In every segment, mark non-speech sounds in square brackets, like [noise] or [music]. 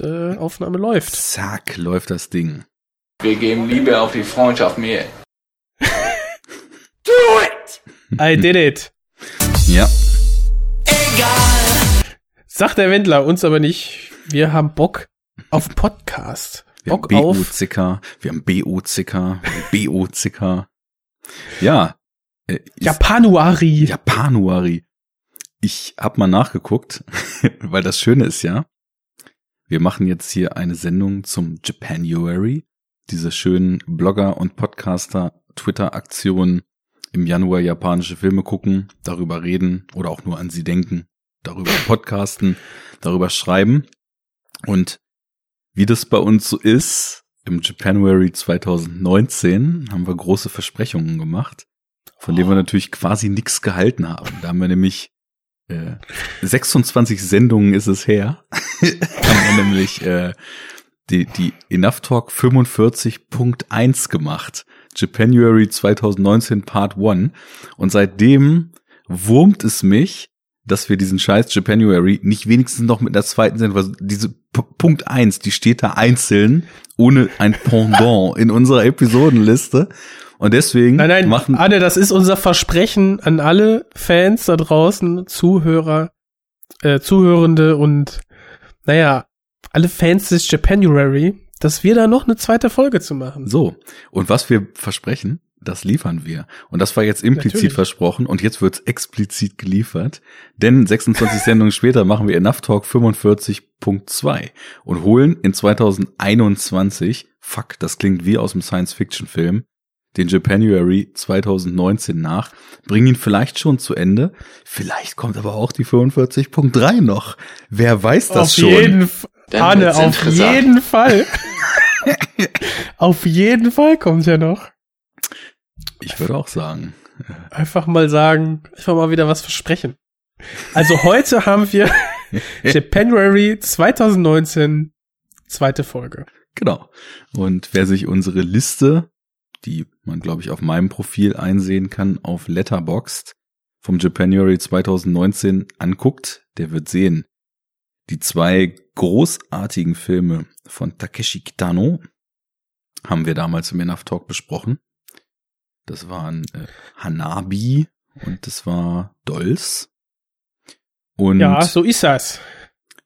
äh, Aufnahme läuft. Zack, läuft das Ding. Wir geben Liebe auf die Freundschaft mehr. Do it! I did it. Ja. Sagt der Wendler, uns aber nicht. Wir haben Bock auf Podcast. Wir haben Bock auf. BOCK, wir haben BOCK, haben BOCK. Ja. Äh, Japanuari. Japanuari. Ich hab mal nachgeguckt, [laughs] weil das Schöne ist ja, wir machen jetzt hier eine Sendung zum Japanuary, diese schönen Blogger und Podcaster Twitter-Aktion im Januar japanische Filme gucken, darüber reden oder auch nur an sie denken, darüber [laughs] podcasten, darüber schreiben. Und wie das bei uns so ist, im Japanuary 2019 haben wir große Versprechungen gemacht, von denen wir natürlich quasi nichts gehalten haben. Da haben wir nämlich äh, 26 Sendungen ist es her, [laughs] haben wir nämlich äh, die, die Enough Talk 45.1 gemacht. Japanuary 2019 Part 1. Und seitdem wurmt es mich, dass wir diesen scheiß Japanuary nicht wenigstens noch mit der zweiten sind, weil diese P Punkt 1, die steht da einzeln, ohne ein Pendant in unserer Episodenliste. Und deswegen Nein, nein, machen, Anne, das ist unser Versprechen an alle Fans da draußen, Zuhörer, äh, Zuhörende und, naja, alle Fans des Japanuary, dass wir da noch eine zweite Folge zu machen. So, und was wir versprechen, das liefern wir. Und das war jetzt implizit Natürlich. versprochen und jetzt wird's explizit geliefert. Denn 26 [laughs] Sendungen später machen wir Enough Talk 45.2 und holen in 2021, fuck, das klingt wie aus dem Science-Fiction-Film, den Japanuary 2019 nach, bringen ihn vielleicht schon zu Ende. Vielleicht kommt aber auch die 45.3 noch. Wer weiß das auf schon? jeden Fall. Dann Anne, wird's auf jeden Fall. auf jeden Fall kommt ja noch. Ich würde auch sagen. Einfach mal sagen, einfach mal wieder was versprechen. Also heute [laughs] haben wir [laughs] Japanuary 2019, zweite Folge. Genau. Und wer sich unsere Liste, die man glaube ich auf meinem Profil einsehen kann, auf Letterboxd vom Japanuary 2019 anguckt, der wird sehen, die zwei großartigen Filme von Takeshi Kitano haben wir damals im Enough Talk besprochen. Das waren äh, Hanabi und das war Dolls. Und Ja, so ist das.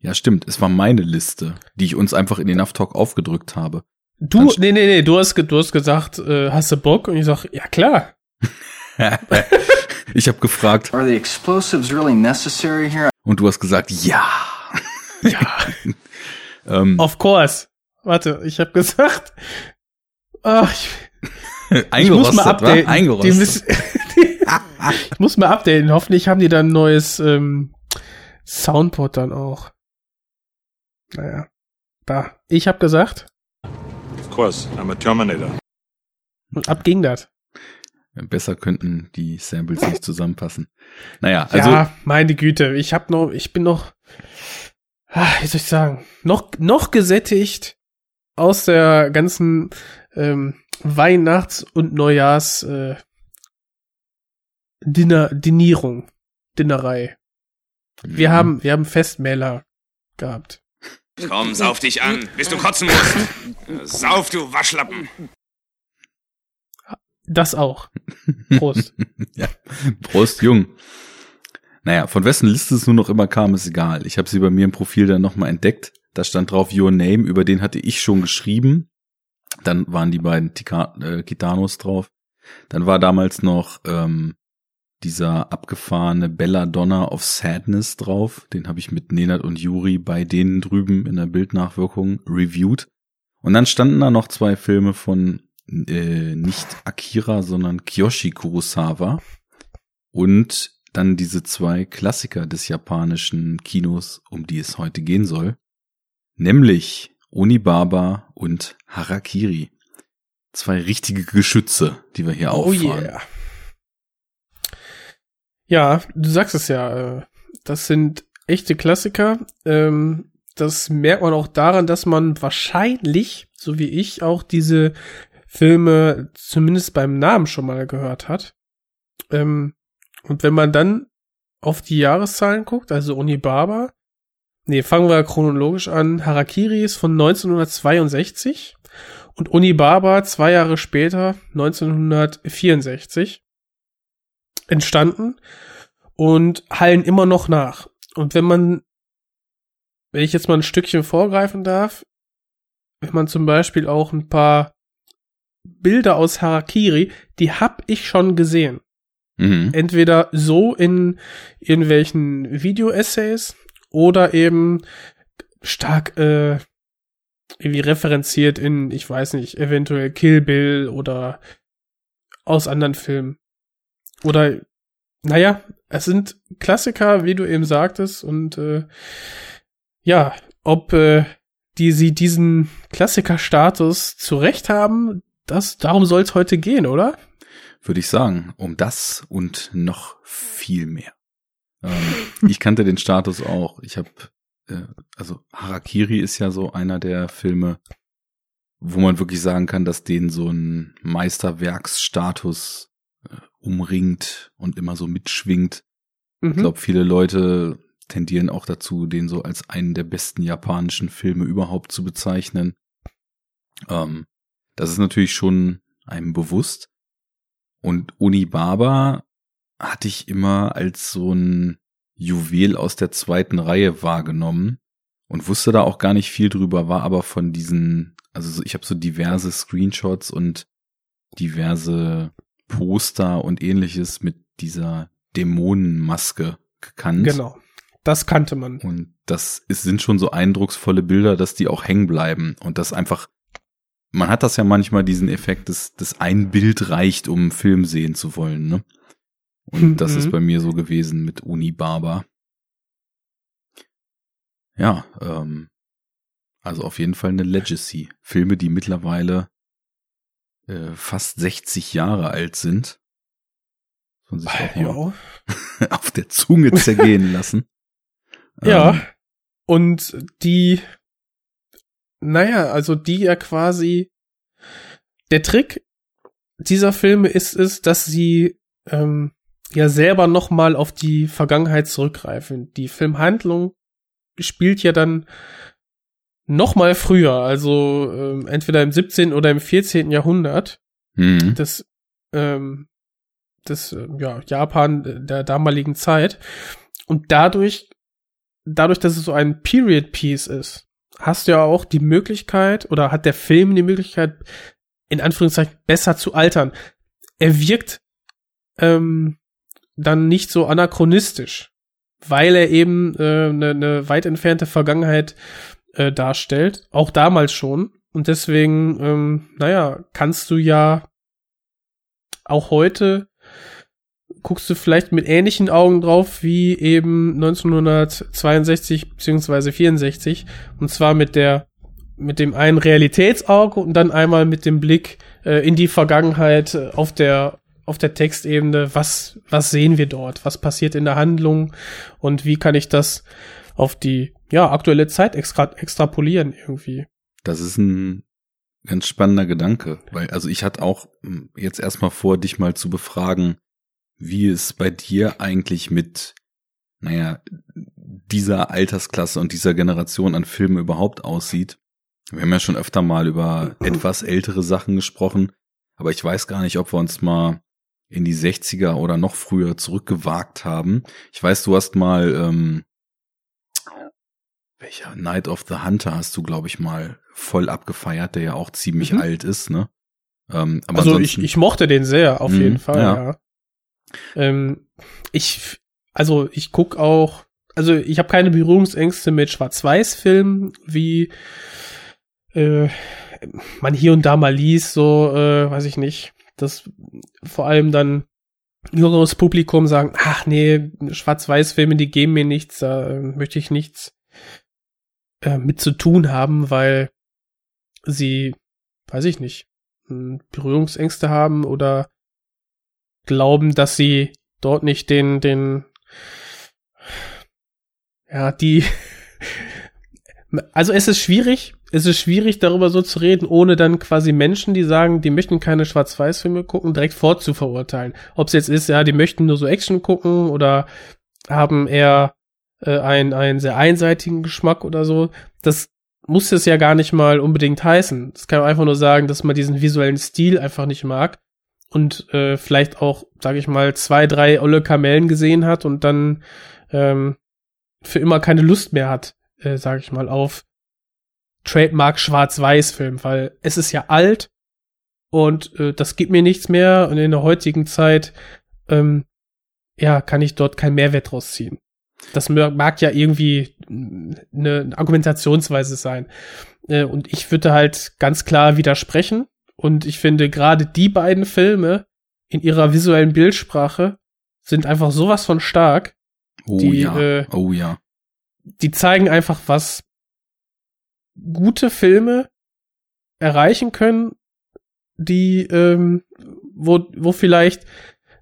ja, stimmt. Es war meine Liste, die ich uns einfach in Enough Talk aufgedrückt habe. Du, nee, nee, nee, du hast, du hast gesagt, äh, hast du Bock? Und ich sag, ja klar. [laughs] ich habe gefragt Are the explosives really necessary here? und du hast gesagt, ja. Ja, [laughs] Ähm, of course. Warte, ich habe gesagt, ach, ich, ich muss eingerostet, mal updaten. Die Eingerostet. müssen, [laughs] ich muss mal updaten. Hoffentlich haben die dann ein neues ähm, Soundboard dann auch. Naja, da. Ich habe gesagt, course, I'm a Terminator. und ab ging das. Besser könnten die Samples nicht zusammenpassen. Naja, also ja, meine Güte, ich hab noch, ich bin noch, ah, wie soll ich sagen, noch, noch gesättigt aus der ganzen ähm, Weihnachts- und Neujahrs äh, Dinner, Dinierung, Dinnerei. Wir Mhm. haben, wir haben Festmähler gehabt. Komm, sauf dich an, bis du kotzen musst. Sauf, du Waschlappen. Das auch. Prost. [laughs] ja, Prost, Jung. Naja, von wessen Liste es nur noch immer kam, ist egal. Ich habe sie bei mir im Profil dann nochmal entdeckt. Da stand drauf Your Name, über den hatte ich schon geschrieben. Dann waren die beiden Tika äh, Kitanos drauf. Dann war damals noch ähm, dieser abgefahrene Belladonna of Sadness drauf. Den habe ich mit Nenad und Juri bei denen drüben in der Bildnachwirkung reviewed. Und dann standen da noch zwei Filme von äh, nicht Akira, sondern Kiyoshi Kurosawa. Und dann diese zwei Klassiker des japanischen Kinos, um die es heute gehen soll. Nämlich Onibaba und Harakiri. Zwei richtige Geschütze, die wir hier Oh auffahren. yeah. Ja, du sagst es ja, äh, das sind echte Klassiker. Ähm, das merkt man auch daran, dass man wahrscheinlich, so wie ich, auch diese Filme zumindest beim Namen schon mal gehört hat. Ähm, und wenn man dann auf die Jahreszahlen guckt, also Onibaba nee, fangen wir chronologisch an. Harakiri ist von 1962 und Unibaba zwei Jahre später, 1964, entstanden und hallen immer noch nach. Und wenn man, wenn ich jetzt mal ein Stückchen vorgreifen darf, wenn man zum Beispiel auch ein paar Bilder aus Harakiri, die hab ich schon gesehen. Mhm. Entweder so in irgendwelchen Video-Essays oder eben stark äh, irgendwie referenziert in, ich weiß nicht, eventuell Kill Bill oder aus anderen Filmen. Oder, naja, es sind Klassiker, wie du eben sagtest, und äh, ja, ob äh, die sie diesen Klassiker-Status zurecht haben, das, darum soll es heute gehen, oder? Würde ich sagen, um das und noch viel mehr. Ähm, [laughs] ich kannte den Status auch. Ich habe, äh, also Harakiri ist ja so einer der Filme, wo man wirklich sagen kann, dass den so ein Meisterwerksstatus umringt und immer so mitschwingt. Mhm. Ich glaube, viele Leute tendieren auch dazu, den so als einen der besten japanischen Filme überhaupt zu bezeichnen. Ähm, das ist natürlich schon einem bewusst. Und Unibaba hatte ich immer als so ein Juwel aus der zweiten Reihe wahrgenommen und wusste da auch gar nicht viel drüber, war aber von diesen, also so- ich habe so diverse Screenshots und diverse Poster und ähnliches mit dieser Dämonenmaske gekannt. Genau. Das kannte man. Und das ist, sind schon so eindrucksvolle Bilder, dass die auch hängen bleiben. Und das einfach, man hat das ja manchmal diesen Effekt, dass, dass ein Bild reicht, um einen Film sehen zu wollen, ne? Und das Mhm. ist bei mir so gewesen mit Uni Barber. Ja, ähm, also auf jeden Fall eine Legacy. Filme, die mittlerweile äh, fast 60 Jahre alt sind. Von sich auch mal Ja. [laughs] auf der Zunge zergehen [laughs] lassen. Ja. Ähm, Und die, naja, also die ja quasi, der Trick dieser Filme ist es, dass sie ähm, ja selber nochmal auf die Vergangenheit zurückgreifen. Die Filmhandlung spielt ja dann nochmal früher, also ähm, entweder im 17. oder im 14. Jahrhundert mhm. des, ähm, des äh, ja, Japan der damaligen Zeit. Und dadurch, dadurch, dass es so ein Period Piece ist, hast du ja auch die Möglichkeit oder hat der Film die Möglichkeit, in Anführungszeichen besser zu altern. Er wirkt ähm, dann nicht so anachronistisch, weil er eben eine äh, ne- ne weit entfernte Vergangenheit äh, darstellt, auch damals schon. Und deswegen, ähm, naja, kannst du ja auch heute guckst du vielleicht mit ähnlichen Augen drauf wie eben 1962 beziehungsweise 64 und zwar mit der mit dem einen Realitätsauge und dann einmal mit dem Blick äh, in die Vergangenheit äh, auf der auf der Textebene, was was sehen wir dort, was passiert in der Handlung? Und wie kann ich das auf die ja aktuelle Zeit extra, extrapolieren irgendwie. Das ist ein ganz spannender Gedanke, weil also ich hatte auch hm, jetzt erstmal vor, dich mal zu befragen, wie es bei dir eigentlich mit, naja, dieser Altersklasse und dieser Generation an Filmen überhaupt aussieht. Wir haben ja schon öfter mal über [laughs] etwas ältere Sachen gesprochen, aber ich weiß gar nicht, ob wir uns mal in die 60er oder noch früher zurückgewagt haben. Ich weiß, du hast mal, ähm, welcher Night of the Hunter hast du, glaube ich, mal voll abgefeiert, der ja auch ziemlich Mhm. alt ist, ne? Ähm, aber also ich, ich mochte den sehr, auf Mhm, jeden Fall, ja. ja. Ähm, ich, also ich guck auch, also ich habe keine Berührungsängste mit Schwarz-Weiß-Filmen, wie äh, man hier und da mal liest, so, äh, weiß ich nicht, dass vor allem dann jüngeres Publikum sagen, ach nee, Schwarz-Weiß-Filme, die geben mir nichts, da äh, möchte ich nichts äh, mit zu tun haben, weil sie, weiß ich nicht, mh, Berührungsängste haben oder glauben, dass sie dort nicht den, den, ja, die, [laughs] also es ist schwierig, es ist schwierig, darüber so zu reden, ohne dann quasi Menschen, die sagen, die möchten keine Schwarz-Weiß-Filme gucken, direkt vorzuverurteilen. Ob es jetzt ist, ja, die möchten nur so Action gucken oder haben eher äh, einen, einen sehr einseitigen Geschmack oder so. Das muss es ja gar nicht mal unbedingt heißen. Das kann einfach nur sagen, dass man diesen visuellen Stil einfach nicht mag und äh, vielleicht auch, sage ich mal, zwei, drei olle Kamellen gesehen hat und dann ähm, für immer keine Lust mehr hat, äh, sage ich mal, auf Trademark Schwarz-Weiß-Film, weil es ist ja alt und äh, das gibt mir nichts mehr und in der heutigen Zeit ähm, ja kann ich dort keinen Mehrwert draus ziehen. Das mag ja irgendwie eine Argumentationsweise sein. Äh, und ich würde halt ganz klar widersprechen. Und ich finde gerade die beiden Filme in ihrer visuellen Bildsprache sind einfach sowas von stark. Oh die, ja. äh, oh ja. Die zeigen einfach, was gute Filme erreichen können, die, ähm, wo, wo vielleicht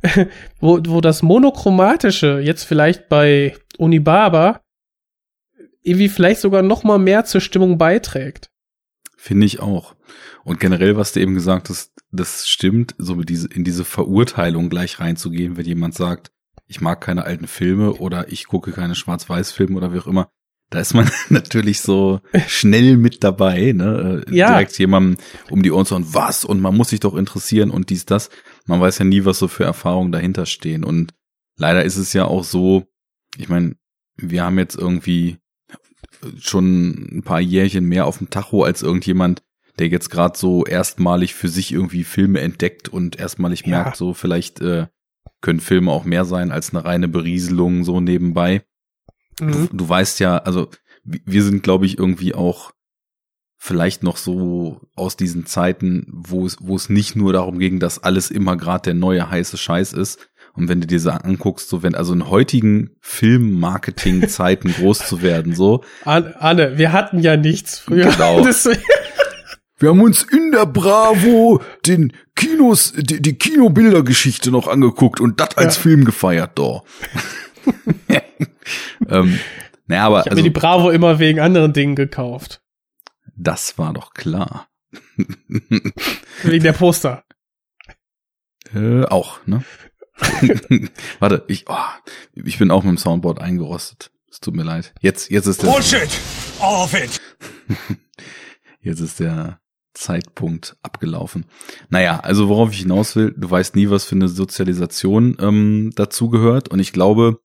[laughs] wo, wo das Monochromatische jetzt vielleicht bei Unibaba irgendwie vielleicht sogar noch mal mehr zur Stimmung beiträgt. Finde ich auch. Und generell, was du eben gesagt hast, das stimmt, so mit diese, in diese Verurteilung gleich reinzugehen, wenn jemand sagt, ich mag keine alten Filme oder ich gucke keine Schwarz-Weiß-Filme oder wie auch immer. Da ist man [laughs] natürlich so [laughs] schnell mit dabei, ne? Äh, Ja. Direkt jemandem um die Ohren zu hauen, was? Und man muss sich doch interessieren und dies, das. Man weiß ja nie, was so für Erfahrungen dahinter stehen. Und leider ist es ja auch so, ich meine, wir haben jetzt irgendwie schon ein paar Jährchen mehr auf dem Tacho als irgendjemand, der jetzt gerade so erstmalig für sich irgendwie Filme entdeckt und erstmalig Ja. merkt, so vielleicht äh, können Filme auch mehr sein als eine reine Berieselung so nebenbei. Mhm. Du, du weißt ja, also wi- wir sind, glaube ich, irgendwie auch vielleicht noch so aus diesen Zeiten, wo es, wo es nicht nur darum ging, dass alles immer gerade der neue heiße Scheiß ist. Und wenn du dir so anguckst, so wenn also in heutigen Filmmarketing-Zeiten [laughs] groß zu werden, so, An- Anne, wir hatten ja nichts früher. Genau. [laughs] Wir haben uns in der Bravo den Kinos, die, die Kinobildergeschichte noch angeguckt und das als Ja. Film gefeiert, da. [laughs] ähm, naja, aber ich habe also, mir die Bravo immer wegen anderen Dingen gekauft. Das war doch klar. [laughs] Wegen der Poster. Äh, auch, ne? [laughs] Warte, ich, oh, ich bin auch mit dem Soundboard eingerostet. Es tut mir leid. Jetzt, jetzt ist der, Bullshit! All of it! [laughs] jetzt ist der Zeitpunkt abgelaufen. Naja, also worauf ich hinaus will, du weißt nie, was für eine Sozialisation ähm, dazugehört. Und ich glaube,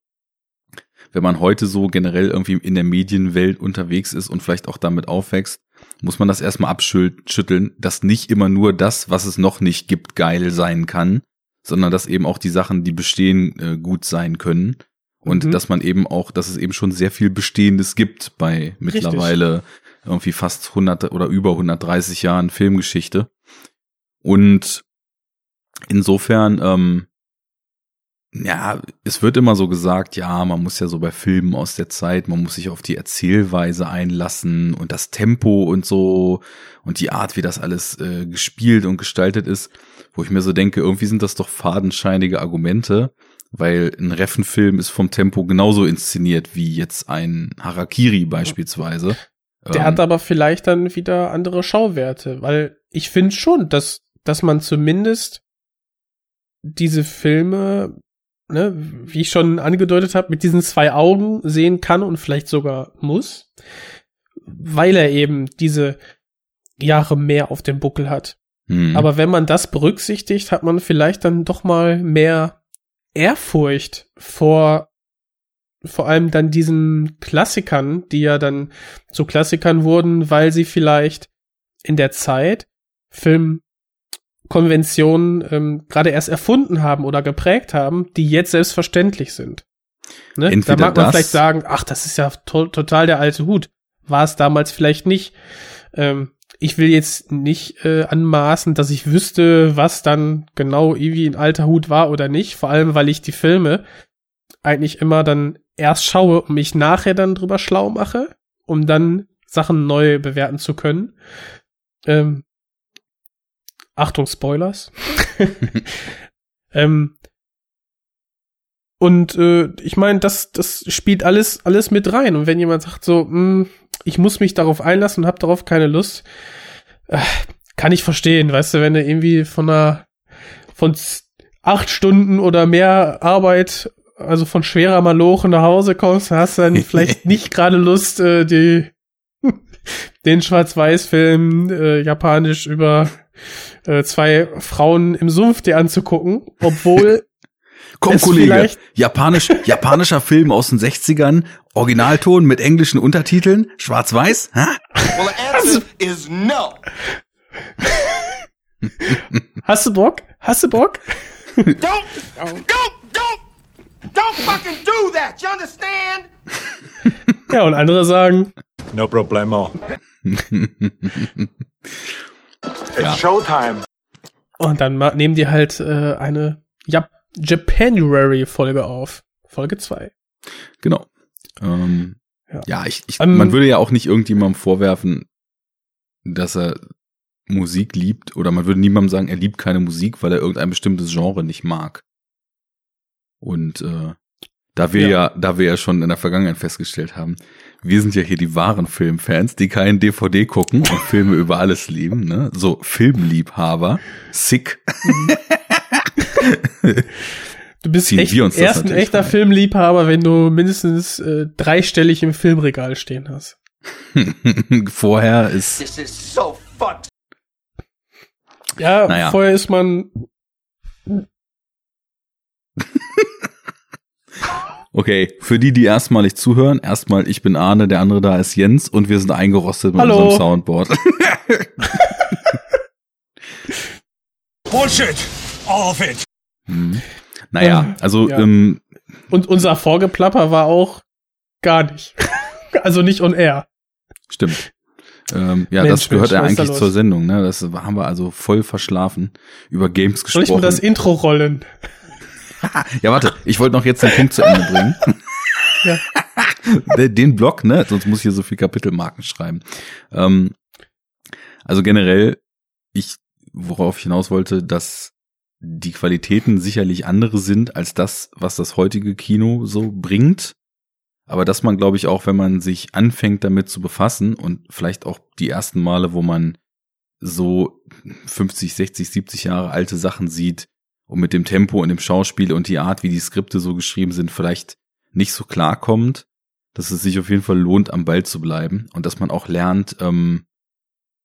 wenn man heute so generell irgendwie in der Medienwelt unterwegs ist und vielleicht auch damit aufwächst, muss man das erstmal abschütteln, dass nicht immer nur das, was es noch nicht gibt, geil sein kann, sondern dass eben auch die Sachen, die bestehen, äh, gut sein können. Und Mhm. dass man eben auch, dass es eben schon sehr viel Bestehendes gibt bei mittlerweile irgendwie fast 100 oder über 130 Jahren Filmgeschichte. Und insofern, ähm, ja, es wird immer so gesagt, ja, man muss ja so bei Filmen aus der Zeit, man muss sich auf die Erzählweise einlassen und das Tempo und so und die Art, wie das alles äh, gespielt und gestaltet ist, wo ich mir so denke, irgendwie sind das doch fadenscheinige Argumente, weil ein Reffenfilm ist vom Tempo genauso inszeniert wie jetzt ein Harakiri beispielsweise. Der Ähm, hat aber vielleicht dann wieder andere Schauwerte, weil ich finde schon, dass, dass man zumindest diese Filme, ne, wie ich schon angedeutet habe, mit diesen zwei Augen sehen kann und vielleicht sogar muss, weil er eben diese Jahre mehr auf dem Buckel hat. hm. Aber wenn man das berücksichtigt, hat man vielleicht dann doch mal mehr Ehrfurcht vor vor allem dann diesen Klassikern, die ja dann zu Klassikern wurden, weil sie vielleicht in der Zeit Filmkonventionen ähm, gerade erst erfunden haben oder geprägt haben, die jetzt selbstverständlich sind. Ne? Da mag man das- vielleicht sagen, ach, das ist ja to total der alte Hut. War es damals vielleicht nicht. Ähm, ich will jetzt nicht äh, anmaßen, dass ich wüsste, was dann genau irgendwie ein alter Hut war oder nicht. Vor allem, weil ich die Filme eigentlich immer dann erst schaue und mich nachher dann drüber schlau mache, um dann Sachen neu bewerten zu können. Ähm, Achtung, Spoilers. [laughs] ähm, und äh, ich meine, das, das spielt alles, alles mit rein. Und wenn jemand sagt so, mh, ich muss mich darauf einlassen und habe darauf keine Lust, äh, kann ich verstehen, weißt du, wenn du irgendwie von einer von acht Stunden oder mehr Arbeit also von schwerer Maloche nach Hause kommst, hast dann [laughs] vielleicht nicht gerade Lust, äh, die [laughs] den Schwarz-Weiß-Film äh, japanisch über äh, zwei Frauen im Sumpf dir anzugucken, obwohl [laughs] Komm, Es Kollege, vielleicht- Japanisch, japanischer Film aus den 60ern, Originalton mit englischen Untertiteln, schwarz-weiß, hä? Well, the answer is no. [laughs] hast du Bock? Hast du Bock? Don't, don't, don't, don't fucking do that. You understand? Ja, und andere sagen, No problemo. [laughs] It's showtime. und dann nehmen die halt äh, eine Jap Japanuary-Folge auf. Folge 2. Genau. Ähm, Ja. ja. ich, ich Ähm, man würde ja auch nicht irgendjemandem vorwerfen, dass er Musik liebt, oder man würde niemandem sagen, er liebt keine Musik, weil er irgendein bestimmtes Genre nicht mag. Und äh, da wir ja. Ja. da wir ja schon in der Vergangenheit festgestellt haben, wir sind ja hier die wahren Filmfans, die keinen DVD gucken und Filme über alles lieben, ne? So Filmliebhaber, sick. Du bist echt wir uns das erst ein echter frei. Filmliebhaber, wenn du mindestens äh, dreistellig im Filmregal stehen hast. [laughs] Vorher ist This is so fucked. Ja, Naja. vorher ist man [laughs] Okay, für die, die erstmalig zuhören, erstmal ich bin Arne, der andere da ist Jens und wir sind eingerostet mit Hallo. unserem Soundboard. [laughs] Bullshit! All of it! Hm. Naja, also Ja. ähm, und unser Vorgeplapper war auch gar nicht. [laughs] also nicht on air. stimmt. Ähm, ja, Mensch, das gehört Mensch, ja eigentlich zur Sendung, ne? Das haben wir also voll verschlafen. Über Games Soll ich gesprochen. mir das Intro rollen? [laughs] ja, warte, ich wollte noch jetzt den Punkt zu Ende bringen. Ja. [laughs] Den- Block, ne? Sonst muss ich hier so viel Kapitelmarken schreiben. Ähm, also generell, ich, worauf ich hinaus wollte, dass die Qualitäten sicherlich andere sind als das, was das heutige Kino so bringt. Aber dass man, glaube ich, auch wenn man sich anfängt damit zu befassen und vielleicht auch die ersten Male, wo man so 50, 60, 70 Jahre alte Sachen sieht und mit dem Tempo und dem Schauspiel und die Art, wie die Skripte so geschrieben sind, vielleicht nicht so klarkommt, dass es sich auf jeden Fall lohnt, am Ball zu bleiben und dass man auch lernt, ähm,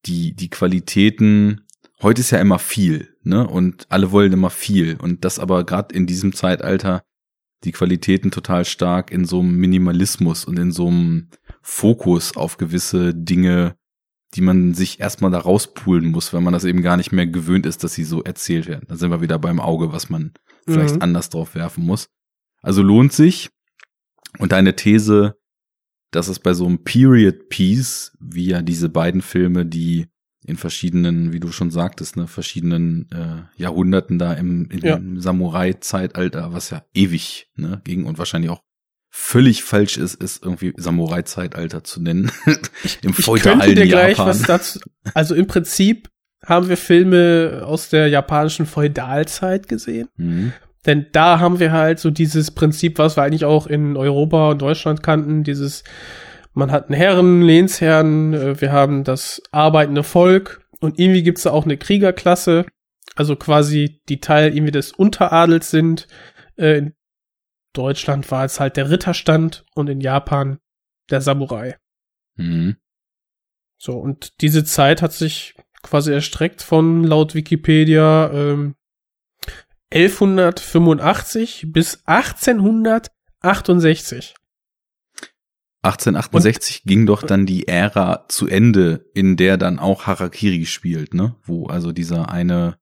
die, die Qualitäten, heute ist ja immer viel, ne? Und alle wollen immer viel. Und das aber gerade in diesem Zeitalter die Qualitäten total stark in so einem Minimalismus und in so einem Fokus auf gewisse Dinge, die man sich erstmal da rauspulen muss, weil man das eben gar nicht mehr gewöhnt ist, dass sie so erzählt werden. Da sind wir wieder beim Auge, was man vielleicht Mhm. anders drauf werfen muss. Also lohnt sich. Und deine These, dass es bei so einem Period Piece, wie ja diese beiden Filme, die in verschiedenen, wie du schon sagtest, ne, verschiedenen äh, Jahrhunderten da im, im Ja. Samurai-Zeitalter, was ja ewig ne, ging und wahrscheinlich auch völlig falsch ist, ist irgendwie Samurai-Zeitalter zu nennen. [laughs] Im Ich könnte dir gleich Japan. was dazu. Also im Prinzip haben wir Filme aus der japanischen Feudalzeit gesehen. Mhm. Denn da haben wir halt so dieses Prinzip, was wir eigentlich auch in Europa und Deutschland kannten, dieses, man hat einen Herren, Lehnsherren, äh, wir haben das arbeitende Volk und irgendwie gibt's da auch eine Kriegerklasse, also quasi die Teil irgendwie des Unteradels sind. Äh, Deutschland war es halt der Ritterstand und in Japan der Samurai. Mhm. So, und diese Zeit hat sich quasi erstreckt von laut Wikipedia ähm, 1185 bis 1868. 1868 ging doch dann die Ära zu Ende, in der dann auch Harakiri spielt, ne? Wo also dieser eine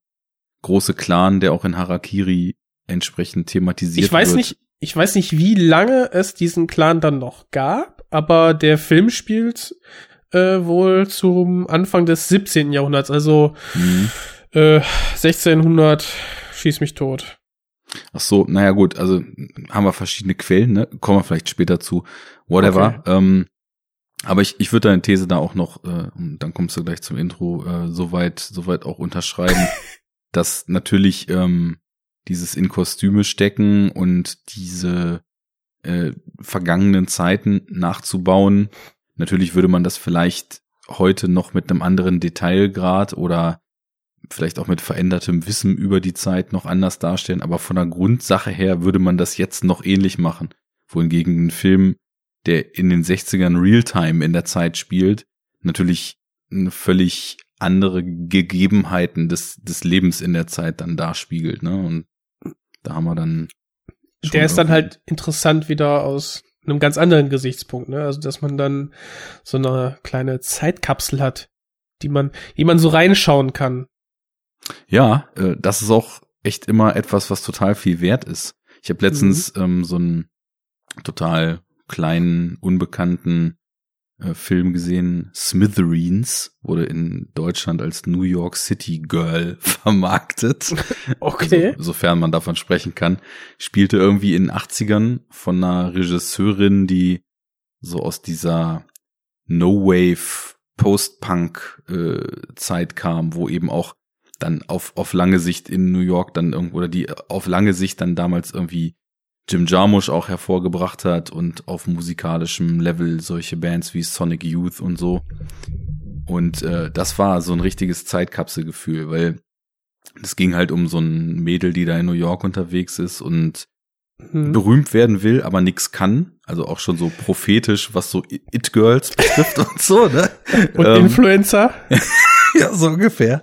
große Clan, der auch in Harakiri entsprechend thematisiert Ich weiß wird. nicht, ich weiß nicht, wie lange es diesen Clan dann noch gab, aber der Film spielt äh, wohl zum Anfang des 17. Jahrhunderts, also Mhm. äh, 1600 schieß mich tot. Ach so, naja gut, also haben wir verschiedene Quellen, ne? Kommen wir vielleicht später zu. Whatever. Ähm, aber ich, ich würde deine These da auch noch, äh, und dann kommst du gleich zum Intro, äh, soweit, soweit auch unterschreiben, [laughs] dass natürlich ähm, dieses in Kostüme stecken und diese äh, vergangenen Zeiten nachzubauen. Natürlich würde man das vielleicht heute noch mit einem anderen Detailgrad oder vielleicht auch mit verändertem Wissen über die Zeit noch anders darstellen, aber von der Grundsache her würde man das jetzt noch ähnlich machen. Wohingegen ein Film, der in den 60ern Realtime in der Zeit spielt, natürlich eine völlig andere Gegebenheiten des, des Lebens in der Zeit dann darspiegelt, ne? Und da haben wir dann. Der ist dann halt interessant wieder aus einem ganz anderen Gesichtspunkt, ne? Also, dass man dann so eine kleine Zeitkapsel hat, die man, die man so reinschauen kann. Ja, äh, das ist auch echt immer etwas, was total viel wert ist. Ich habe letztens ähm, so einen total kleinen, unbekannten Film gesehen. Smithereens wurde in Deutschland als New York City Girl [laughs] vermarktet. [laughs] Okay. Also, sofern man davon sprechen kann. Spielte irgendwie in den 80ern von einer Regisseurin, die so aus dieser No-Wave Post-Punk-Zeit kam, wo eben auch dann auf, auf lange Sicht in New York dann irgendwo, oder die auf lange Sicht dann damals irgendwie Jim Jarmusch auch hervorgebracht hat und auf musikalischem Level solche Bands wie Sonic Youth und so. Und äh, das war so ein richtiges Zeitkapselgefühl, weil es ging halt um so ein Mädel, die da in New York unterwegs ist und Hm. berühmt werden will, aber nix kann. Also auch schon so prophetisch, was so It-Girls [laughs] betrifft und so, ne? Und Ähm, Influencer? [laughs] ja, so ungefähr.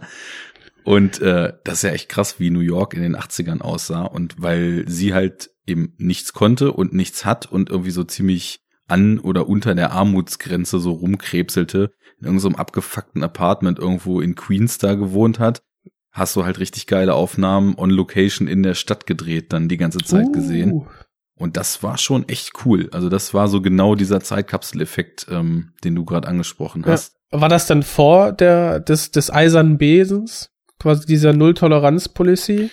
Und äh, das ist ja echt krass, wie New York in den 80ern aussah. Und weil sie halt eben nichts konnte und nichts hat und irgendwie so ziemlich an oder unter der Armutsgrenze so rumkrebselte, in irgendeinem abgefuckten Apartment irgendwo in Queens da gewohnt hat, hast du halt richtig geile Aufnahmen on Location in der Stadt gedreht, dann die ganze Zeit gesehen. Uh, Und das war schon echt cool. Also das war so genau dieser Zeitkapseleffekt, ähm, den du gerade angesprochen Ja. hast. War das dann vor der, des, des eisernen Besens? Quasi dieser Null-Toleranz-Policy?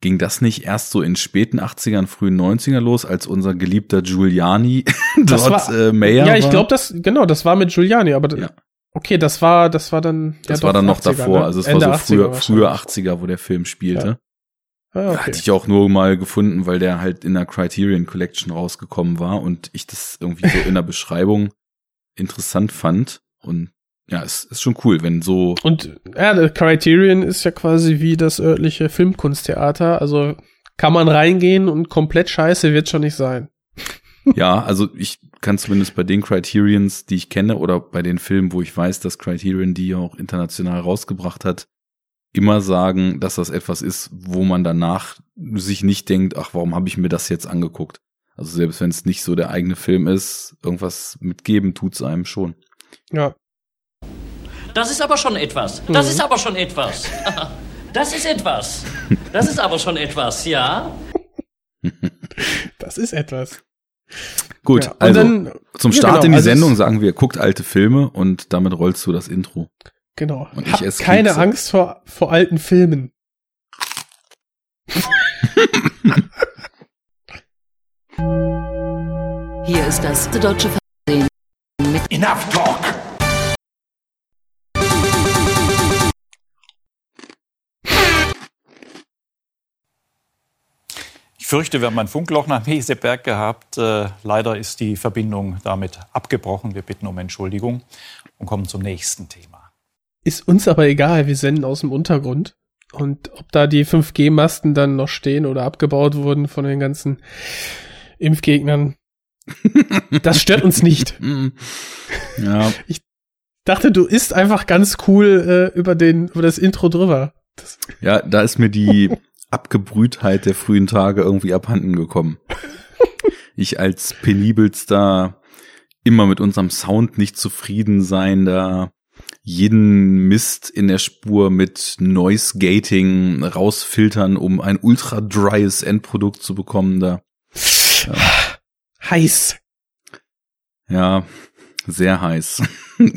Ging das nicht erst so in späten 80ern, frühen 90er los, als unser geliebter Giuliani [laughs] Das dort war- äh, Mayor Ja, ich glaube, das, genau, das war mit Giuliani, aber Ja. okay, das war, das war dann. das ja, war dann noch 80er, davor. ne? Also es Ende war so früher, 80er früher wahrscheinlich. 80er, wo der Film spielte. Ah, okay. Hatte ich auch nur mal gefunden, weil der halt in der Criterion Collection rausgekommen war und ich das irgendwie so in der [laughs] Beschreibung interessant fand. Und ja, es ist schon cool, wenn so Und ja, der Criterion ist ja quasi wie das örtliche Filmkunsttheater. Also kann man reingehen und komplett scheiße wird schon nicht sein. [laughs] Ja, also ich kann zumindest bei den Criterions, die ich kenne, oder bei den Filmen, wo ich weiß, dass Criterion die auch international rausgebracht hat, immer sagen, dass das etwas ist, wo man danach sich nicht denkt, ach, warum habe ich mir das jetzt angeguckt? Also selbst wenn es nicht so der eigene Film ist, irgendwas mitgeben tut's einem schon. Ja. Das ist aber schon etwas. Das ist aber schon etwas. [laughs] Das ist etwas. Das ist aber schon etwas, ja? [laughs] Das ist etwas. Gut, Ja, und also dann- zum ja, Start genau, in die also Sendung sagen wir, guckt alte Filme und damit rollst du das Intro. Genau. Und ich esse keine Kekse. Angst vor, vor alten Filmen. [laughs] Hier ist das deutsche Fernsehen. Enough talk! Ich fürchte, wir haben ein Funkloch nach Meseberg gehabt. Äh, leider ist die Verbindung damit abgebrochen. Wir bitten um Entschuldigung und kommen zum nächsten Thema. Ist uns aber egal, wir senden aus dem Untergrund. Und ob da die 5G-Masten dann noch stehen oder abgebaut wurden von den ganzen Impfgegnern, [laughs] das stört uns nicht. Mm. Ja, Dachte, du isst einfach ganz cool äh, über den über das Intro drüber. Das, ja, da ist mir die [laughs] Abgebrühtheit der frühen Tage irgendwie abhanden gekommen. Ich als penibelster, immer mit unserem Sound nicht zufrieden seinender, jeden Mist in der Spur mit Noise Gating rausfiltern, um ein ultra dryes Endprodukt zu bekommen, da heiß. Ja, sehr heiß. [laughs]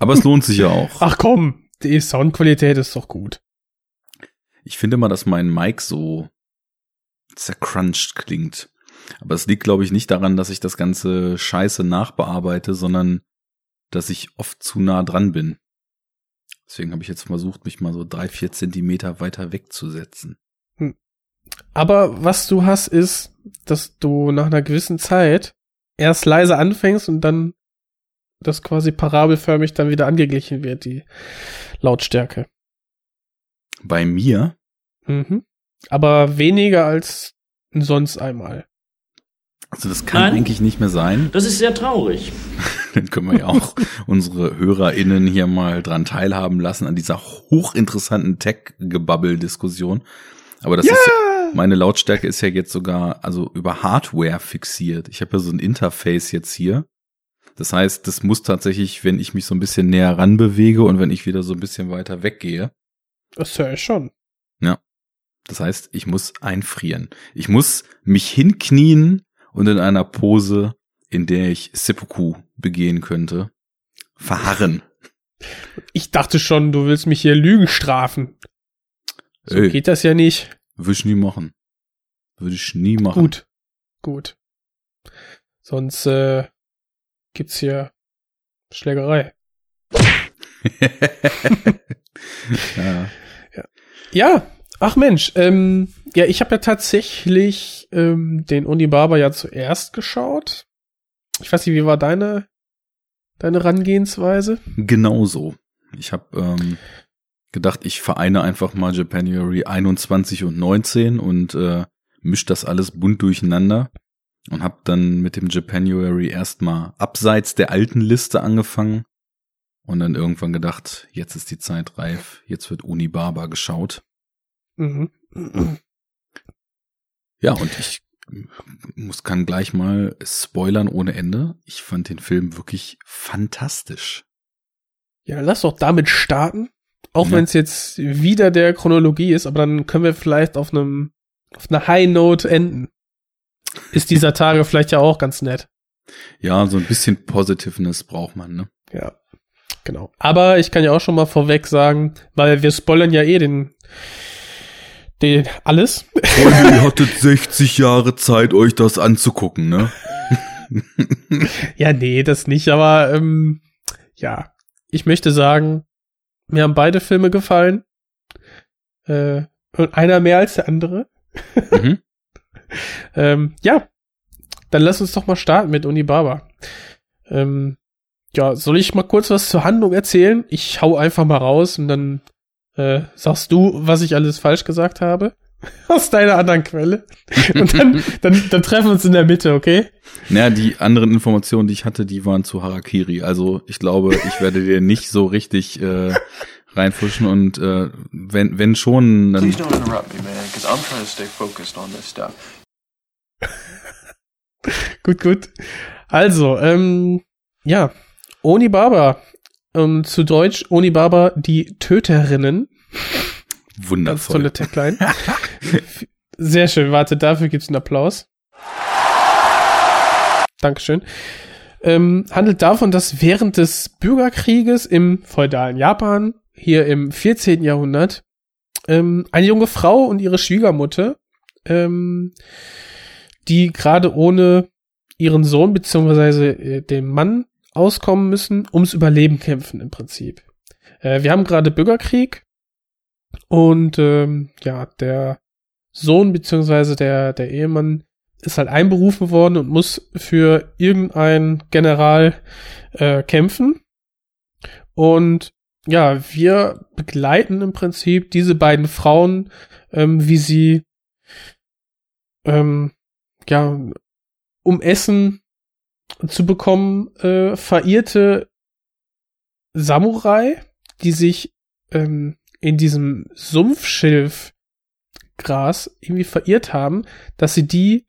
Aber es lohnt sich ja auch. Ach komm, die Soundqualität ist doch gut. Ich finde mal, dass mein Mic so zercrunched klingt. Aber es liegt, glaube ich, nicht daran, dass ich das ganze Scheiße nachbearbeite, sondern dass ich oft zu nah dran bin. Deswegen habe ich jetzt versucht, mich mal so drei, vier Zentimeter weiter wegzusetzen. Aber was du hast, ist, dass du nach einer gewissen Zeit erst leise anfängst und dann das quasi parabelförmig dann wieder angeglichen wird, die Lautstärke. Bei mir, Mhm. Aber weniger als sonst einmal. also das kann Nein. eigentlich nicht mehr sein. Das ist sehr traurig. [laughs] Dann können wir ja auch [laughs] unsere HörerInnen hier mal dran teilhaben lassen an dieser hochinteressanten Tech-Gebabbel-Diskussion. Aber das ist, meine Lautstärke ist ja jetzt sogar, also über Hardware fixiert. Ich habe ja so ein Interface jetzt hier. Das heißt, das muss tatsächlich, wenn ich mich so ein bisschen näher ranbewege und wenn ich wieder so ein bisschen weiter weggehe, Das höre ich schon. das heißt, ich muss einfrieren. Ich muss mich hinknien und in einer Pose, in der ich Seppuku begehen könnte, verharren. Ich dachte schon, du willst mich hier Lügen strafen. So Ey. geht das ja nicht. Würde ich nie machen. Würde ich nie machen. Gut. Gut. Sonst äh, gibt's hier Schlägerei. [laughs] [laughs] ja. Ja, ach Mensch, ähm, ja, ich habe ja tatsächlich ähm, den Unibaba ja zuerst geschaut. Ich weiß nicht, wie war deine deine Herangehensweise? Genauso. Ich habe ähm, gedacht, ich vereine einfach mal Japanuary 21 und 19 und äh, misch das alles bunt durcheinander und habe dann mit dem Japanuary erstmal abseits der alten Liste angefangen und dann irgendwann gedacht, jetzt ist die Zeit reif, jetzt wird Unibaba geschaut. Mhm. Ja, und ich muss kann gleich mal spoilern ohne Ende. Ich fand den Film wirklich fantastisch. Ja, lass doch damit starten. Auch Ja. wenn es jetzt wieder der Chronologie ist, aber dann können wir vielleicht auf einem auf einer High Note enden. Ist dieser [laughs] Tage vielleicht ja auch ganz nett. Ja, so ein bisschen Positiveness braucht man, ne? Ja, genau. Aber ich kann ja auch schon mal vorweg sagen, weil wir spoilern ja eh den, den alles. Und ihr hattet 60 Jahre Zeit, euch das anzugucken, ne? ja, nee, das nicht, aber ähm, ja, ich möchte sagen, mir haben beide Filme gefallen. Äh, und einer mehr als der andere. Mhm. [laughs] Ähm, ja, dann lass uns doch mal starten mit Unibaba. Ähm, ja, soll ich mal kurz was zur Handlung erzählen? Ich hau einfach mal raus und dann äh, sagst du, was ich alles falsch gesagt habe. [laughs] Aus deiner anderen Quelle. [laughs] Und dann, dann, dann treffen wir uns in der Mitte, okay? Naja, die anderen Informationen, die ich hatte, die waren zu Harakiri. Also ich glaube, ich werde dir nicht so richtig äh, reinfuschen und äh, wenn, wenn schon, dann Please don't interrupt me, man, because I'm trying to stay focused on this stuff. [laughs] Gut, gut. Also, ähm, ja, Onibaba. Ähm, zu Deutsch Onibaba, die Töterinnen. Ganz wundervoll. tolle Tagline. Sehr schön, warte, dafür gibt's einen Applaus. Dankeschön. Ähm, handelt davon, dass während des Bürgerkrieges im feudalen Japan, hier im 14. Jahrhundert, ähm, eine junge Frau und ihre Schwiegermutter, ähm, die gerade ohne ihren Sohn beziehungsweise äh, den Mann auskommen müssen, ums Überleben kämpfen im Prinzip. Äh, wir haben gerade Bürgerkrieg und ähm, ja, der Sohn beziehungsweise der, der Ehemann ist halt einberufen worden und muss für irgendeinen General äh, kämpfen. Und ja, wir begleiten im Prinzip diese beiden Frauen, ähm, wie sie ähm, ja, um Essen zu bekommen, äh, verirrte Samurai, die sich ähm, in diesem Sumpfschilfgras irgendwie verirrt haben, dass sie die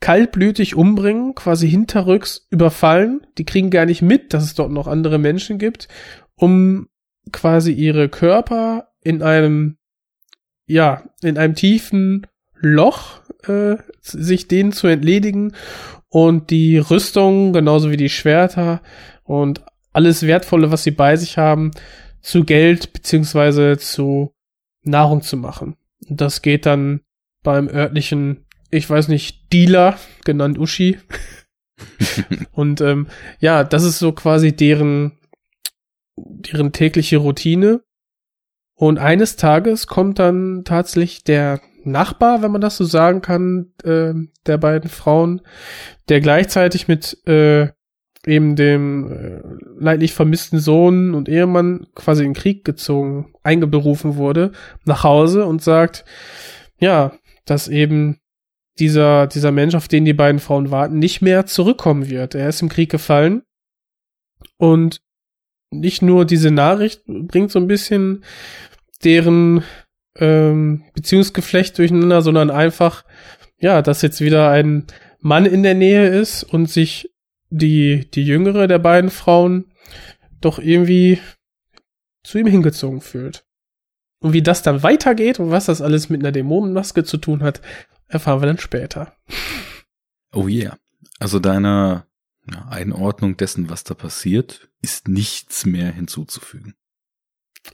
kaltblütig umbringen, quasi hinterrücks überfallen. Die kriegen gar nicht mit, dass es dort noch andere Menschen gibt, um quasi ihre Körper in einem, ja, in einem tiefen Loch äh, sich denen zu entledigen und die Rüstung, genauso wie die Schwerter und alles Wertvolle, was sie bei sich haben, zu Geld beziehungsweise zu Nahrung zu machen. Und das geht dann beim örtlichen, ich weiß nicht, Dealer, genannt Uschi. [laughs] und ähm, ja, das ist so quasi deren, deren tägliche Routine. Und eines Tages kommt dann tatsächlich der Nachbar, wenn man das so sagen kann, äh, der beiden Frauen, der gleichzeitig mit äh, eben dem äh, leidlich vermissten Sohn und Ehemann quasi in den Krieg gezogen, eingeberufen wurde, nach Hause und sagt, ja, dass eben dieser, dieser Mensch, auf den die beiden Frauen warten, nicht mehr zurückkommen wird. Er ist im Krieg gefallen. Und nicht nur diese Nachricht bringt so ein bisschen deren ähm, Beziehungsgeflecht durcheinander, sondern einfach, ja, dass jetzt wieder ein Mann in der Nähe ist und sich die, die jüngere der beiden Frauen doch irgendwie zu ihm hingezogen fühlt. Und wie das dann weitergeht und was das alles mit einer Dämonenmaske zu tun hat, erfahren wir dann später. Oh yeah. Also deiner ja, Einordnung dessen, was da passiert, ist nichts mehr hinzuzufügen.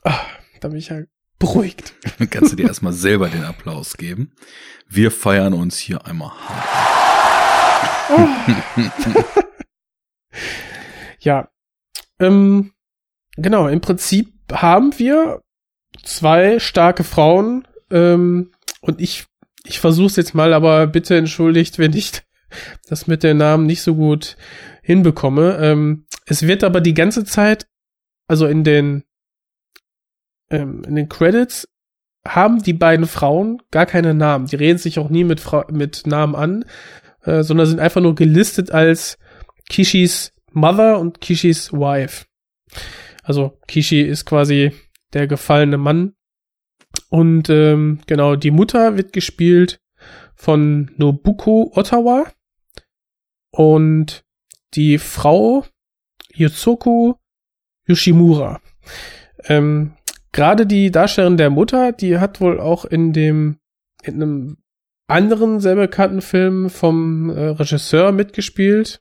Ah, da bin ich ja beruhigt. Dann [laughs] kannst du dir erstmal selber den Applaus geben. Wir feiern uns hier einmal hart. [laughs] ja. Ähm, genau, im Prinzip haben wir zwei starke Frauen ähm, und ich ich versuch's jetzt mal, aber bitte entschuldigt, wenn ich [laughs] das mit den Namen nicht so gut hinbekomme. Ähm, es wird aber die ganze Zeit, also in den ähm, in den Credits haben die beiden Frauen gar keine Namen. Die reden sich auch nie mit, Fra mit Namen an, äh, sondern sind einfach nur gelistet als Kishis Mother und Kishis Wife. Also Kishi ist quasi der gefallene Mann und ähm, genau, die Mutter wird gespielt von Nobuko Ottawa. Und die Frau Yotsuko Yoshimura. Ähm, Gerade die Darstellerin der Mutter, die hat wohl auch in dem, in einem anderen sehr bekannten Film vom äh, Regisseur mitgespielt.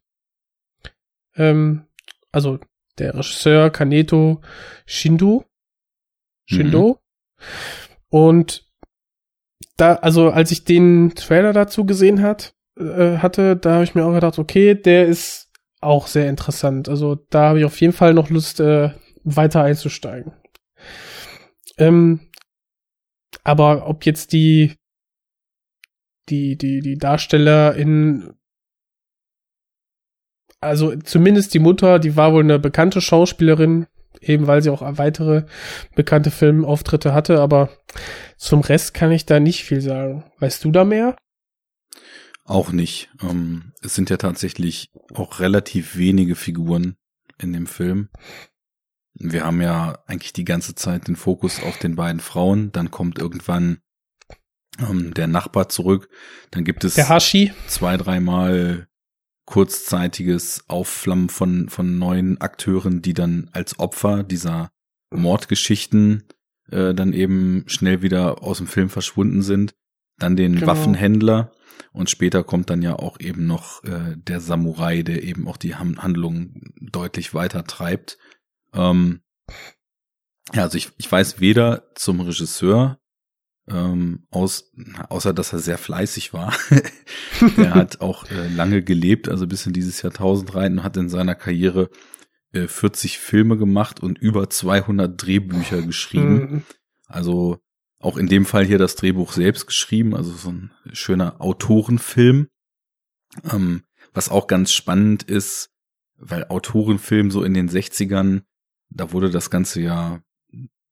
Ähm, also der Regisseur Kaneto Shindo. Shindo. Mhm. Und da, also als ich den Trailer dazu gesehen hat, äh, hatte, da habe ich mir auch gedacht, okay, der ist auch sehr interessant. Also da habe ich auf jeden Fall noch Lust, äh, weiter einzusteigen. Ähm, aber ob jetzt die die die die Darsteller in also zumindest die Mutter, die war wohl eine bekannte Schauspielerin, eben weil sie auch weitere bekannte Filmauftritte hatte, aber zum Rest kann ich da nicht viel sagen. Weißt du da mehr? Auch nicht. Ähm, es sind ja tatsächlich auch relativ wenige Figuren in dem Film. Wir haben ja eigentlich die ganze Zeit den Fokus auf den beiden Frauen. Dann kommt irgendwann ähm, der Nachbar zurück. Dann gibt es der Hashi. zwei, dreimal kurzzeitiges Aufflammen von, von neuen Akteuren, die dann als Opfer dieser Mordgeschichten äh, dann eben schnell wieder aus dem Film verschwunden sind. Dann den genau. Waffenhändler und später kommt dann ja auch eben noch äh, der Samurai, der eben auch die Handlung deutlich weiter treibt. Ähm, ja, also ich, ich weiß weder zum Regisseur ähm, aus, außer dass er sehr fleißig war. [laughs] er hat auch äh, lange gelebt, also bis in dieses Jahrtausend rein und hat in seiner Karriere äh, 40 Filme gemacht und über 200 Drehbücher geschrieben. Mhm. Also auch in dem Fall hier das Drehbuch selbst geschrieben, also so ein schöner Autorenfilm. Ähm, was auch ganz spannend ist, weil Autorenfilm so in den 60ern, da wurde das Ganze ja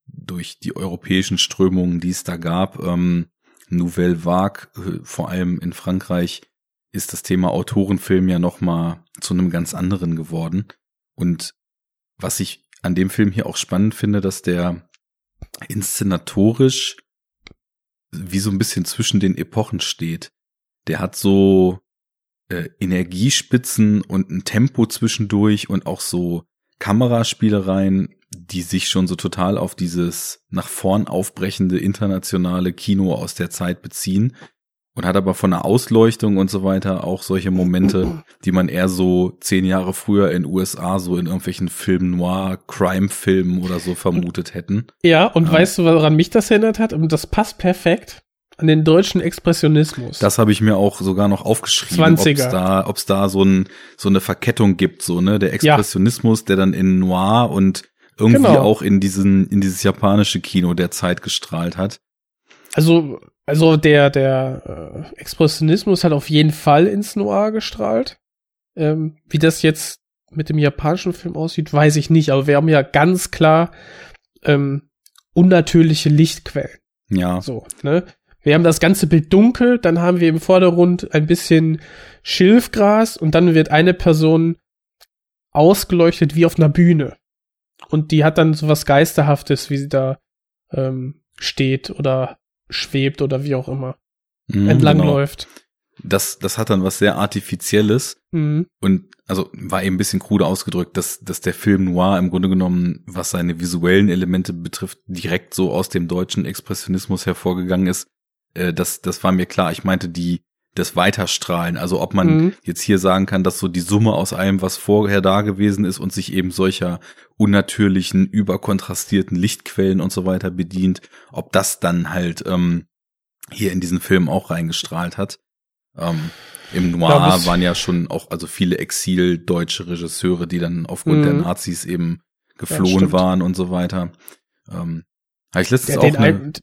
durch die europäischen Strömungen, die es da gab, ähm, Nouvelle Vague, äh, vor allem in Frankreich, ist das Thema Autorenfilm ja nochmal zu einem ganz anderen geworden. Und was ich an dem Film hier auch spannend finde, dass der inszenatorisch wie so ein bisschen zwischen den Epochen steht. Der hat so äh, Energiespitzen und ein Tempo zwischendurch und auch so Kameraspielereien, die sich schon so total auf dieses nach vorn aufbrechende internationale Kino aus der Zeit beziehen und hat aber von der Ausleuchtung und so weiter auch solche Momente, [clears throat] die man eher so zehn Jahre früher in USA so in irgendwelchen Film Noir, Crime-Filmen oder so vermutet hätten. Ja, und ja. weißt du, woran mich das erinnert hat? Und das passt perfekt an den deutschen Expressionismus. Das habe ich mir auch sogar noch aufgeschrieben, 20er. ob's da, ob's da so, ein, so eine Verkettung gibt, so ne, der Expressionismus, ja. der dann in Noir und irgendwie genau. auch in diesen in dieses japanische Kino der Zeit gestrahlt hat. Also also der der äh, Expressionismus hat auf jeden Fall ins Noir gestrahlt. Ähm, wie das jetzt mit dem japanischen Film aussieht, weiß ich nicht, aber wir haben ja ganz klar ähm, unnatürliche Lichtquellen. Ja. So, ne? Wir haben das ganze Bild dunkel, dann haben wir im Vordergrund ein bisschen Schilfgras und dann wird eine Person ausgeleuchtet wie auf einer Bühne. Und die hat dann so was Geisterhaftes, wie sie da ähm, steht oder schwebt oder wie auch immer Mhm, entlangläuft. Genau. Das, das hat dann was sehr Artifizielles Mhm. und also war eben ein bisschen krude ausgedrückt, dass, dass der Film Noir im Grunde genommen, was seine visuellen Elemente betrifft, direkt so aus dem deutschen Expressionismus hervorgegangen ist. Äh, das, das war mir klar. Ich meinte die, das Weiterstrahlen. Also ob man Mhm. jetzt hier sagen kann, dass so die Summe aus allem, was vorher da gewesen ist und sich eben solcher unnatürlichen, überkontrastierten Lichtquellen und so weiter bedient, ob das dann halt ähm, hier in diesen Film auch reingestrahlt hat. Ähm, Im Noir Ja, waren ja schon auch also viele exil-deutsche Regisseure, die dann aufgrund der Mhm. Nazis eben Ja, geflohen stimmt. waren und so weiter. Ähm, habe ich letztens Ja, auch eine, Ein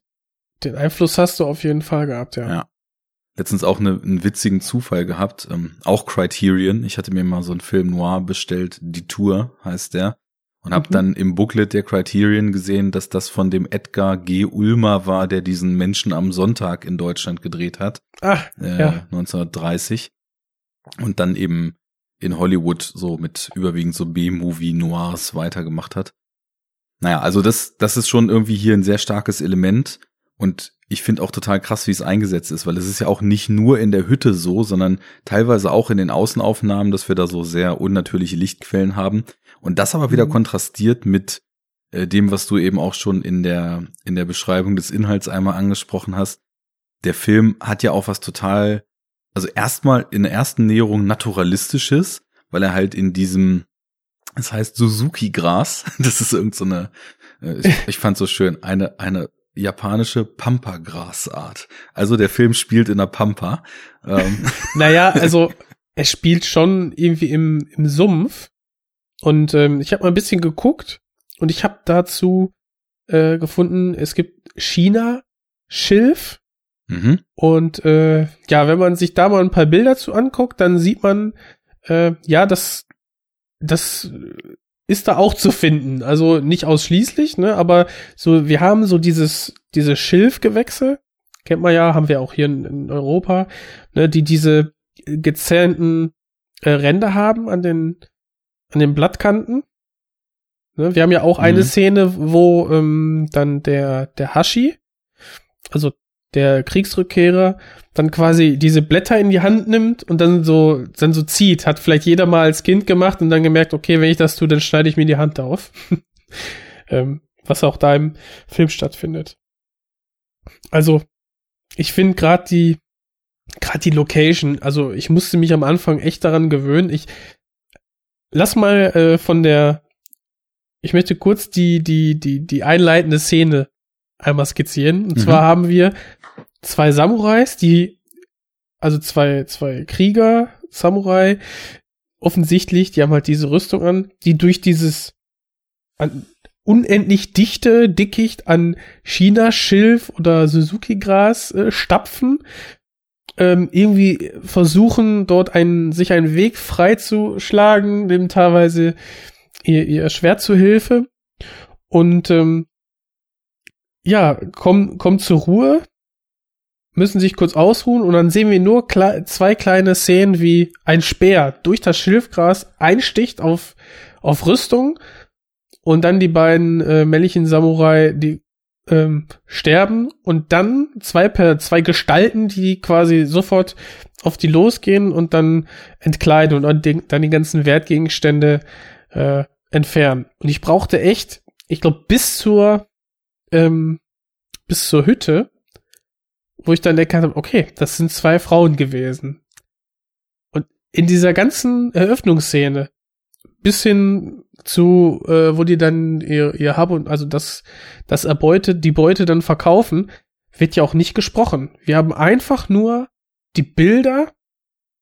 den Einfluss hast du auf jeden Fall gehabt, ja. Ja. letztens auch eine, einen witzigen Zufall gehabt. Ähm, auch Criterion. Ich hatte mir mal so einen Film Noir bestellt. Die Tour heißt der. Und habe Mhm. dann im Booklet der Criterion gesehen, dass das von dem Edgar G. Ulmer war, der diesen Menschen am Sonntag in Deutschland gedreht hat. Ah, äh, Ja. 1930. Und dann eben in Hollywood so mit überwiegend so B-Movie Noirs weitergemacht hat. Naja, also das, das ist schon irgendwie hier ein sehr starkes Element. Und ich finde auch total krass, wie es eingesetzt ist, weil es ist ja auch nicht nur in der Hütte so, sondern teilweise auch in den Außenaufnahmen, dass wir da so sehr unnatürliche Lichtquellen haben. Und das aber wieder Mhm. kontrastiert mit äh, dem, was du eben auch schon in der, in der Beschreibung des Inhalts einmal angesprochen hast. Der Film hat ja auch was total, also erstmal in der ersten Näherung naturalistisches, weil er halt in diesem, es heißt Suzuki-Gras, [laughs] das ist irgend so eine, äh, ich, ich fand so schön, eine, eine japanische Pampa-Grasart. Also der Film spielt in der Pampa. Ähm, [laughs] Naja, also er spielt schon irgendwie im, im Sumpf. Und ähm, ich habe mal ein bisschen geguckt und ich habe dazu äh, gefunden, es gibt China, Schilf mhm. und äh, ja, wenn man sich da mal ein paar Bilder zu anguckt, dann sieht man, äh, ja, das, das ist da auch zu finden. Also nicht ausschließlich, ne, aber so, wir haben so dieses, diese Schilfgewächse, kennt man ja, haben wir auch hier in, in Europa, ne, die diese gezähnten äh, Ränder haben an den, an den Blattkanten. Ne, wir haben ja auch eine Mhm. Szene, wo ähm, dann der, der Hashi, also der Kriegsrückkehrer, dann quasi diese Blätter in die Hand nimmt und dann so, dann so zieht. Hat vielleicht jeder mal als Kind gemacht und dann gemerkt, okay, wenn ich das tue, dann schneide ich mir die Hand auf. [laughs] ähm, was auch da im Film stattfindet. Also, ich finde gerade die, gerade die Location, also ich musste mich am Anfang echt daran gewöhnen. Ich lass mal äh, von der, ich möchte kurz die, die, die, die einleitende Szene einmal skizzieren. Und Mhm. zwar haben wir zwei Samurais, die, also zwei, zwei Krieger, Samurai, offensichtlich, die haben halt diese Rüstung an, die durch dieses an, unendlich dichte Dickicht an China-Schilf oder Suzuki-Gras äh, stapfen, ähm, irgendwie versuchen, dort einen, sich einen Weg freizuschlagen, dem teilweise ihr, ihr Schwert zu Hilfe. Und ähm, ja, kommen, kommen zur Ruhe, müssen sich kurz ausruhen und dann sehen wir nur kle zwei kleine Szenen, wie ein Speer durch das Schilfgras einsticht auf, auf Rüstung und dann die beiden äh, männlichen Samurai, die ähm, sterben und dann zwei per zwei Gestalten, die quasi sofort auf die losgehen und dann entkleiden und dann die, ganzen Wertgegenstände äh, entfernen. Und ich brauchte echt, ich glaube, bis zur ähm, bis zur Hütte, wo ich dann erkannt habe, okay, das sind zwei Frauen gewesen. Und in dieser ganzen Eröffnungsszene, bis hin zu, äh, wo die dann ihr, ihr Hab und also das, das Erbeute, die Beute dann verkaufen, wird ja auch nicht gesprochen. Wir haben einfach nur die Bilder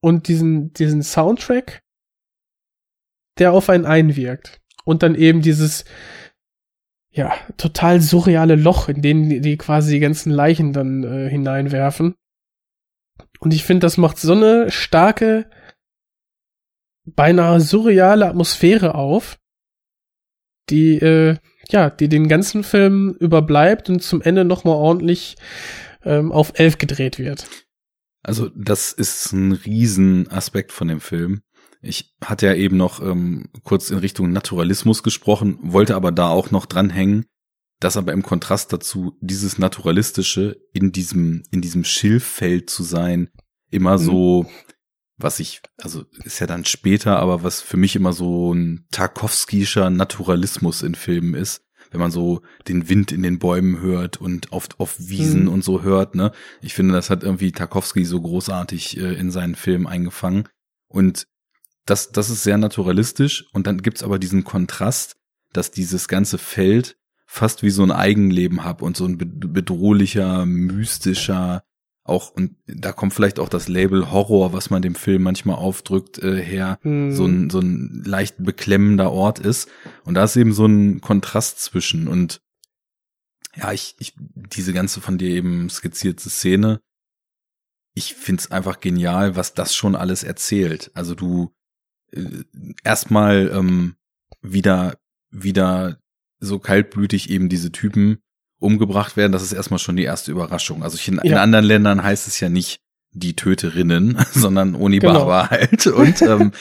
und diesen, diesen Soundtrack, der auf einen einwirkt. Und dann eben dieses, ja, total surreale Loch, in den die, die quasi die ganzen Leichen dann äh, hineinwerfen. Und ich finde, das macht so eine starke beinahe surreale Atmosphäre auf, die, äh, ja, die den ganzen Film überbleibt und zum Ende nochmal ordentlich ähm, auf elf gedreht wird. Also das ist ein Riesenaspekt von dem Film. Ich hatte ja eben noch ähm, kurz in Richtung Naturalismus gesprochen, wollte aber da auch noch dranhängen, dass aber im Kontrast dazu dieses Naturalistische in diesem, in diesem Schilffeld zu sein, immer Mhm. so, was ich, also ist ja dann später, aber was für mich immer so ein Tarkovskischer Naturalismus in Filmen ist, wenn man so den Wind in den Bäumen hört und auf, auf Wiesen Mhm. und so hört, ne? Ich finde, das hat irgendwie Tarkovsky so großartig äh, in seinen Film eingefangen. Und das, das ist sehr naturalistisch. Und dann gibt's aber diesen Kontrast, dass dieses ganze Feld fast wie so ein Eigenleben hat und so ein be- bedrohlicher, mystischer, auch, und da kommt vielleicht auch das Label Horror, was man dem Film manchmal aufdrückt, äh, her, Mhm. so ein, so ein leicht beklemmender Ort ist. Und da ist eben so ein Kontrast zwischen. Und ja, ich, ich, diese ganze von dir eben skizzierte Szene, ich find's einfach genial, was das schon alles erzählt. Also du erstmal ähm, wieder, wieder so kaltblütig eben diese Typen umgebracht werden, das ist erstmal schon die erste Überraschung. Also in, in Ja. anderen Ländern heißt es ja nicht die Töterinnen, [laughs] sondern Oni Genau. Halt. Und ähm,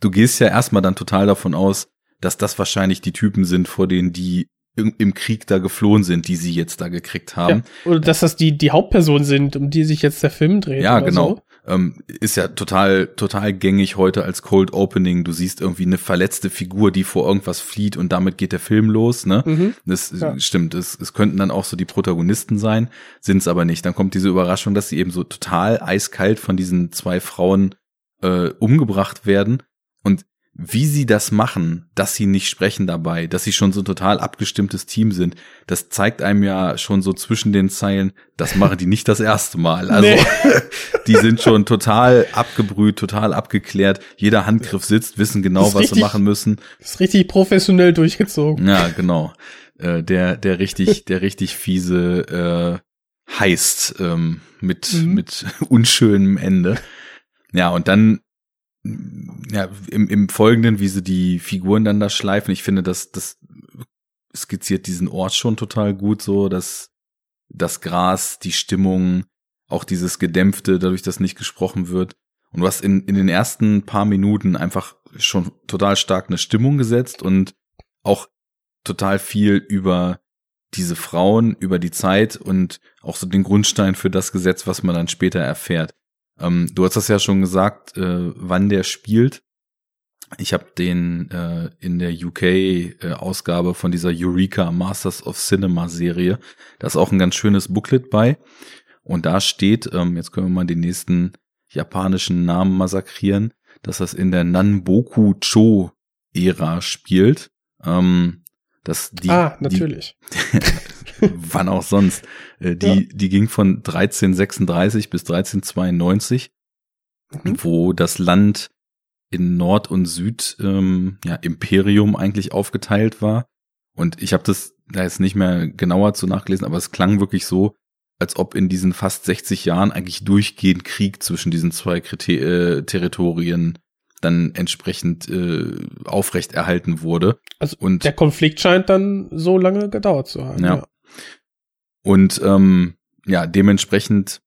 du gehst ja erstmal dann total davon aus, dass das wahrscheinlich die Typen sind, vor denen die im, Krieg da geflohen sind, die sie jetzt da gekriegt haben. Ja. Oder dass das die, die Hauptpersonen sind, um die sich jetzt der Film dreht. Ja, genau. So. Ähm, ist ja total, total gängig heute als Cold Opening. Du siehst irgendwie eine verletzte Figur, die vor irgendwas flieht und damit geht der Film los, ne? Mhm. Das Ja. stimmt. Es, es könnten dann auch so die Protagonisten sein, sind es aber nicht. Dann kommt diese Überraschung, dass sie eben so total eiskalt von diesen zwei Frauen äh, umgebracht werden. Wie sie das machen, dass sie nicht sprechen dabei, dass sie schon so ein total abgestimmtes Team sind, das zeigt einem ja schon so zwischen den Zeilen, das machen die nicht das erste Mal. [laughs] Also Nee. [laughs] die sind schon total abgebrüht, total abgeklärt. Jeder Handgriff sitzt, wissen genau, was sie richtig- machen müssen. Das ist richtig professionell durchgezogen. Ja, genau. Äh, der, der richtig, [laughs] der richtig fiese äh, heißt ähm, mit, Mhm. mit unschönem Ende. Ja, und dann ja, im, im Folgenden, wie sie die Figuren dann da schleifen, ich finde, das, das skizziert diesen Ort schon total gut, so, dass das Gras, die Stimmung, auch dieses Gedämpfte, dadurch, dass nicht gesprochen wird. Und hast in, in den ersten paar Minuten einfach schon total stark eine Stimmung gesetzt und auch total viel über diese Frauen, über die Zeit und auch so den Grundstein für das Gesetz, was man dann später erfährt. Ähm, du hast das ja schon gesagt, äh, wann der spielt. Ich habe den äh, in der UK-Ausgabe von dieser Eureka Masters of Cinema Serie. Da ist auch ein ganz schönes Booklet bei. Und da steht, ähm, jetzt können wir mal den nächsten japanischen Namen massakrieren, dass das in der Nanboku-Cho-Ära spielt. Ähm, dass die, ah, die natürlich. [laughs] [laughs] wann auch sonst. Äh, die, die ging von 1336 bis 1392, Mhm. wo das Land in Nord und Süd ähm, ja, Imperium eigentlich aufgeteilt war. Und ich habe das da jetzt nicht mehr genauer zu nachgelesen, aber es klang wirklich so, als ob in diesen fast 60 Jahren eigentlich durchgehend Krieg zwischen diesen zwei Kriter äh, Territorien dann entsprechend äh, aufrechterhalten wurde. Also und der Konflikt scheint dann so lange gedauert zu haben. Ja. Ja. Und ähm, ja, dementsprechend,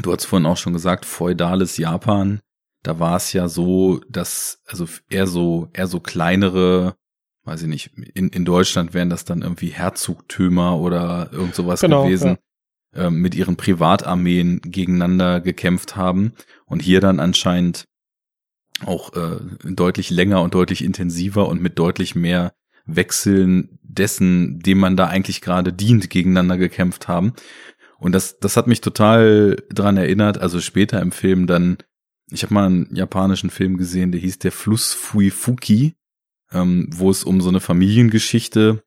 du hast vorhin auch schon gesagt, feudales Japan, da war es ja so, dass, also eher so, eher so kleinere, weiß ich nicht, in, in Deutschland wären das dann irgendwie Herzogtümer oder irgend sowas Genau, gewesen, ähm, mit ihren Privatarmeen gegeneinander gekämpft haben und hier dann anscheinend auch äh, deutlich länger und deutlich intensiver und mit deutlich mehr Wechseln dessen, dem man da eigentlich gerade dient, gegeneinander gekämpft haben. Und das, das hat mich total dran erinnert. Also später im Film dann, ich habe mal einen japanischen Film gesehen, der hieß der Fluss Fuifuki, ähm, wo es um so eine Familiengeschichte,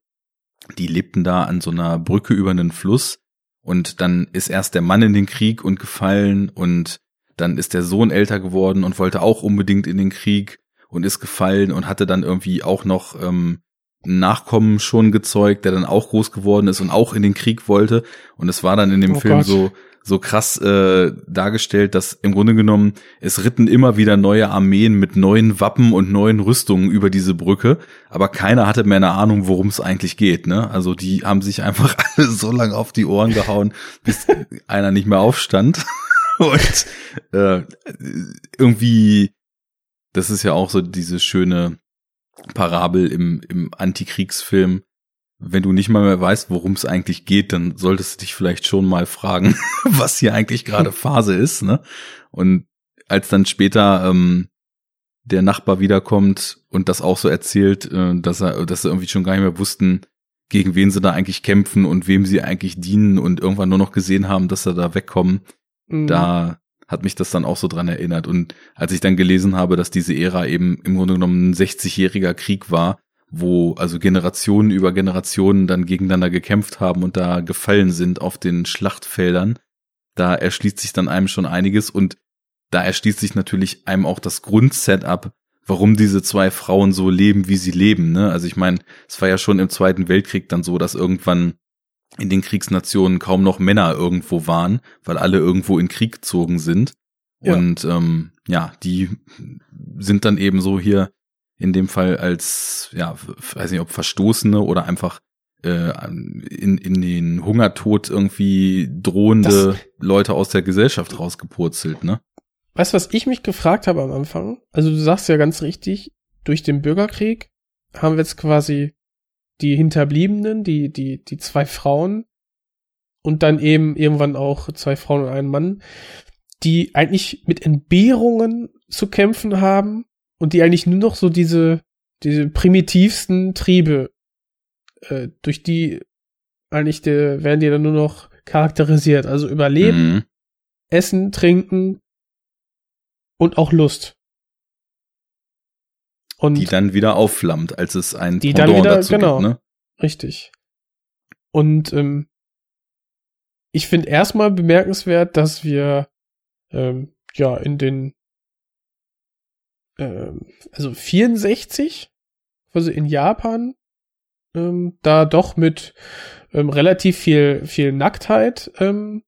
die lebten da an so einer Brücke über einen Fluss und dann ist erst der Mann in den Krieg und gefallen und dann ist der Sohn älter geworden und wollte auch unbedingt in den Krieg und ist gefallen und hatte dann irgendwie auch noch ähm, Nachkommen schon gezeugt, der dann auch groß geworden ist und auch in den Krieg wollte. Und es war dann in dem Oh Film Gott. so, so krass äh, dargestellt, dass im Grunde genommen es ritten immer wieder neue Armeen mit neuen Wappen und neuen Rüstungen über diese Brücke, aber keiner hatte mehr eine Ahnung, worum es eigentlich geht. Ne? Also die haben sich einfach [laughs] alle so lange auf die Ohren gehauen, bis einer nicht mehr aufstand. [laughs] und äh, irgendwie, das ist ja auch so diese schöne Parabel im, im Antikriegsfilm, wenn du nicht mal mehr weißt, worum es eigentlich geht, dann solltest du dich vielleicht schon mal fragen, [laughs] was hier eigentlich gerade [laughs] Phase ist. Ne? Und als dann später ähm, der Nachbar wiederkommt und das auch so erzählt, äh, dass er, dass sie irgendwie schon gar nicht mehr wussten, gegen wen sie da eigentlich kämpfen und wem sie eigentlich dienen und irgendwann nur noch gesehen haben, dass sie da wegkommen, mhm. da hat mich das dann auch so dran erinnert. Und als ich dann gelesen habe, dass diese Ära eben im Grunde genommen ein 60-jähriger Krieg war, wo also Generationen über Generationen dann gegeneinander gekämpft haben und da gefallen sind auf den Schlachtfeldern. Da erschließt sich dann einem schon einiges und da erschließt sich natürlich einem auch das Grundsetup, warum diese zwei Frauen so leben, wie sie leben. Ne? Also ich meine, es war ja schon im Zweiten Weltkrieg dann so, dass irgendwann in den Kriegsnationen kaum noch Männer irgendwo waren, weil alle irgendwo in Krieg gezogen sind. Ja. Und ähm, ja, die sind dann eben so hier in dem Fall als, ja, weiß nicht, ob Verstoßene oder einfach äh, in, in den Hungertod irgendwie drohende das, Leute aus der Gesellschaft rausgepurzelt, ne? Weißt du, was ich mich gefragt habe am Anfang? Also du sagst ja ganz richtig, durch den Bürgerkrieg haben wir jetzt quasi die Hinterbliebenen, die, die, die zwei Frauen und dann eben irgendwann auch zwei Frauen und einen Mann, die eigentlich mit Entbehrungen zu kämpfen haben und die eigentlich nur noch so diese, diese primitivsten Triebe, äh, durch die eigentlich der, werden die dann nur noch charakterisiert. Also Überleben, mhm. Essen, Trinken und auch Lust. Und die dann wieder aufflammt, als es ein die Pendant dann wieder, dazu genau, gibt, ne? Richtig. Und ähm, ich finde erstmal bemerkenswert, dass wir ähm, ja in den ähm, also 64, also in Japan, ähm, da doch mit ähm, relativ viel, viel Nacktheit ähm,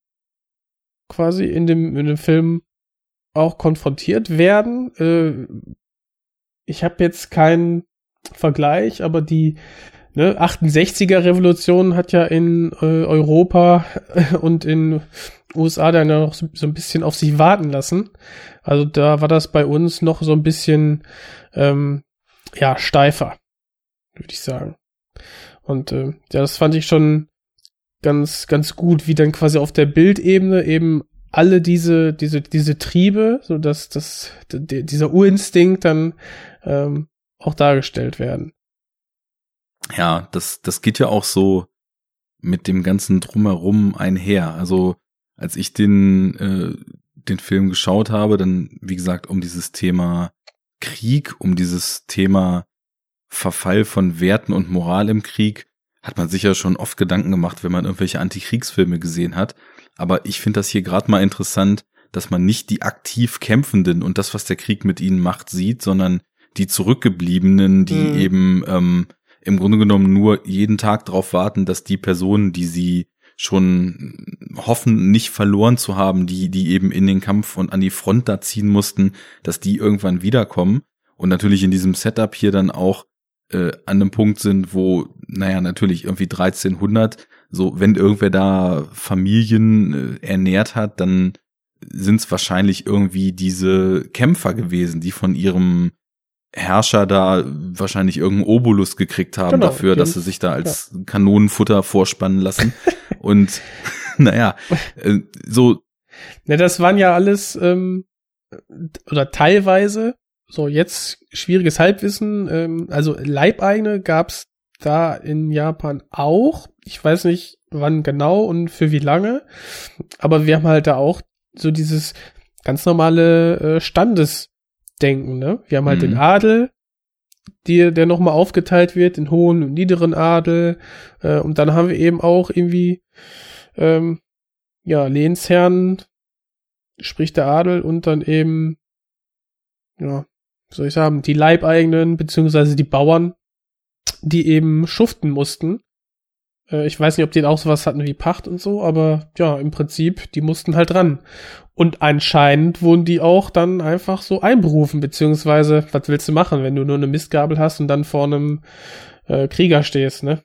quasi in dem, in dem Film auch konfrontiert werden. Äh, ich habe jetzt keinen Vergleich, aber die ne, 68er Revolution hat ja in äh, Europa [laughs] und in USA dann ja noch so, so, ein bisschen auf sich warten lassen. Also da war das bei uns noch so ein bisschen ähm, ja steifer, würde ich sagen. Und äh, ja, das fand ich schon ganz ganz gut, wie dann quasi auf der Bildebene eben alle diese diese diese Triebe, so dass das dieser Urinstinkt dann ähm, auch dargestellt werden. Ja, das das geht ja auch so mit dem ganzen drumherum einher. Also als ich den, äh, den Film geschaut habe, dann, wie gesagt, um dieses Thema Krieg, um dieses Thema Verfall von Werten und Moral im Krieg, hat man sicher schon oft Gedanken gemacht, wenn man irgendwelche Antikriegsfilme gesehen hat. Aber ich finde das hier gerade mal interessant, dass man nicht die aktiv Kämpfenden und das, was der Krieg mit ihnen macht, sieht, sondern die Zurückgebliebenen, die mhm. eben ähm, im Grunde genommen nur jeden Tag darauf warten, dass die Personen, die sie schon hoffen, nicht verloren zu haben, die, die eben in den Kampf und an die Front da ziehen mussten, dass die irgendwann wiederkommen und natürlich in diesem Setup hier dann auch äh, an einem Punkt sind, wo, naja, natürlich irgendwie 1300, so, wenn irgendwer da Familien äh, ernährt hat, dann sind es wahrscheinlich irgendwie diese Kämpfer gewesen, die von ihrem Herrscher da wahrscheinlich irgendeinen Obolus gekriegt haben genau, dafür, dass sie sich da als ja. Kanonenfutter vorspannen lassen. [laughs] Und [laughs] naja, äh, so. Ne, das waren ja alles, ähm, oder teilweise, so jetzt schwieriges Halbwissen, ähm, also Leibeigene gab's da in Japan auch. Ich weiß nicht, wann genau und für wie lange, aber wir haben halt da auch so dieses ganz normale äh, Standes denken, ne? Wir haben halt mhm. den Adel, die, der nochmal aufgeteilt wird in hohen und niederen Adel. Äh, und dann haben wir eben auch irgendwie, ähm, ja, Lehnsherren, sprich der Adel und dann eben, ja, wie soll ich sagen, die Leibeigenen beziehungsweise die Bauern, die eben schuften mussten Äh, ich weiß nicht, ob die auch sowas hatten wie Pacht und so, aber ja, im Prinzip, die mussten halt ran. Und anscheinend wurden die auch dann einfach so einberufen, beziehungsweise, was willst du machen, wenn du nur eine Mistgabel hast und dann vor einem äh, Krieger stehst, ne?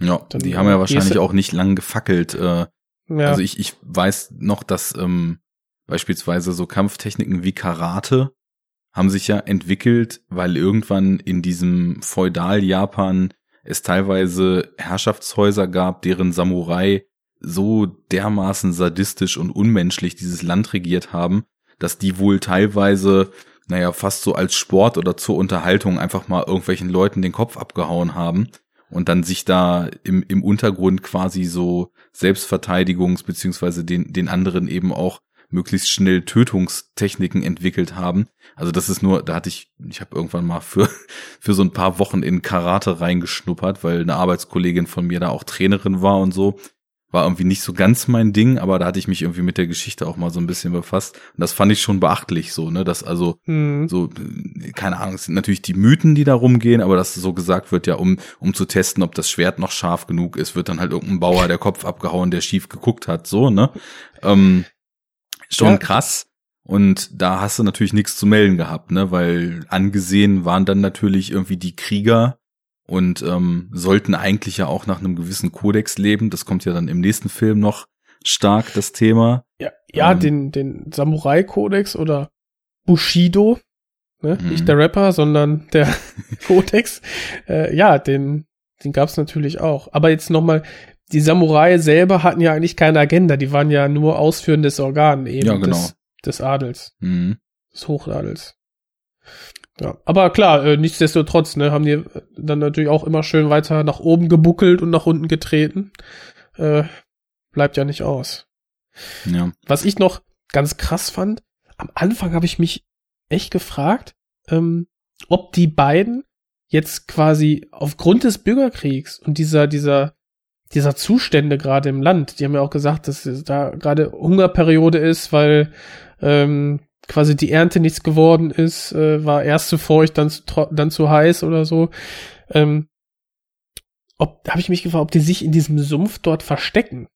Ja, Dann, die haben ja äh, wahrscheinlich auch nicht lang gefackelt. Äh, Ja, Also ich, ich weiß noch, dass ähm, beispielsweise so Kampftechniken wie Karate haben sich ja entwickelt, weil irgendwann in diesem Feudal-Japan es teilweise Herrschaftshäuser gab, deren Samurai so dermaßen sadistisch und unmenschlich dieses Land regiert haben, dass die wohl teilweise, naja, fast so als Sport oder zur Unterhaltung einfach mal irgendwelchen Leuten den Kopf abgehauen haben und dann sich da im, im Untergrund quasi so Selbstverteidigungs- beziehungsweise den, den anderen eben auch möglichst schnell Tötungstechniken entwickelt haben. Also das ist nur, da hatte ich, ich habe irgendwann mal für, [laughs] für so ein paar Wochen in Karate reingeschnuppert, weil eine Arbeitskollegin von mir da auch Trainerin war und so. War irgendwie nicht so ganz mein Ding, aber da hatte ich mich irgendwie mit der Geschichte auch mal so ein bisschen befasst. Und das fand ich schon beachtlich so, ne, dass also hm. so, keine Ahnung, es sind natürlich die Mythen, die da rumgehen, aber dass so gesagt wird, ja, um, um zu testen, ob das Schwert noch scharf genug ist, wird dann halt irgendein Bauer der Kopf abgehauen, der schief geguckt hat, so, ne? Ähm, schon Ja. krass. Und da hast du natürlich nichts zu melden gehabt, ne? Weil angesehen waren dann natürlich irgendwie die Krieger und ähm, sollten eigentlich ja auch nach einem gewissen Kodex leben. Das kommt ja dann im nächsten Film noch stark, das Thema. ja, ja ähm, den, den Samurai-Kodex oder Bushido, ne? Mhm. nicht der Rapper, sondern der [laughs] Kodex. Äh, ja, den, den gab's natürlich auch. Aber jetzt nochmal, die Samurai selber hatten ja eigentlich keine Agenda, die waren ja nur ausführendes Organ eben Ja, genau. des, des Adels, Mhm. des Hochadels. Ja, aber klar, äh, nichtsdestotrotz, ne, haben die dann natürlich auch immer schön weiter nach oben gebuckelt und nach unten getreten. Äh, bleibt ja nicht aus. Ja. Was ich noch ganz krass fand, am Anfang habe ich mich echt gefragt, ähm, ob die beiden jetzt quasi aufgrund des Bürgerkriegs und dieser, dieser, dieser Zustände gerade im Land, die haben ja auch gesagt, dass da gerade Hungerperiode ist, weil ähm, quasi die Ernte nichts geworden ist, äh, war erst zu feucht, dann zu, dann zu heiß oder so. Ähm, ob, da habe ich mich gefragt, ob die sich in diesem Sumpf dort verstecken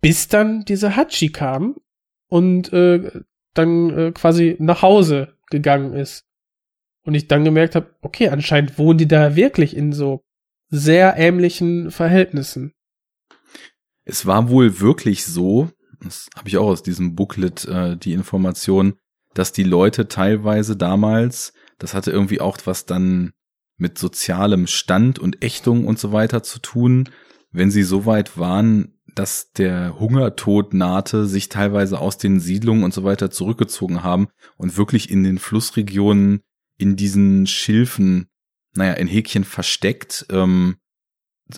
bis dann diese Hachi kam und äh, dann äh, quasi nach Hause gegangen ist. Und ich dann gemerkt habe, okay, anscheinend wohnen die da wirklich in so sehr ähnlichen Verhältnissen. Es war wohl wirklich so, das habe ich auch aus diesem Booklet äh, die Information, dass die Leute teilweise damals, das hatte irgendwie auch was dann mit sozialem Stand und Ächtung und so weiter zu tun, wenn sie so weit waren, dass der Hungertod nahte, sich teilweise aus den Siedlungen und so weiter zurückgezogen haben und wirklich in den Flussregionen in diesen Schilfen, naja, in Häkchen versteckt, ähm,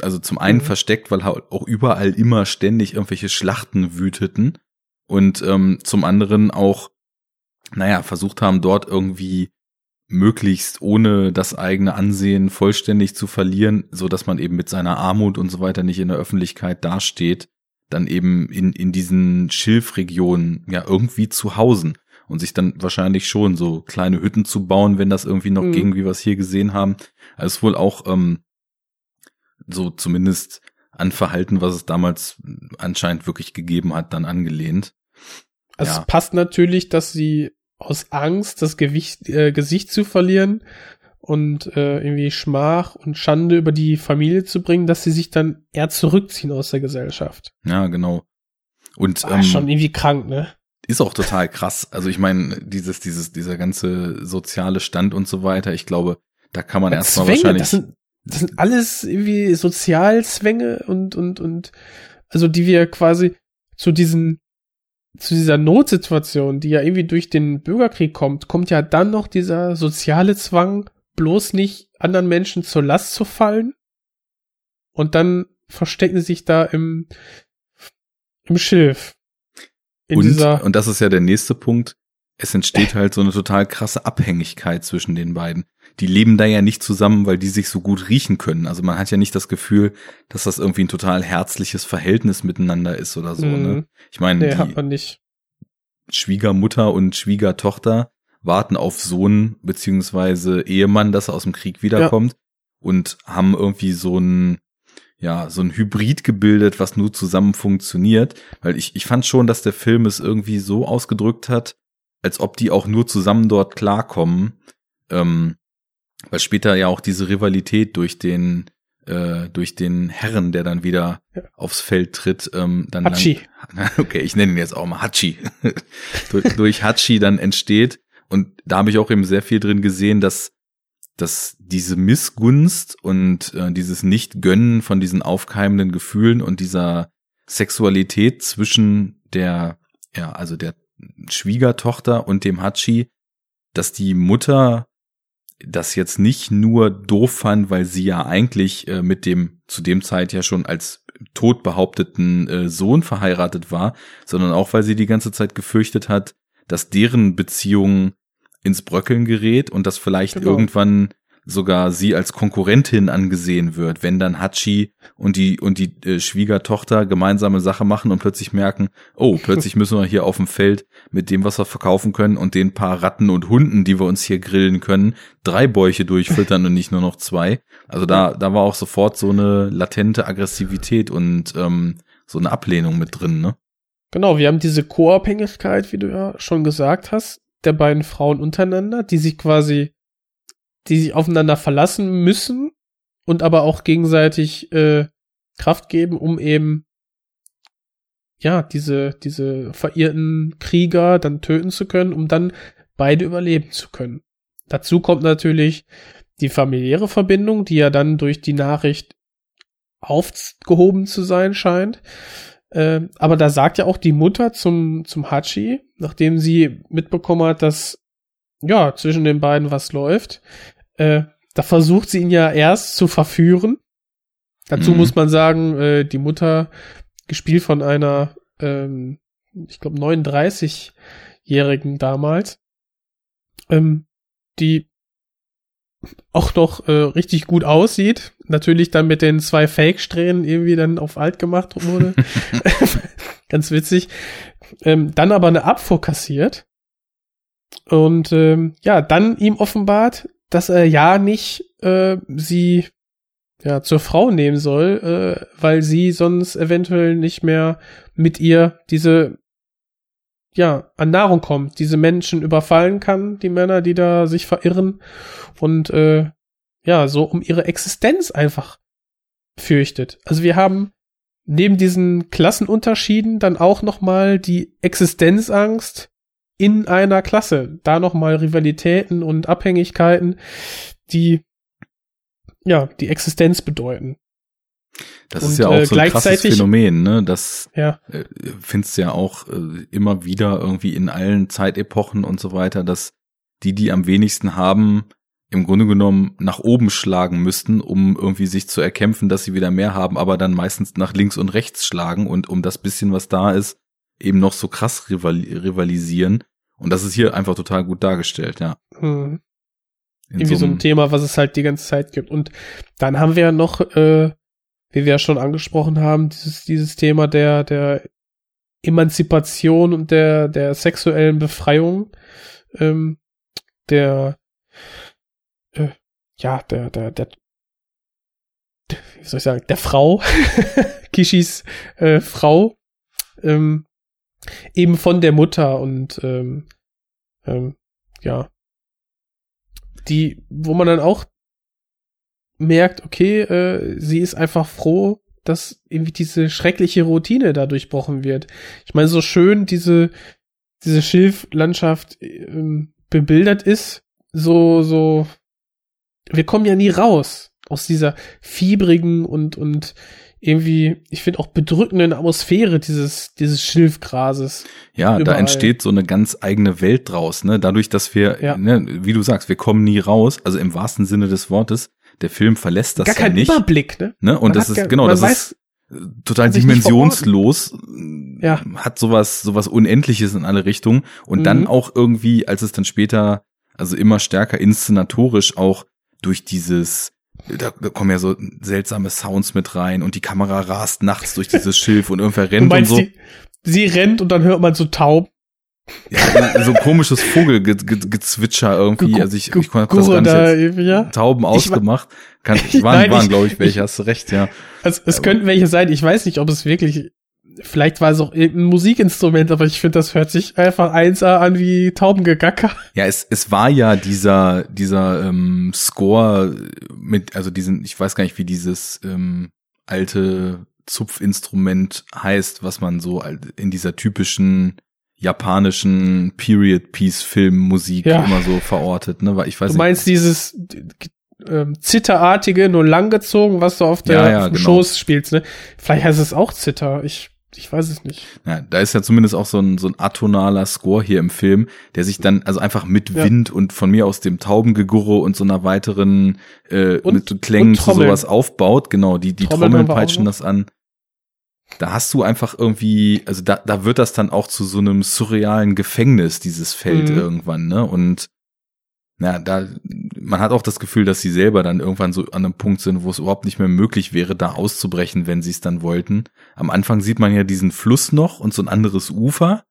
also zum einen Mhm. versteckt, weil halt auch überall immer ständig irgendwelche Schlachten wüteten und ähm, zum anderen auch, naja, versucht haben, dort irgendwie möglichst ohne das eigene Ansehen vollständig zu verlieren, so dass man eben mit seiner Armut und so weiter nicht in der Öffentlichkeit dasteht, dann eben in, in diesen Schilfregionen ja irgendwie zu hausen und sich dann wahrscheinlich schon so kleine Hütten zu bauen, wenn das irgendwie noch Mhm. ging, wie wir es hier gesehen haben. Also es ist wohl auch ähm, so zumindest an Verhalten, was es damals anscheinend wirklich gegeben hat, dann angelehnt. Also Ja. es passt natürlich, dass sie aus Angst, das Gewicht, äh, Gesicht zu verlieren und äh, irgendwie Schmach und Schande über die Familie zu bringen, dass sie sich dann eher zurückziehen aus der Gesellschaft. Ja, genau. Und Ah, ähm, schon irgendwie krank, ne? Ist auch total krass. Also ich meine, dieses, dieses, dieser ganze soziale Stand und so weiter, ich glaube, da kann man erstmal wahrscheinlich. das sind, das sind alles irgendwie Sozialzwänge und, und, und, also die wir quasi zu diesen, zu dieser Notsituation, die ja irgendwie durch den Bürgerkrieg kommt, kommt ja dann noch dieser soziale Zwang, bloß nicht anderen Menschen zur Last zu fallen. Und dann verstecken sie sich da im, im Schilf. Und, und das ist ja der nächste Punkt. Es entsteht halt so eine total krasse Abhängigkeit zwischen den beiden. Die leben da ja nicht zusammen, weil die sich so gut riechen können. Also man hat ja nicht das Gefühl, dass das irgendwie ein total herzliches Verhältnis miteinander ist oder so. Mhm. Ne? Ich meine, nee, hat die man nicht. Schwiegermutter und Schwiegertochter warten auf Sohn beziehungsweise Ehemann, dass er aus dem Krieg wiederkommt und haben irgendwie so ein ja, so ein Hybrid gebildet, was nur zusammen funktioniert. Weil ich, ich fand schon, dass der Film es irgendwie so ausgedrückt hat, als ob die auch nur zusammen dort klarkommen. Ähm, weil später ja auch diese Rivalität durch den äh, durch den Herren, der dann wieder Ja. aufs Feld tritt, ähm, dann Hachi. Dann, [laughs] okay, ich nenne ihn jetzt auch mal Hachi. [laughs] durch, durch Hachi dann entsteht und da habe ich auch eben sehr viel drin gesehen, dass dass diese Missgunst und äh, dieses Nicht-Gönnen von diesen aufkeimenden Gefühlen und dieser Sexualität zwischen der, ja, also der Schwiegertochter und dem Hachi, dass die Mutter das jetzt nicht nur doof fand, weil sie ja eigentlich äh, mit dem zu dem Zeit ja schon als tot behaupteten äh, Sohn verheiratet war, sondern auch weil sie die ganze Zeit gefürchtet hat, dass deren Beziehung ins Bröckeln gerät und dass vielleicht Genau. irgendwann sogar sie als Konkurrentin angesehen wird, wenn dann Hachi und die und die äh, Schwiegertochter gemeinsame Sache machen und plötzlich merken, oh, plötzlich [laughs] müssen wir hier auf dem Feld mit dem, was wir verkaufen können und den paar Ratten und Hunden, die wir uns hier grillen können, drei Bäuche durchfüttern und nicht nur noch zwei. Also da da war auch sofort so eine latente Aggressivität und ähm, so eine Ablehnung mit drin, ne? Genau, wir haben diese Co-Abhängigkeit, wie du ja schon gesagt hast, der beiden Frauen untereinander, die sich quasi, die sich aufeinander verlassen müssen und aber auch gegenseitig äh, Kraft geben, um eben ja diese diese verirrten Krieger dann töten zu können, um dann beide überleben zu können. Dazu kommt natürlich die familiäre Verbindung, die ja dann durch die Nachricht aufgehoben zu sein scheint. Ähm, aber da sagt ja auch die Mutter zum, zum Hachi, nachdem sie mitbekommen hat, dass ja zwischen den beiden was läuft, äh, da versucht sie ihn ja erst zu verführen. Dazu Mhm. muss man sagen, äh, die Mutter, gespielt von einer, ähm, ich glaube, 39-Jährigen damals, ähm, die auch noch äh, richtig gut aussieht. Natürlich dann mit den zwei Fake-Strähnen irgendwie dann auf alt gemacht wurde. [laughs] [laughs] Ganz witzig. Ähm, dann aber eine Abfuhr kassiert. Und ähm, ja, dann ihm offenbart, dass er ja nicht äh, sie ja zur Frau nehmen soll, äh, weil sie sonst eventuell nicht mehr mit ihr diese ja an Nahrung kommt, diese Menschen überfallen kann, die Männer, die da sich verirren und äh, ja so um ihre Existenz einfach fürchtet. Also wir haben neben diesen Klassenunterschieden dann auch noch mal die Existenzangst in einer Klasse, da noch mal Rivalitäten und Abhängigkeiten, die ja die Existenz bedeuten. Das Und, ist ja auch äh, so ein krasses Phänomen, ne? Das Ja, äh, findest du ja auch äh, immer wieder irgendwie in allen Zeitepochen und so weiter, dass die, die am wenigsten haben, im Grunde genommen nach oben schlagen müssten, um irgendwie sich zu erkämpfen, dass sie wieder mehr haben, aber dann meistens nach links und rechts schlagen und um das bisschen, was da ist, eben noch so krass rival rivalisieren. Und das ist hier einfach total gut dargestellt, ja. hm. In irgendwie so einem- ein Thema, was es halt die ganze Zeit gibt. Und dann haben wir ja noch, äh, wie wir ja schon angesprochen haben, dieses, dieses Thema der, der Emanzipation und der, der sexuellen Befreiung, ähm, der, äh, ja, der, der, der, wie soll ich sagen, der Frau, [laughs] Kishis äh, Frau, ähm, eben von der Mutter und ähm, ähm, ja, die, wo man dann auch merkt, okay, äh, sie ist einfach froh, dass irgendwie diese schreckliche Routine da durchbrochen wird. Ich meine, so schön diese, diese Schilflandschaft ähm, bebildert ist, so, so, wir kommen ja nie raus aus dieser fiebrigen und, und irgendwie, ich finde auch bedrückenden Atmosphäre dieses, dieses Schilfgrases. Ja, da Überall. entsteht so eine ganz eigene Welt draus, ne? Dadurch, dass wir, Ja. ne, wie du sagst, wir kommen nie raus, also im wahrsten Sinne des Wortes, der Film verlässt das Gar ja kein nicht. Überblick, ne? Ne? Und Man das ist, gar- genau, das weiß- ist total dimensionslos, Ja. hat sowas, sowas Unendliches in alle Richtungen und Mhm. dann auch irgendwie, als es dann später, also immer stärker inszenatorisch auch durch dieses, da, da kommen ja so seltsame Sounds mit rein und die Kamera rast nachts durch dieses Schilf und irgendwer rennt und so. die, sie rennt und dann hört man so taub. Ja, so komisches Vogelgezwitscher irgendwie. Also ich, ich konnte das gar nicht jetzt ja? Tauben ausgemacht. Kann, [laughs] waren, Nein, waren glaube ich, welche, hast du recht, ja. Also es könnten welche sein, ich weiß nicht, ob es wirklich, vielleicht war es auch irgendein Musikinstrument, aber ich finde, das hört sich einfach 1A an wie Taubengegacker. Ja, es, es war ja dieser, dieser ähm, Score mit, also diesen, ich weiß gar nicht, wie dieses ähm, alte Zupfinstrument heißt, was man so in dieser typischen japanischen Period-Piece-Film-Musik Ja. immer so verortet, ne? Weil ich weiß Du meinst dieses ähm, Zitterartige, nur langgezogen, was du auf der Ja, ja, auf dem genau. Schoß spielst, ne? Vielleicht heißt es auch Zitter, ich, ich weiß es nicht. Ja, da ist ja zumindest auch so ein, so ein atonaler Score hier im Film, der sich dann also einfach mit Ja. Wind und von mir aus dem Taubengegurre und so einer weiteren äh, Und- mit Klängen zu sowas aufbaut. Genau, die, die Trommeln Trommeln peitschen das an. Da hast du einfach irgendwie, also da, da wird das dann auch zu so einem surrealen Gefängnis, dieses Feld Mhm. irgendwann, ne? Und na, da, man hat auch das Gefühl, dass sie selber dann irgendwann so an einem Punkt sind, wo es überhaupt nicht mehr möglich wäre, da auszubrechen, wenn sie es dann wollten. Am Anfang sieht man ja diesen Fluss noch und so ein anderes Ufer.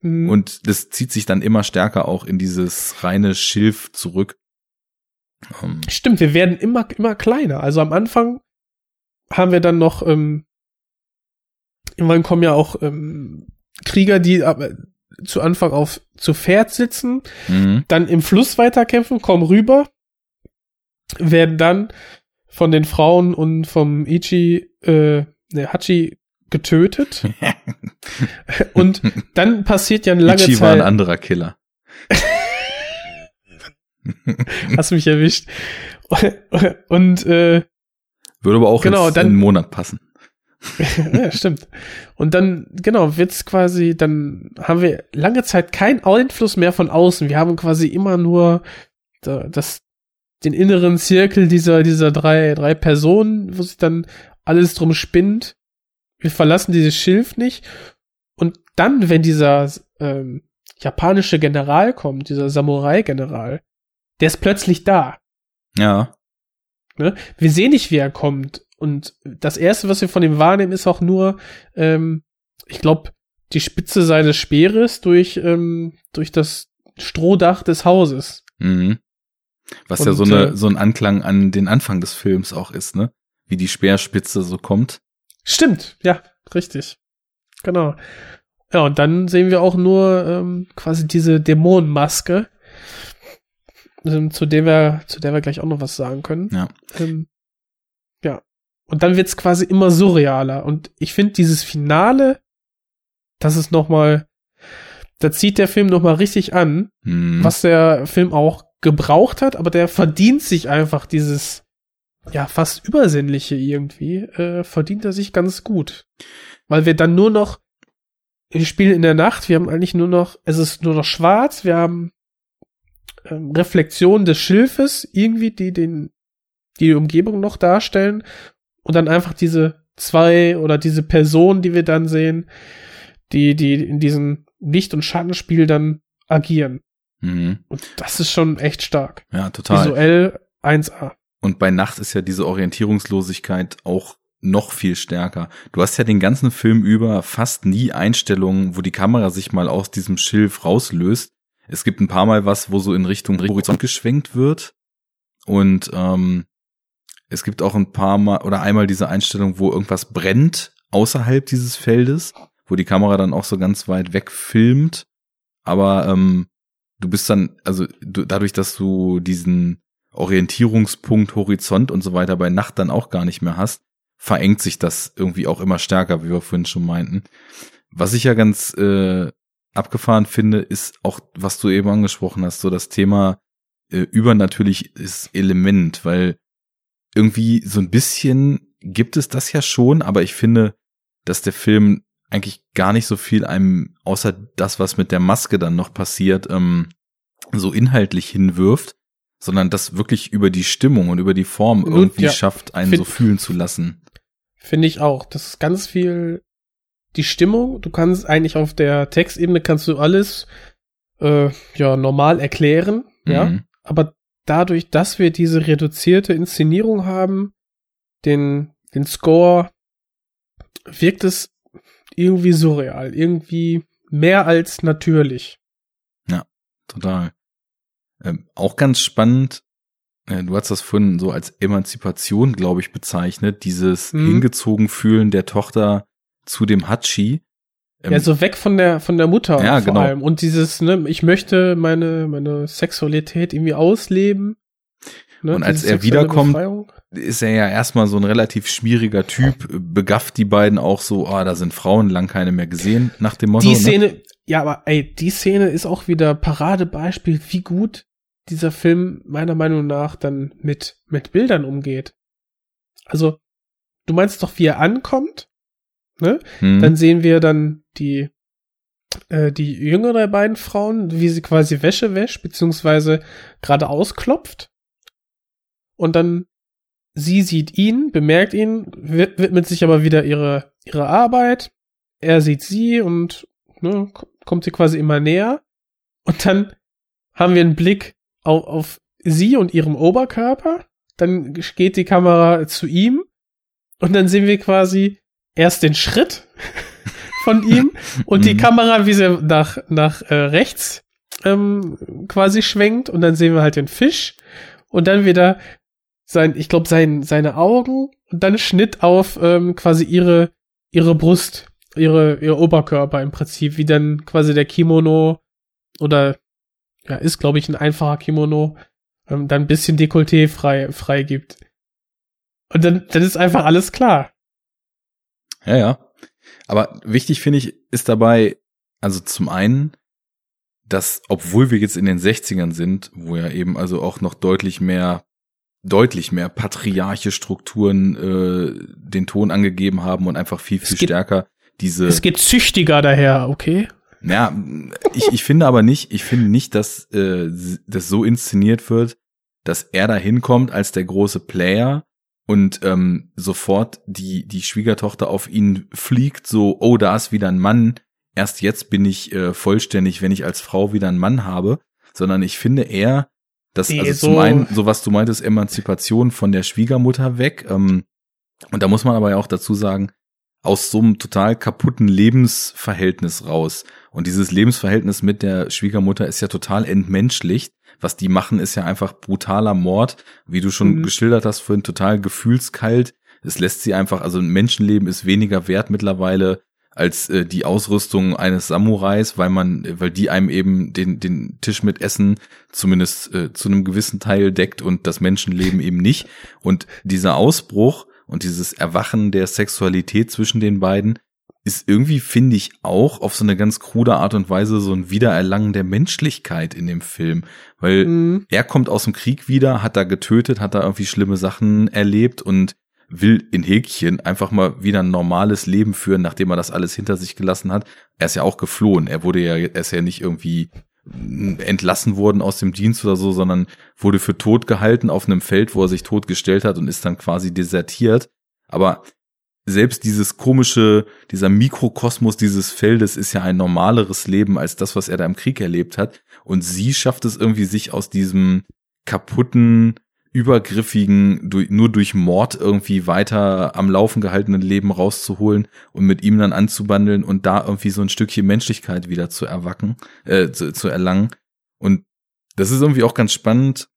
Hm. Und das zieht sich dann immer stärker auch in dieses reine Schilf zurück. Ähm, Stimmt, wir werden immer, immer kleiner. Also am Anfang haben wir dann noch, ähm, irgendwann kommen ja auch ähm, Krieger, die aber zu Anfang auf zu Pferd sitzen, mhm. dann im Fluss weiterkämpfen, kommen rüber, werden dann von den Frauen und vom Ichi, äh, ne, Hachi getötet. [laughs] und dann passiert ja eine lange Ichi war ein Zeit. anderer Killer. [laughs] Hast mich erwischt. Und äh, Würde aber auch Genau, jetzt dann- in einen Monat passen. [laughs] ja, stimmt. Und dann, genau, wird's quasi, dann haben wir lange Zeit keinen Einfluss mehr von außen. Wir haben quasi immer nur da- das, den inneren Zirkel dieser, dieser drei, drei Personen, wo sich dann alles drum spinnt. Wir verlassen dieses Schilf nicht. Und dann, wenn dieser ähm, japanische General kommt, dieser Samurai-General, der ist plötzlich da. Ja. Ne? Wir sehen nicht, wie er kommt. Und das erste, was wir von ihm wahrnehmen, ist auch nur, ähm, ich glaube, die Spitze seines Speeres durch, ähm, durch das Strohdach des Hauses. Mhm. Was ja Und, so eine, äh, so ein Anklang an den Anfang des Films auch ist, ne? Wie die Speerspitze so kommt. Stimmt, ja, richtig. Genau. Ja, und dann sehen wir auch nur ähm, quasi diese Dämonenmaske, ähm, zu der wir, zu der wir gleich auch noch was sagen können. Ja. Ähm, ja. Und dann wird's quasi immer surrealer. Und ich finde dieses Finale, das ist noch mal, da zieht der Film noch mal richtig an, Mhm. was der Film auch gebraucht hat, aber der verdient sich einfach dieses, ja, fast übersinnliche irgendwie, äh, verdient er sich ganz gut. Weil wir dann nur noch, wir spielen in der Nacht, wir haben eigentlich nur noch, es ist nur noch schwarz, wir haben ähm, Reflexionen des Schilfes, irgendwie, die den, die, die Umgebung noch darstellen, und dann einfach diese zwei oder diese Personen, die wir dann sehen, die, die in diesem Licht- und Schattenspiel dann agieren. Mhm. Und das ist schon echt stark. Ja, total. Visuell 1A. Und bei Nacht ist ja diese Orientierungslosigkeit auch noch viel stärker. Du hast ja den ganzen Film über fast nie Einstellungen, wo die Kamera sich mal aus diesem Schilf rauslöst. Es gibt ein paar Mal was, wo so in Richtung Horizont geschwenkt wird. Und ähm, es gibt auch ein paar Mal oder einmal diese Einstellung, wo irgendwas brennt außerhalb dieses Feldes, wo die Kamera dann auch so ganz weit weg filmt. Aber ähm, du bist dann, also du, dadurch, dass du diesen Orientierungspunkt, Horizont und so weiter bei Nacht dann auch gar nicht mehr hast, verengt sich das irgendwie auch immer stärker, wie wir vorhin schon meinten. Was ich ja ganz äh, abgefahren finde, ist auch, was du eben angesprochen hast, so das Thema äh, übernatürliches Element, weil irgendwie so ein bisschen gibt es das ja schon, aber ich finde, dass der Film eigentlich gar nicht so viel einem, außer das, was mit der Maske dann noch passiert, ähm, so inhaltlich hinwirft, sondern das wirklich über die Stimmung und über die Form Nun, irgendwie ja. schafft, einen Find- so fühlen zu lassen. Finde ich auch. Das ist ganz viel die Stimmung. Du kannst eigentlich auf der Textebene kannst du alles äh, ja normal erklären, ja. Mhm. Aber dadurch, dass wir diese reduzierte Inszenierung haben, den den Score, wirkt es irgendwie surreal, irgendwie mehr als natürlich. Total. Ähm, auch ganz spannend, äh, du hast das vorhin so als Emanzipation, glaube ich, bezeichnet, dieses Mhm. hingezogen fühlen der Tochter zu dem Hatschi. Ähm, ja, so weg von der von der Mutter Ja, vor genau. allem und dieses ne, ich möchte meine meine Sexualität irgendwie ausleben. Ne, Und als er wiederkommt, Befreiung. ist er ja erstmal so ein relativ schwieriger Typ, begafft die beiden auch so, ah, da sind Frauen lang keine mehr gesehen, nach dem Motto. Die ne? Szene, ja, aber ey, die Szene ist auch wieder Paradebeispiel, wie gut dieser Film meiner Meinung nach dann mit mit Bildern umgeht. Also, du meinst doch, wie er ankommt, ne? Hm. Dann sehen wir dann die, äh, die jüngere beiden Frauen, wie sie quasi Wäsche wäscht, beziehungsweise gerade ausklopft. Und dann sie sieht ihn, bemerkt ihn, wid- widmet sich aber wieder ihre, ihre Arbeit. Er sieht sie und ne, kommt sie quasi immer näher. Und dann haben wir einen Blick auf, auf sie und ihrem Oberkörper. Dann geht die Kamera zu ihm. Und dann sehen wir quasi erst den Schritt [laughs] von ihm [laughs] und die Mhm. Kamera, wie sie nach, nach äh, rechts ähm, quasi schwenkt und dann sehen wir halt den Fisch und dann wieder sein, ich glaube, sein, seine Augen und dann Schnitt auf ähm, quasi ihre, ihre Brust, ihre, ihr Oberkörper im Prinzip, wie dann quasi der Kimono oder ja, ist, glaube ich, ein einfacher Kimono, ähm, dann ein bisschen Dekolleté frei, frei gibt. Und dann, dann ist einfach alles klar. Ja, ja. Aber wichtig finde ich, ist dabei, also zum einen, dass, obwohl wir jetzt in den 60ern sind, wo ja eben also auch noch deutlich mehr, deutlich mehr patriarche Strukturen äh, den Ton angegeben haben und einfach viel, viel geht- stärker diese. Es geht züchtiger daher, okay? Ja, ich, ich finde aber nicht, ich finde nicht, dass äh, das so inszeniert wird, dass er da hinkommt als der große Player und ähm, sofort die, die Schwiegertochter auf ihn fliegt, so, oh, da ist wieder ein Mann, erst jetzt bin ich äh, vollständig, wenn ich als Frau wieder einen Mann habe, sondern ich finde eher, dass also so- zum einen, so was du meintest, Emanzipation von der Schwiegermutter weg, ähm, und da muss man aber ja auch dazu sagen, aus so einem total kaputten Lebensverhältnis raus. Und dieses Lebensverhältnis mit der Schwiegermutter ist ja total entmenschlicht. Was die machen, ist ja einfach brutaler Mord, wie du schon Mhm. geschildert hast, vorhin total gefühlskalt. Es lässt sie einfach, also ein Menschenleben ist weniger wert mittlerweile als äh, die Ausrüstung eines Samurais, weil man, weil die einem eben den den Tisch mit Essen zumindest äh, zu einem gewissen Teil deckt und das Menschenleben eben nicht. Und dieser Ausbruch und dieses Erwachen der Sexualität zwischen den beiden ist irgendwie, finde ich, auch auf so eine ganz krude Art und Weise so ein Wiedererlangen der Menschlichkeit in dem Film. Weil Mhm. er kommt aus dem Krieg wieder, hat da getötet, hat da irgendwie schlimme Sachen erlebt und will in Häkchen einfach mal wieder ein normales Leben führen, nachdem er das alles hinter sich gelassen hat. Er ist ja auch geflohen. Er wurde ja, er ist ja nicht irgendwie entlassen worden aus dem Dienst oder so, sondern wurde für tot gehalten auf einem Feld, wo er sich tot gestellt hat und ist dann quasi desertiert. Aber selbst dieses komische, dieser Mikrokosmos dieses Feldes ist ja ein normaleres Leben als das, was er da im Krieg erlebt hat. Und sie schafft es irgendwie, sich aus diesem kaputten, übergriffigen, nur durch Mord irgendwie weiter am Laufen gehaltenen Leben rauszuholen und mit ihm dann anzubandeln und da irgendwie so ein Stückchen Menschlichkeit wieder zu erwacken, äh, zu, zu erlangen. Und das ist irgendwie auch ganz spannend,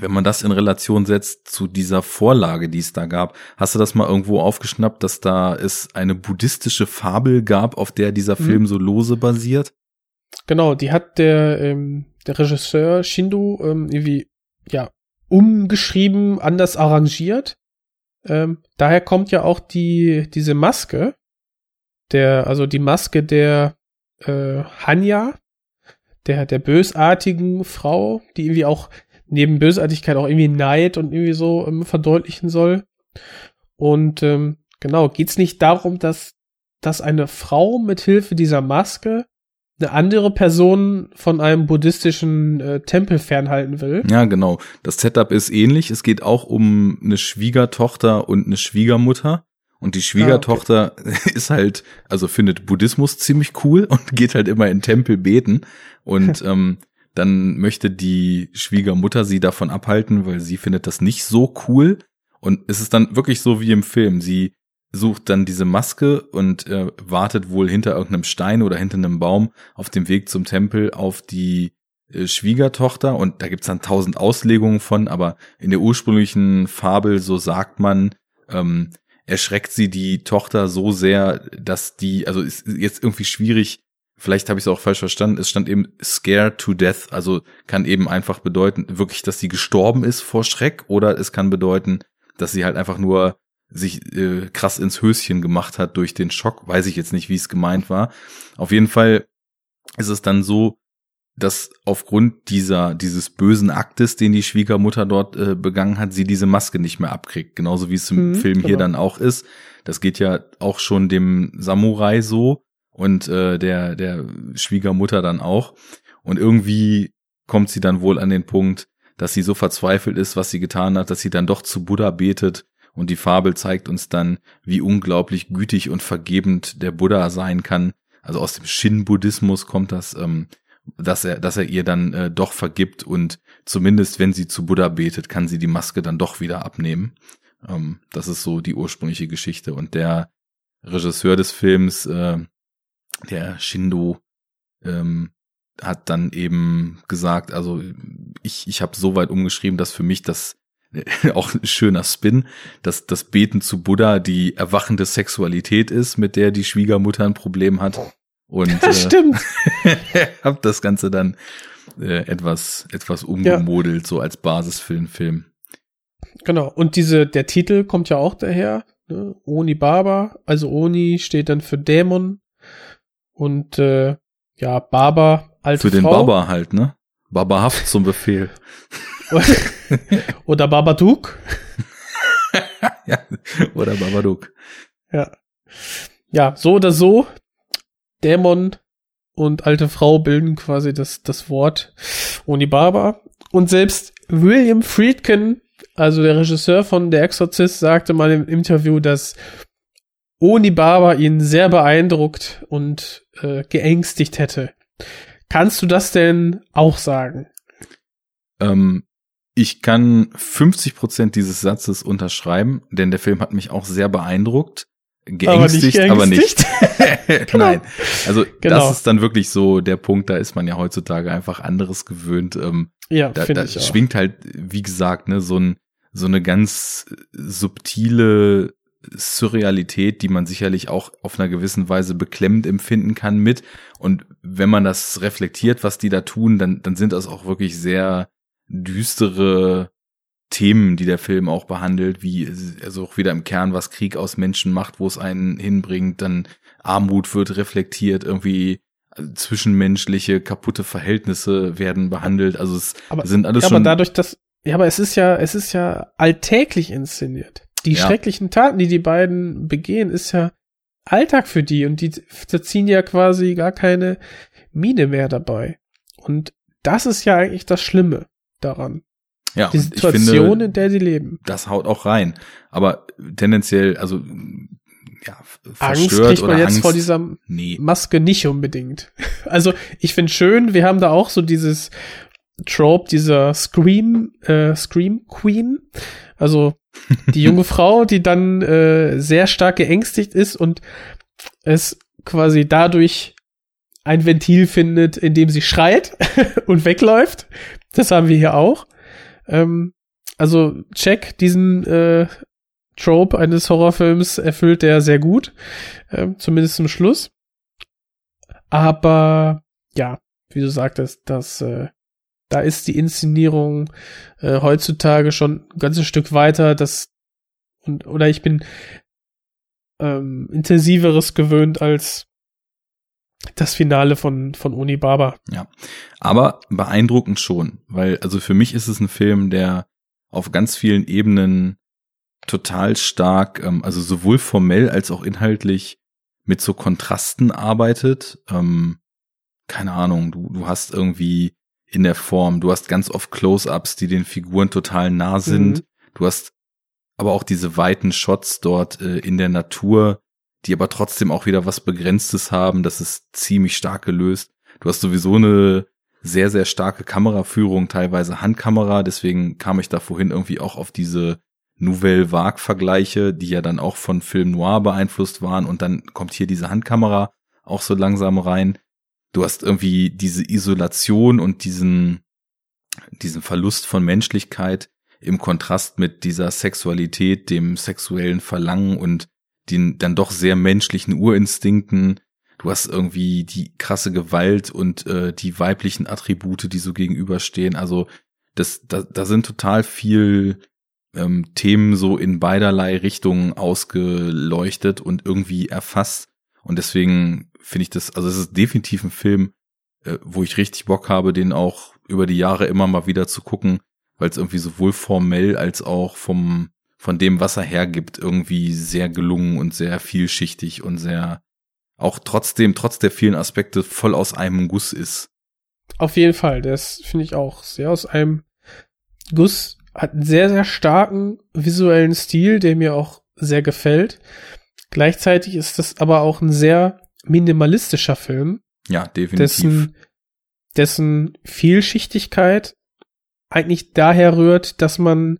wenn man das in Relation setzt zu dieser Vorlage, die es da gab. Hast du das mal irgendwo aufgeschnappt, dass da es eine buddhistische Fabel gab, auf der dieser Mhm. Film so lose basiert? Genau, die hat der, ähm, der Regisseur Shindu ähm, irgendwie, ja, umgeschrieben, anders arrangiert. Ähm, daher kommt ja auch die, diese Maske, der, also die Maske der äh, Hanya, der, der bösartigen Frau, die irgendwie auch neben Bösartigkeit auch irgendwie Neid und irgendwie so ähm, verdeutlichen soll. Und ähm, genau, geht's nicht darum, dass, dass eine Frau mit Hilfe dieser Maske eine andere Person von einem buddhistischen äh, Tempel fernhalten will. Ja, genau. Das Setup ist ähnlich. Es geht auch um eine Schwiegertochter und eine Schwiegermutter. Und die Schwiegertochter [laughs] ist halt, also findet Buddhismus ziemlich cool und [laughs] geht halt immer in Tempel beten. Und [laughs] ähm, dann möchte die Schwiegermutter sie davon abhalten, weil sie findet das nicht so cool. Und es ist dann wirklich so wie im Film. Sie sucht dann diese Maske und äh, wartet wohl hinter irgendeinem Stein oder hinter einem Baum auf dem Weg zum Tempel auf die äh, Schwiegertochter und da gibt's dann tausend Auslegungen von, aber in der ursprünglichen Fabel, so sagt man, ähm, erschreckt sie die Tochter so sehr, dass die, also ist jetzt irgendwie schwierig, vielleicht habe ich es auch falsch verstanden, es stand eben scared to death, also kann eben einfach bedeuten, wirklich, dass sie gestorben ist vor Schreck oder es kann bedeuten, dass sie halt einfach nur sich äh, krass ins Höschen gemacht hat durch den Schock, weiß ich jetzt nicht, wie es gemeint war. Auf jeden Fall ist es dann so, dass aufgrund dieser dieses bösen Aktes, den die Schwiegermutter dort äh, begangen hat, sie diese Maske nicht mehr abkriegt, genauso wie es im Mhm, Film hier genau. dann auch ist. Das geht ja auch schon dem Samurai so und äh, der der Schwiegermutter dann auch. Und irgendwie kommt sie dann wohl an den Punkt, dass sie so verzweifelt ist, was sie getan hat, dass sie dann doch zu Buddha betet und die Fabel zeigt uns dann, wie unglaublich gütig und vergebend der Buddha sein kann. Also aus dem Shin-Buddhismus kommt das, ähm, dass er, dass er ihr dann äh, doch vergibt und zumindest wenn sie zu Buddha betet, kann sie die Maske dann doch wieder abnehmen. Ähm, das ist so die ursprüngliche Geschichte. Und der Regisseur des Films, äh, der Shindo, ähm, hat dann eben gesagt, also ich, ich habe so weit umgeschrieben, dass für mich das [laughs] auch ein schöner Spin, dass das Beten zu Buddha die erwachende Sexualität ist, mit der die Schwiegermutter ein Problem hat. Und äh, Stimmt. [laughs] hab das Ganze dann äh, etwas etwas umgemodelt, so als Basis für den Film. Genau. Und diese, der Titel kommt ja auch daher. Ne? Oni Baba. Also Oni steht dann für Dämon. Und äh, ja, Baba, alte Für den Frau. Baba halt, ne? Babahaft zum Befehl. [laughs] Oder Babadook. [laughs] ja, oder Babadook. Ja. Ja, so oder so. Dämon und alte Frau bilden quasi das, das Wort Onibaba. Und selbst William Friedkin, also der Regisseur von Der Exorzist, sagte mal im Interview, dass Onibaba ihn sehr beeindruckt und äh, geängstigt hätte. Kannst du das denn auch sagen? Ähm, ich kann 50 Prozent dieses Satzes unterschreiben, denn der Film hat mich auch sehr beeindruckt. Geängstigt, aber nicht. geängstigt? [laughs] Genau. Nein. Also Genau. das ist dann wirklich so der Punkt, da ist man ja heutzutage einfach anderes gewöhnt. Ähm, Ja, da, da ich auch. schwingt halt, wie gesagt, ne, so ein so eine ganz subtile Surrealität, die man sicherlich auch auf einer gewissen Weise beklemmend empfinden kann mit. Und wenn man das reflektiert, was die da tun, dann, dann sind das auch wirklich sehr düstere Themen, die der Film auch behandelt, wie also auch wieder im Kern, was Krieg aus Menschen macht, wo es einen hinbringt, dann Armut wird reflektiert, irgendwie zwischenmenschliche kaputte Verhältnisse werden behandelt. Also es aber, sind alles ja, schon aber dadurch, dass, ja, aber es ist ja, es ist ja alltäglich inszeniert. Die Ja. schrecklichen Taten, die die beiden begehen, ist ja Alltag für die und die ziehen ja quasi gar keine Miene mehr dabei. Und das ist ja eigentlich das Schlimme daran. ja, Die Situation, finde, in der sie leben. das haut auch rein. Aber tendenziell, also ja, Angst kriegt man jetzt Angst, vor dieser nee. Maske nicht unbedingt. [laughs] Also ich finde schön, wir haben da auch so dieses Trope dieser Scream, äh, Scream Queen. Also die junge Frau, die dann äh, sehr stark geängstigt ist und es quasi dadurch ein Ventil findet, in dem sie schreit [laughs] und wegläuft. Das haben wir hier auch. Ähm, also check diesen äh, Trope eines Horrorfilms erfüllt der sehr gut, ähm, zumindest zum Schluss. Aber ja, wie du sagtest, das äh, da ist die Inszenierung äh, heutzutage schon ein ganzes Stück weiter. Das und oder ich bin ähm, intensiveres gewöhnt als das Finale von von Unibaba. Ja, aber beeindruckend schon, weil also für mich ist es ein Film, der auf ganz vielen Ebenen total stark, ähm, also sowohl formell als auch inhaltlich mit so Kontrasten arbeitet. Ähm, keine Ahnung, du, du hast irgendwie in der Form, du hast ganz oft Close-ups, die den Figuren total nah sind. Mhm. Du hast aber auch diese weiten Shots dort äh, in der Natur, die aber trotzdem auch wieder was Begrenztes haben. Das ist ziemlich stark gelöst. Du hast sowieso eine sehr, sehr starke Kameraführung, teilweise Handkamera. Deswegen kam ich da vorhin irgendwie auch auf diese Nouvelle Vague-Vergleiche, die ja dann auch von Film Noir beeinflusst waren und dann kommt hier diese Handkamera auch so langsam rein. Du hast irgendwie diese Isolation und diesen, diesen Verlust von Menschlichkeit im Kontrast mit dieser Sexualität, dem sexuellen Verlangen und den dann doch sehr menschlichen Urinstinkten. Du hast irgendwie die krasse Gewalt und äh, die weiblichen Attribute, die so gegenüberstehen. Also das, da, da sind total viel ähm, Themen so in beiderlei Richtungen ausgeleuchtet und irgendwie erfasst. Und deswegen finde ich das, also es ist definitiv ein Film, äh, wo ich richtig Bock habe, den auch über die Jahre immer mal wieder zu gucken, weil es irgendwie sowohl formell als auch vom von dem, was er hergibt, irgendwie sehr gelungen und sehr vielschichtig und sehr auch trotzdem, trotz der vielen Aspekte, voll aus einem Guss ist. Auf jeden Fall, das finde ich auch sehr aus einem Guss, hat einen sehr, sehr starken visuellen Stil, der mir auch sehr gefällt. Gleichzeitig ist das aber auch ein sehr minimalistischer Film. Ja, definitiv. Dessen, dessen Vielschichtigkeit eigentlich daher rührt, dass man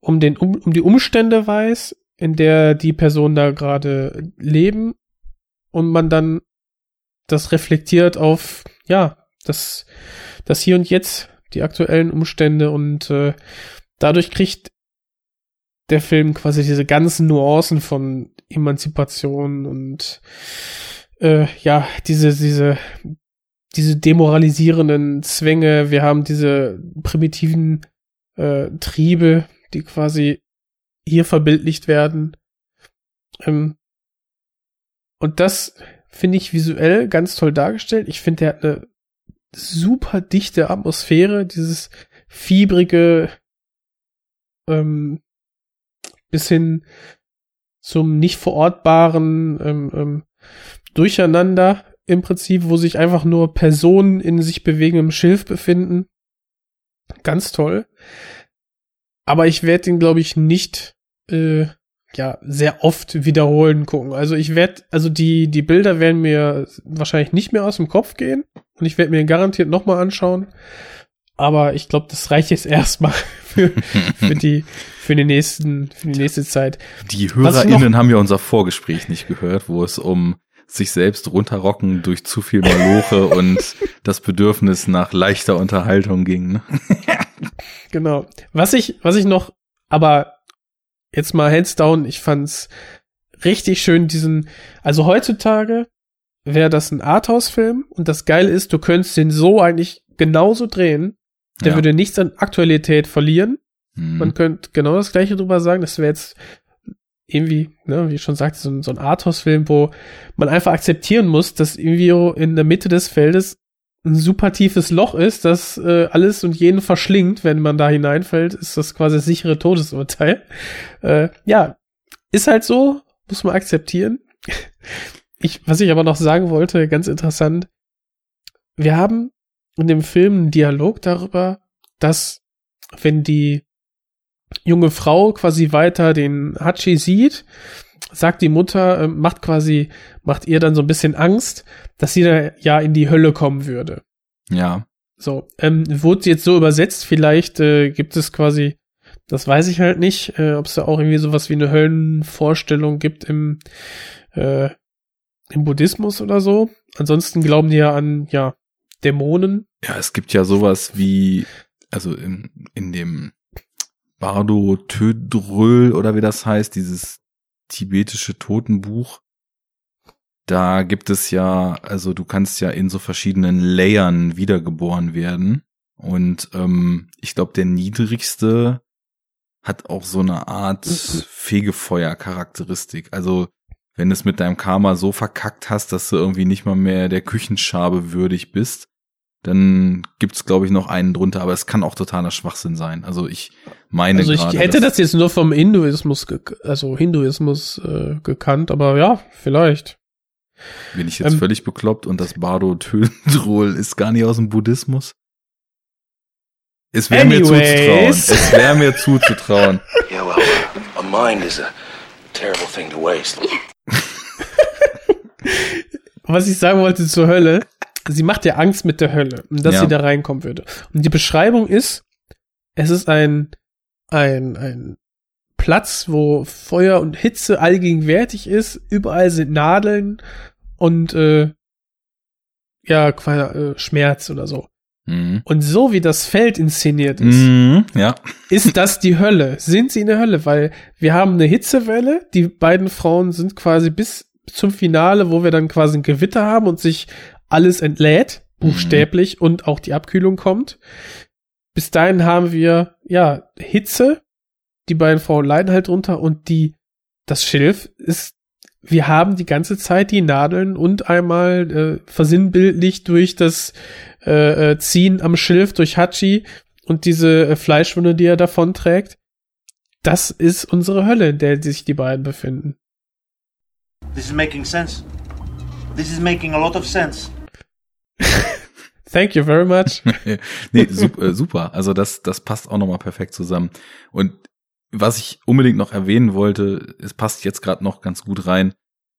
um den um, um die Umstände weiß, in der die Personen da gerade leben und man dann das reflektiert auf ja das das hier und jetzt die aktuellen Umstände und äh, dadurch kriegt der Film quasi diese ganzen Nuancen von Emanzipation und äh, ja diese diese diese demoralisierenden Zwänge, wir haben diese primitiven äh, Triebe, die quasi hier verbildlicht werden. Ähm, und das finde ich visuell ganz toll dargestellt. Ich finde, der hat eine super dichte Atmosphäre, dieses fiebrige ähm, bis hin zum nicht verortbaren ähm, ähm, Durcheinander im Prinzip, wo sich einfach nur Personen in sich bewegendem Schilf befinden. Ganz toll. Aber ich werde den, glaube ich, nicht äh, ja sehr oft wiederholen gucken. Also ich werde, also die die Bilder werden mir wahrscheinlich nicht mehr aus dem Kopf gehen und ich werde mir garantiert noch mal anschauen. Aber ich glaube, das reicht jetzt erstmal [laughs] für, für die für die nächsten für die nächste Zeit. Die HörerInnen haben ja unser Vorgespräch nicht gehört, wo es um sich selbst runterrocken durch zu viel Maloche [laughs] und das Bedürfnis nach leichter Unterhaltung ging. Ne? [laughs] genau. Was ich, was ich noch, aber jetzt mal hands down, ich fand's richtig schön, diesen, also heutzutage wäre das ein Arthouse-Film und das Geile ist, du könntest den so eigentlich genauso drehen, der ja. würde nichts an Aktualität verlieren. Mhm. Man könnte genau das gleiche drüber sagen, das wäre jetzt irgendwie, ne, wie ich schon sagte, so ein, so ein Arthouse-Film, wo man einfach akzeptieren muss, dass irgendwie in der Mitte des Feldes ein super tiefes Loch ist, das äh, alles und jeden verschlingt, wenn man da hineinfällt, ist das quasi das sichere Todesurteil. Äh, ja, ist halt so, muss man akzeptieren. [laughs] Ich, was ich aber noch sagen wollte, ganz interessant, wir haben in dem Film einen Dialog darüber, dass wenn die junge Frau quasi weiter den Hachi sieht, sagt die Mutter, äh, macht quasi, macht ihr dann so ein bisschen Angst, dass sie da ja in die Hölle kommen würde. Ja. So, ähm, wurde jetzt so übersetzt, vielleicht äh, gibt es quasi, das weiß ich halt nicht, äh, ob es da auch irgendwie sowas wie eine Höllenvorstellung gibt im, äh, im Buddhismus oder so. Ansonsten glauben die ja an, ja, Dämonen. Ja, es gibt ja sowas wie, also in, in dem Bardo Tödröl oder wie das heißt, dieses tibetische Totenbuch. Da gibt es ja, also du kannst ja in so verschiedenen Layern wiedergeboren werden. Und ähm, ich glaube, der niedrigste hat auch so eine Art [clears throat] Fegefeuer-Charakteristik. Also wenn du es mit deinem Karma so verkackt hast, dass du irgendwie nicht mal mehr der Küchenschabe würdig bist, dann gibt's glaube ich noch einen drunter, aber es kann auch totaler Schwachsinn sein. Also ich meine Also ich gerade, hätte das jetzt nur vom Hinduismus, also Hinduismus äh, gekannt, aber ja, vielleicht. Bin ich jetzt ähm, völlig bekloppt und das Bardo Tönrol ist gar nicht aus dem Buddhismus? Es wäre mir zuzutrauen. Es wäre mir zuzutrauen. [laughs] Yeah, well, a mind is a terrible thing to waste. [laughs] Was ich sagen wollte zur Hölle, sie macht ja Angst mit der Hölle dass ja. sie da reinkommen würde. Und die Beschreibung ist, es ist ein, ein, ein Platz, wo Feuer und Hitze allgegenwärtig ist. Überall sind Nadeln und äh, ja, quasi äh, Schmerz oder so. Mhm. Und so wie das Feld inszeniert ist, Mhm, ja. ist das die Hölle. Sind sie in der Hölle, weil wir haben eine Hitzewelle. Die beiden Frauen sind quasi bis zum Finale, wo wir dann quasi ein Gewitter haben und sich alles entlädt, buchstäblich, und auch die Abkühlung kommt. Bis dahin haben wir, ja, Hitze. Die beiden Frauen leiden halt drunter und die, das Schilf ist, wir haben die ganze Zeit die Nadeln und einmal äh, versinnbildlich durch das äh, äh, Ziehen am Schilf durch Hachi und diese äh, Fleischwunde, die er davon trägt. Das ist unsere Hölle, in der sich die beiden befinden. This is making sense. This is making a lot of sense. [laughs] Thank you very much. [laughs] nee, super, äh, super. Also das, das passt auch nochmal perfekt zusammen. Und was ich unbedingt noch erwähnen wollte, es passt jetzt gerade noch ganz gut rein.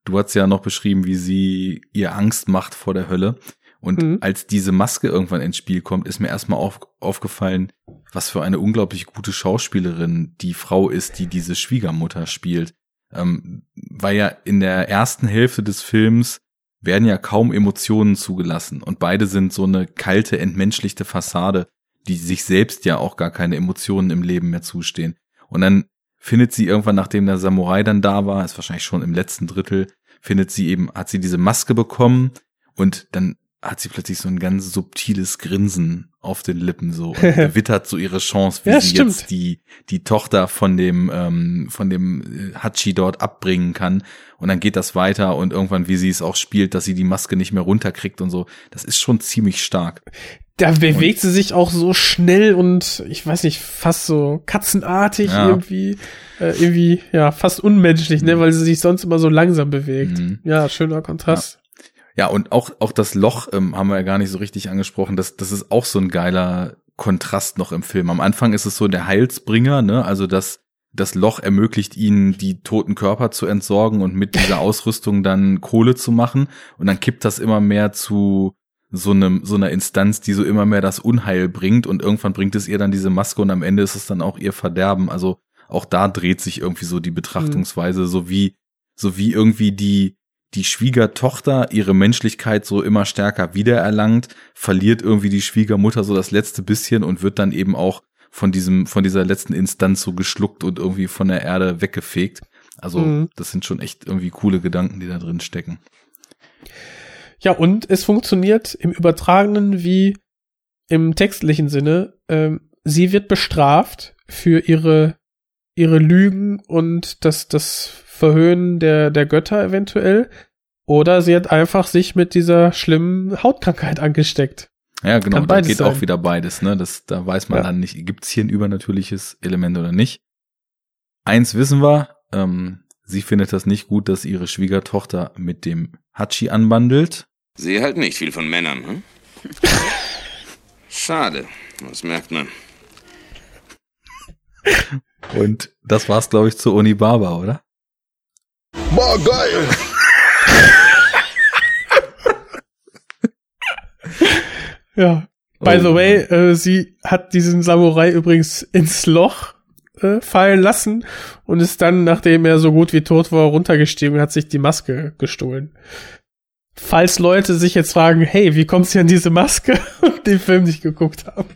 Du hast ja noch beschrieben, wie sie ihr Angst macht vor der Hölle. Und Mhm. als diese Maske irgendwann ins Spiel kommt, ist mir erstmal auf, aufgefallen, was für eine unglaublich gute Schauspielerin die Frau ist, die diese Schwiegermutter spielt. Ähm, weil ja in der ersten Hälfte des Films werden ja kaum Emotionen zugelassen und beide sind so eine kalte, entmenschlichte Fassade, die sich selbst ja auch gar keine Emotionen im Leben mehr zustehen. Und dann findet sie irgendwann, nachdem der Samurai dann da war, ist wahrscheinlich schon im letzten Drittel, findet sie eben, hat sie diese Maske bekommen und dann hat sie plötzlich so ein ganz subtiles Grinsen auf den Lippen so [laughs] und wittert so ihre Chance, wie Ja, sie stimmt. jetzt die die Tochter von dem ähm, von dem äh, Hachi dort abbringen kann und dann geht das weiter und irgendwann wie sie es auch spielt, dass sie die Maske nicht mehr runterkriegt und so. Das ist schon ziemlich stark. Da bewegt sie sich auch so schnell und ich weiß nicht, fast so katzenartig Ja. irgendwie, äh, irgendwie, ja, fast unmenschlich, ne, weil sie sich sonst immer so langsam bewegt. Mhm. Ja, schöner Kontrast. Ja, und auch, auch das Loch ähm, haben wir ja gar nicht so richtig angesprochen. Das, das ist auch so ein geiler Kontrast noch im Film. Am Anfang ist es so der Heilsbringer, ne? Also das, das Loch ermöglicht ihnen, die toten Körper zu entsorgen und mit dieser [laughs] Ausrüstung dann Kohle zu machen. Und dann kippt das immer mehr zu so einem, so einer Instanz, die so immer mehr das Unheil bringt. Und irgendwann bringt es ihr dann diese Maske und am Ende ist es dann auch ihr Verderben. Also auch da dreht sich irgendwie so die Betrachtungsweise, so wie, so wie irgendwie die, die Schwiegertochter ihre Menschlichkeit so immer stärker wiedererlangt, verliert irgendwie die Schwiegermutter so das letzte bisschen und wird dann eben auch von diesem, von dieser letzten Instanz so geschluckt und irgendwie von der Erde weggefegt. Also, Mhm. das sind schon echt irgendwie coole Gedanken, die da drin stecken. Ja, und es funktioniert im übertragenen wie im textlichen Sinne. Ähm, sie wird bestraft für ihre, ihre Lügen und das, das Verhöhnen der, der Götter eventuell. Oder sie hat einfach sich mit dieser schlimmen Hautkrankheit angesteckt. Ja, genau, da beides geht sein. auch wieder beides, ne? Das, da weiß man Ja. dann nicht, gibt's hier ein übernatürliches Element oder nicht. Eins wissen wir, ähm, sie findet das nicht gut, dass ihre Schwiegertochter mit dem Hachi anbandelt. Sie halt nicht viel von Männern, hm? [laughs] Schade, das merkt man. Und das war's, glaube ich, zu Onibaba, oder? Boah, geil! Ja. By Oh the way, äh, sie hat diesen Samurai übrigens ins Loch äh, fallen lassen und ist dann, nachdem er so gut wie tot war, runtergestiegen und hat sich die Maske gestohlen. Falls Leute sich jetzt fragen, hey, wie kommt sie an diese Maske [laughs] und den Film nicht geguckt haben.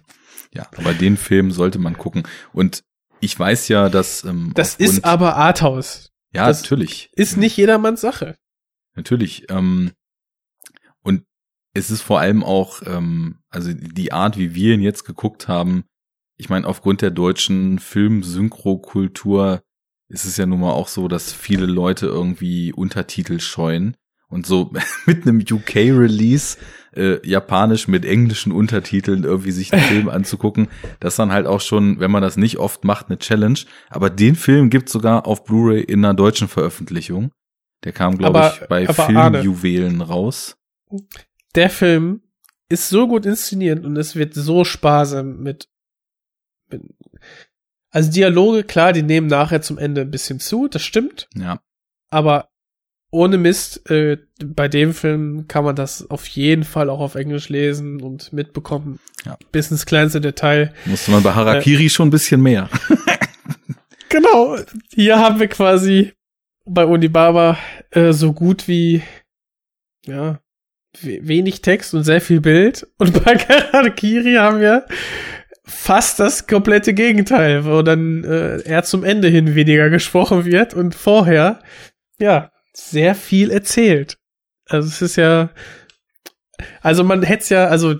Ja, aber den Film sollte man gucken. Und ich weiß ja, dass ähm, Das ist aber Arthouse. Ja das natürlich Ist nicht jedermanns Sache. natürlich. Ähm, und es ist vor allem auch, ähm, also die Art, wie wir ihn jetzt geguckt haben. Ich meine, aufgrund der deutschen Film-Synchro-Kultur ist es ja nun mal auch so, dass viele Leute irgendwie Untertitel scheuen. Und so [laughs] mit einem UK-Release äh, japanisch mit englischen Untertiteln irgendwie sich den [laughs] Film anzugucken, das ist dann halt auch schon, wenn man das nicht oft macht, eine Challenge. Aber den Film gibt's sogar auf Blu-ray in einer deutschen Veröffentlichung. Der kam, glaube ich, bei Filmjuwelen raus. Der Film ist so gut inszeniert und es wird so sparsam mit, mit also Dialoge, klar, die nehmen nachher zum Ende ein bisschen zu, das stimmt. Ja. Aber ohne Mist, äh, bei dem Film kann man das auf jeden Fall auch auf Englisch lesen und mitbekommen. Ja. Bis ins kleinste Detail. Musste man bei Harakiri schon ein bisschen mehr. [laughs] genau. Hier haben wir quasi bei Onibaba äh, so gut wie ja we- wenig Text und sehr viel Bild. Und bei [laughs] Karakiri haben wir fast das komplette Gegenteil, wo dann äh, er zum Ende hin weniger gesprochen wird und vorher ja sehr viel erzählt. Also es ist ja also man hätte es ja also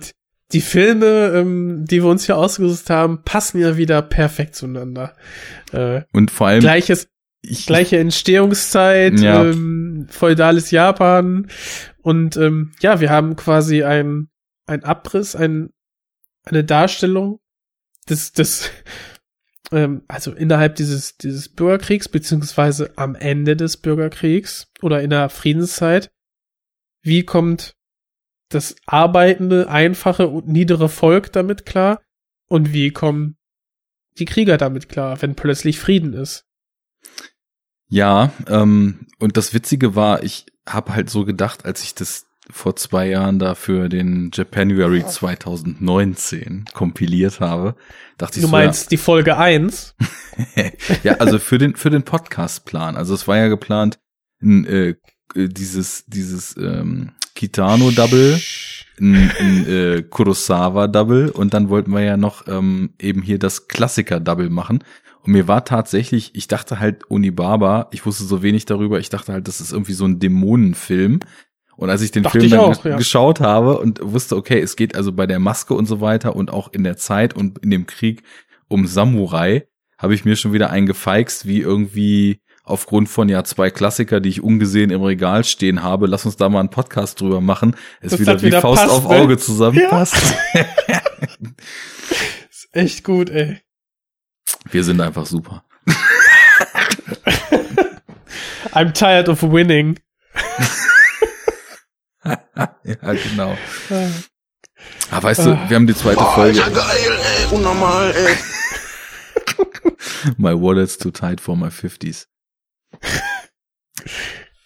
die Filme, ähm, die wir uns hier ausgesucht haben, passen ja wieder perfekt zueinander. Äh, Und vor allem, gleiches, ich, gleiche Entstehungszeit, Ja. ähm, feudales Japan und ähm, ja, wir haben quasi ein ein Abriss, ein eine Darstellung des des ähm, also innerhalb dieses dieses Bürgerkriegs beziehungsweise am Ende des Bürgerkriegs oder in der Friedenszeit. Wie kommt das arbeitende, einfache und niedere Volk damit klar? Und wie kommen die Krieger damit klar, wenn plötzlich Frieden ist? Ja, ähm, und das Witzige war, ich habe halt so gedacht, als ich das vor zwei Jahren da für den Japanuary 2019 kompiliert habe, dachte ich Du so, meinst die Folge 1? ja, [laughs] ja, also für den für den Podcastplan. Also es war ja geplant, ein, äh, dieses dieses ähm, Kitano Double, ein, ein äh, Kurosawa Double und dann wollten wir ja noch ähm, eben hier das Klassiker Double machen. Und mir war tatsächlich, ich dachte halt Onibaba, ich wusste so wenig darüber, ich dachte halt, das ist irgendwie so ein Dämonenfilm. Und als ich den Dachte Film ich dann auch, ja. geschaut habe und wusste, okay, es geht also bei der Maske und so weiter und auch in der Zeit und in dem Krieg um Samurai, habe ich mir schon wieder eingefeixt, wie irgendwie aufgrund von ja zwei Klassiker, die ich ungesehen im Regal stehen habe, lass uns da mal einen Podcast drüber machen, es Das wieder wie wieder Faust passt, auf ne? Auge zusammenpasst. [laughs] Ist echt gut, ey. Wir sind einfach super. [laughs] I'm tired of winning. [laughs] [laughs] ja, genau. Ah, weißt du, wir haben die zweite Folge. geil, ey. Unnormal, ey. [laughs] My wallet's too tight for my 50s.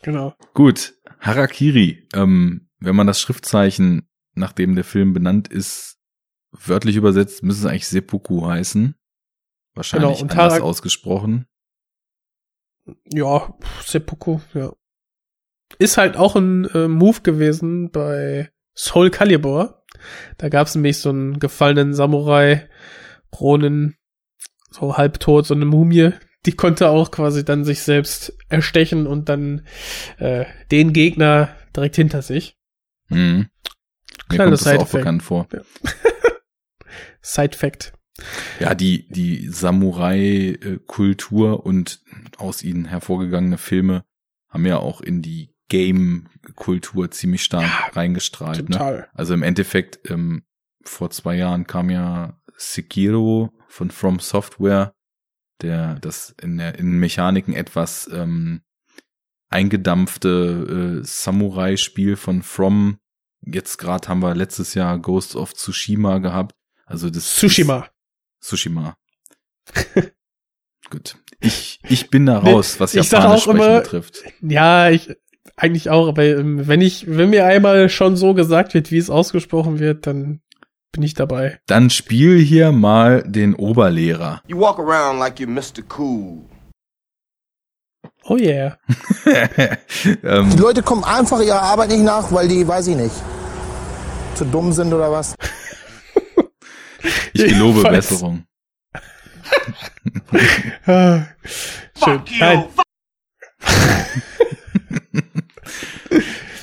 Genau. Gut, Harakiri. Ähm, wenn man das Schriftzeichen, nachdem der Film benannt ist, wörtlich übersetzt, müsste es eigentlich Seppuku heißen. Wahrscheinlich Genau, und anders Harak- ausgesprochen. Ja, Seppuku, ja. Ist halt auch ein äh, Move gewesen bei Soul Calibur. Da gab es nämlich so einen gefallenen Samurai, Ronin, so halbtot, so eine Mumie. Die konnte auch quasi dann sich selbst erstechen und dann äh, den Gegner direkt hinter sich. Mhm. Mir Kleiner kommt das auch Side-Fact. bekannt vor. [laughs] Side Fact. Ja, die, die Samurai-Kultur und aus ihnen hervorgegangene Filme haben ja auch in die Game-Kultur ziemlich stark reingestrahlt. Ne? Total. Also im Endeffekt, ähm, vor zwei Jahren kam ja Sekiro von From Software, der das in der in Mechaniken etwas ähm, eingedampfte äh, Samurai-Spiel von From. Jetzt gerade haben wir letztes Jahr Ghost of Tsushima gehabt. Also das Tsushima. Tsushima. [laughs] Gut. Ich, ich bin da raus, was ich Japanisch sprechen immer- betrifft. Ja, ich eigentlich auch, aber ähm, wenn ich, wenn mir einmal schon so gesagt wird, wie es ausgesprochen wird, dann bin ich dabei. Dann spiel hier mal den Oberlehrer. You walk around like you're Mr. Cool. Oh yeah. [laughs] ähm, Die Leute kommen einfach ihrer Arbeit nicht nach, weil die, weiß ich nicht, zu dumm sind oder was. ich gelobe. [laughs] Besserung. Ah, Schön. Nein.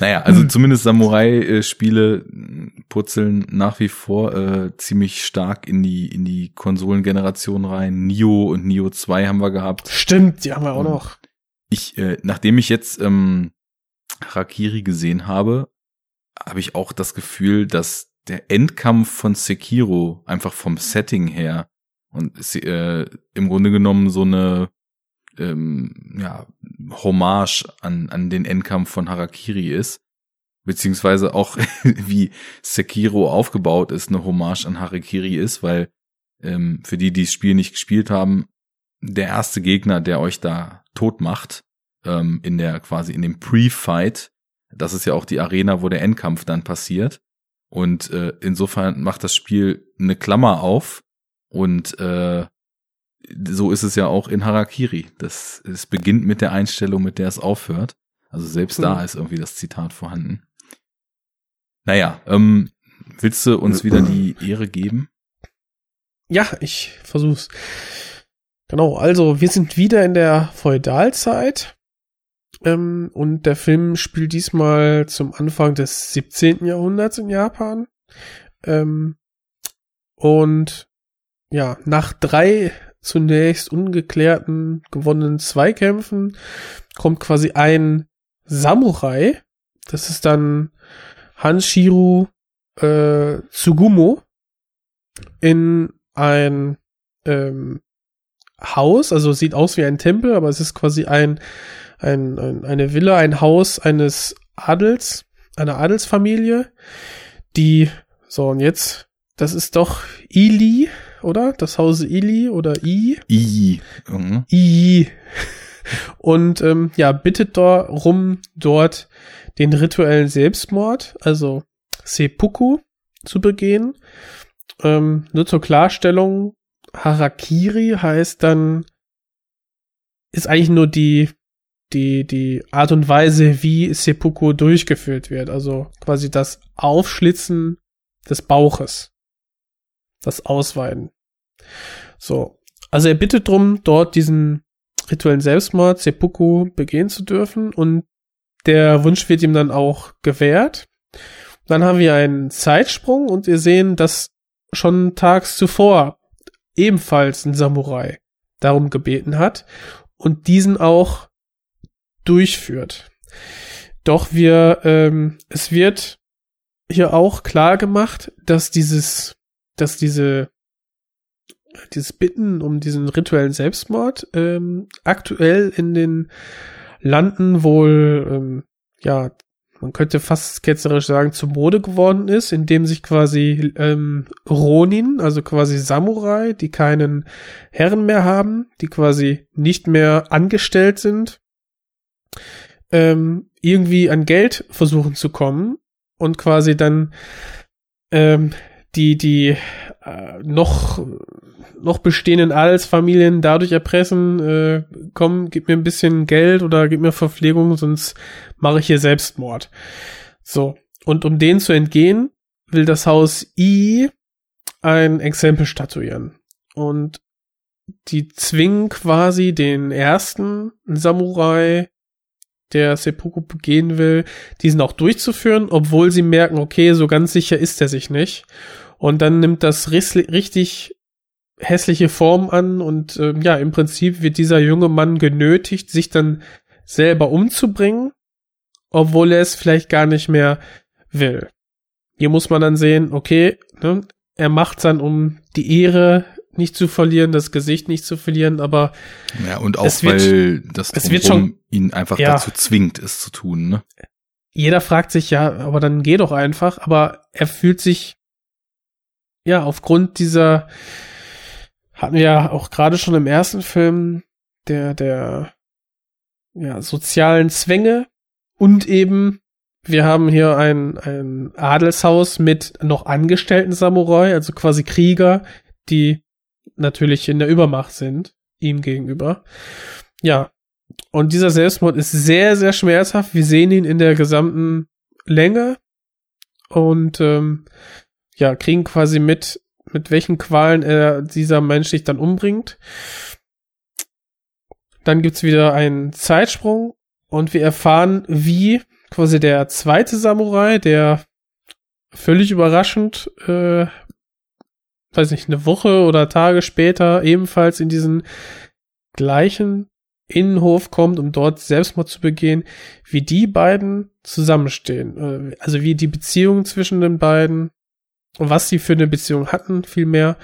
Naja, also zumindest Samurai-Spiele purzeln nach wie vor äh, ziemlich stark in die, in die Konsolengeneration rein. Nio und Nio 2 haben wir gehabt. Stimmt, die haben wir auch noch. Ich, äh, nachdem ich jetzt ähm, Harakiri gesehen habe, habe ich auch das Gefühl, dass der Endkampf von Sekiro einfach vom Setting her und äh, im Grunde genommen so eine ähm, ja, Hommage an, an den Endkampf von Harakiri ist. Beziehungsweise auch [laughs] wie Sekiro aufgebaut ist, eine Hommage an Harakiri ist, weil ähm, für die, die das Spiel nicht gespielt haben, der erste Gegner, der euch da tot macht, ähm, in der quasi in dem Pre-Fight, das ist ja auch die Arena, wo der Endkampf dann passiert. Und äh, insofern macht das Spiel eine Klammer auf und äh, so ist es ja auch in Harakiri. Das, es beginnt mit der Einstellung, mit der es aufhört. Also selbst da Mhm. ist irgendwie das Zitat vorhanden. Naja, ähm, willst du uns wieder die Ehre geben? Ja, ich versuch's. Genau, also wir sind wieder in der Feudalzeit. Ähm, und der Film spielt diesmal zum Anfang des 17. Jahrhunderts in Japan. Ähm, und ja, nach drei zunächst ungeklärten gewonnenen Zweikämpfen kommt quasi ein Samurai. Das ist dann Hanshiro äh, Tsugumo in ein ähm, Haus, also sieht aus wie ein Tempel, aber es ist quasi ein, ein, ein eine Villa, ein Haus eines Adels, einer Adelsfamilie, die so und jetzt, das ist doch Ili, oder? Das Haus Ili oder I? I. Mhm. I. Und ähm, ja, bittet darum, dort den rituellen Selbstmord, also Seppuku, zu begehen. Ähm, nur zur Klarstellung, Harakiri heißt dann, ist eigentlich nur die, die, die Art und Weise, wie Seppuku durchgeführt wird. Also quasi das Aufschlitzen des Bauches. Das Ausweiden. So. Also er bittet drum, dort diesen rituellen Selbstmord, Seppuku, begehen zu dürfen und der Wunsch wird ihm dann auch gewährt. Dann haben wir einen Zeitsprung und wir sehen, dass schon tags zuvor ebenfalls ein Samurai darum gebeten hat und diesen auch durchführt. Doch wir, ähm, es wird hier auch klar gemacht, dass dieses, dass diese, dieses Bitten um diesen rituellen Selbstmord ähm, aktuell in den Landen wohl, ähm, ja, man könnte fast ketzerisch sagen, zur Mode geworden ist, indem sich quasi ähm, Ronin, also quasi Samurai, die keinen Herren mehr haben, die quasi nicht mehr angestellt sind, ähm, irgendwie an Geld versuchen zu kommen und quasi dann ähm, die die äh, noch noch bestehenden Adelsfamilien dadurch erpressen, äh, komm, gib mir ein bisschen Geld oder gib mir Verpflegung, sonst mache ich hier Selbstmord. So. Und um denen zu entgehen, will das Haus I ein Exempel statuieren. Und die zwingen quasi den ersten Samurai, der Seppuku begehen will, diesen auch durchzuführen, obwohl sie merken, okay, so ganz sicher ist er sich nicht. Und dann nimmt das richtig hässliche Form an und äh, ja, im Prinzip wird dieser junge Mann genötigt, sich dann selber umzubringen, obwohl er es vielleicht gar nicht mehr will. Hier muss man dann sehen, okay, ne, er macht dann, um die Ehre nicht zu verlieren, das Gesicht nicht zu verlieren, aber ja und auch es wird, weil das es wird schon ihn einfach ja, dazu zwingt, es zu tun. Ne? Jeder fragt sich ja, aber dann geh doch einfach. Aber er fühlt sich ja aufgrund dieser hatten wir ja auch gerade schon im ersten Film der der ja sozialen Zwänge und eben wir haben hier ein ein Adelshaus mit noch angestellten Samurai, also quasi Krieger, die natürlich in der Übermacht sind ihm gegenüber. Ja, und dieser Selbstmord ist sehr, sehr schmerzhaft. Wir sehen ihn in der gesamten Länge und ähm, ja, kriegen quasi mit, mit welchen Qualen er dieser Mensch sich dann umbringt. Dann gibt's wieder einen Zeitsprung und wir erfahren, wie quasi der zweite Samurai, der völlig überraschend, äh, weiß nicht, eine Woche oder Tage später ebenfalls in diesen gleichen Innenhof kommt, um dort Selbstmord zu begehen, wie die beiden zusammenstehen. Also wie die Beziehung zwischen den beiden was sie für eine Beziehung hatten, vielmehr.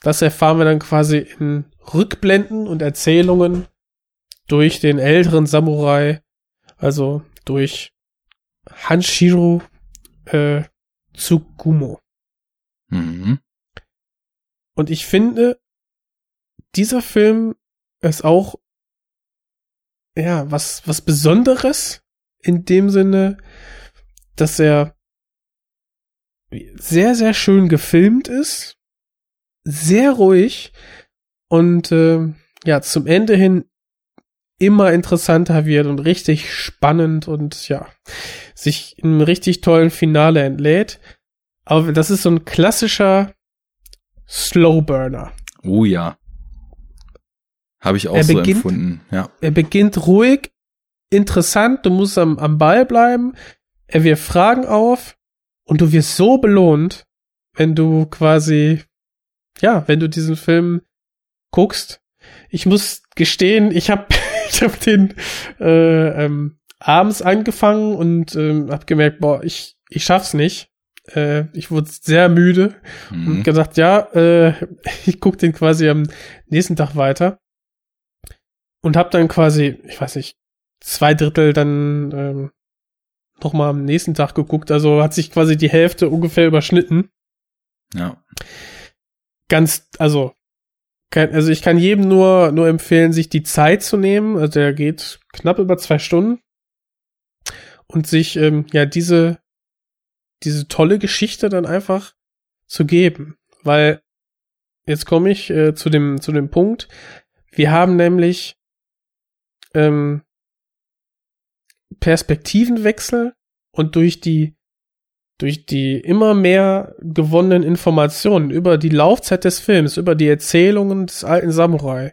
Das erfahren wir dann quasi in Rückblenden und Erzählungen durch den älteren Samurai, also durch Hanshiro äh, Tsugumo. Mhm. Und ich finde, dieser Film ist auch ja, was, was Besonderes in dem Sinne, dass er sehr, sehr schön gefilmt ist, sehr ruhig und äh, ja, zum Ende hin immer interessanter wird und richtig spannend und ja, sich in einem richtig tollen Finale entlädt. Aber das ist so ein klassischer Slowburner. Oh ja. Habe ich auch Er so beginnt- empfunden. Ja. Er beginnt ruhig, interessant, du musst am, am Ball bleiben, er wirft Fragen auf und du wirst so belohnt, wenn du quasi, ja, wenn du diesen Film guckst. Ich muss gestehen, ich habe [laughs] ich hab den äh, ähm, abends angefangen und ähm, habe gemerkt, boah, ich, ich schaff's nicht. Äh, ich wurde sehr müde Mhm. und gedacht, ja, äh, [laughs] ich guck den quasi am nächsten Tag weiter und hab dann quasi, ich weiß nicht, zwei Drittel dann ähm, noch mal am nächsten Tag geguckt. Also hat sich quasi die Hälfte ungefähr überschnitten. Ja. Ganz, also kein, also ich kann jedem nur nur empfehlen, sich die Zeit zu nehmen. Also der geht knapp über zwei Stunden und sich ähm, ja diese diese tolle Geschichte dann einfach zu geben, weil jetzt komme ich äh, zu dem zu dem Punkt. Wir haben nämlich ähm, Perspektivenwechsel und durch die durch die immer mehr gewonnenen Informationen über die Laufzeit des Films, über die Erzählungen des alten Samurai,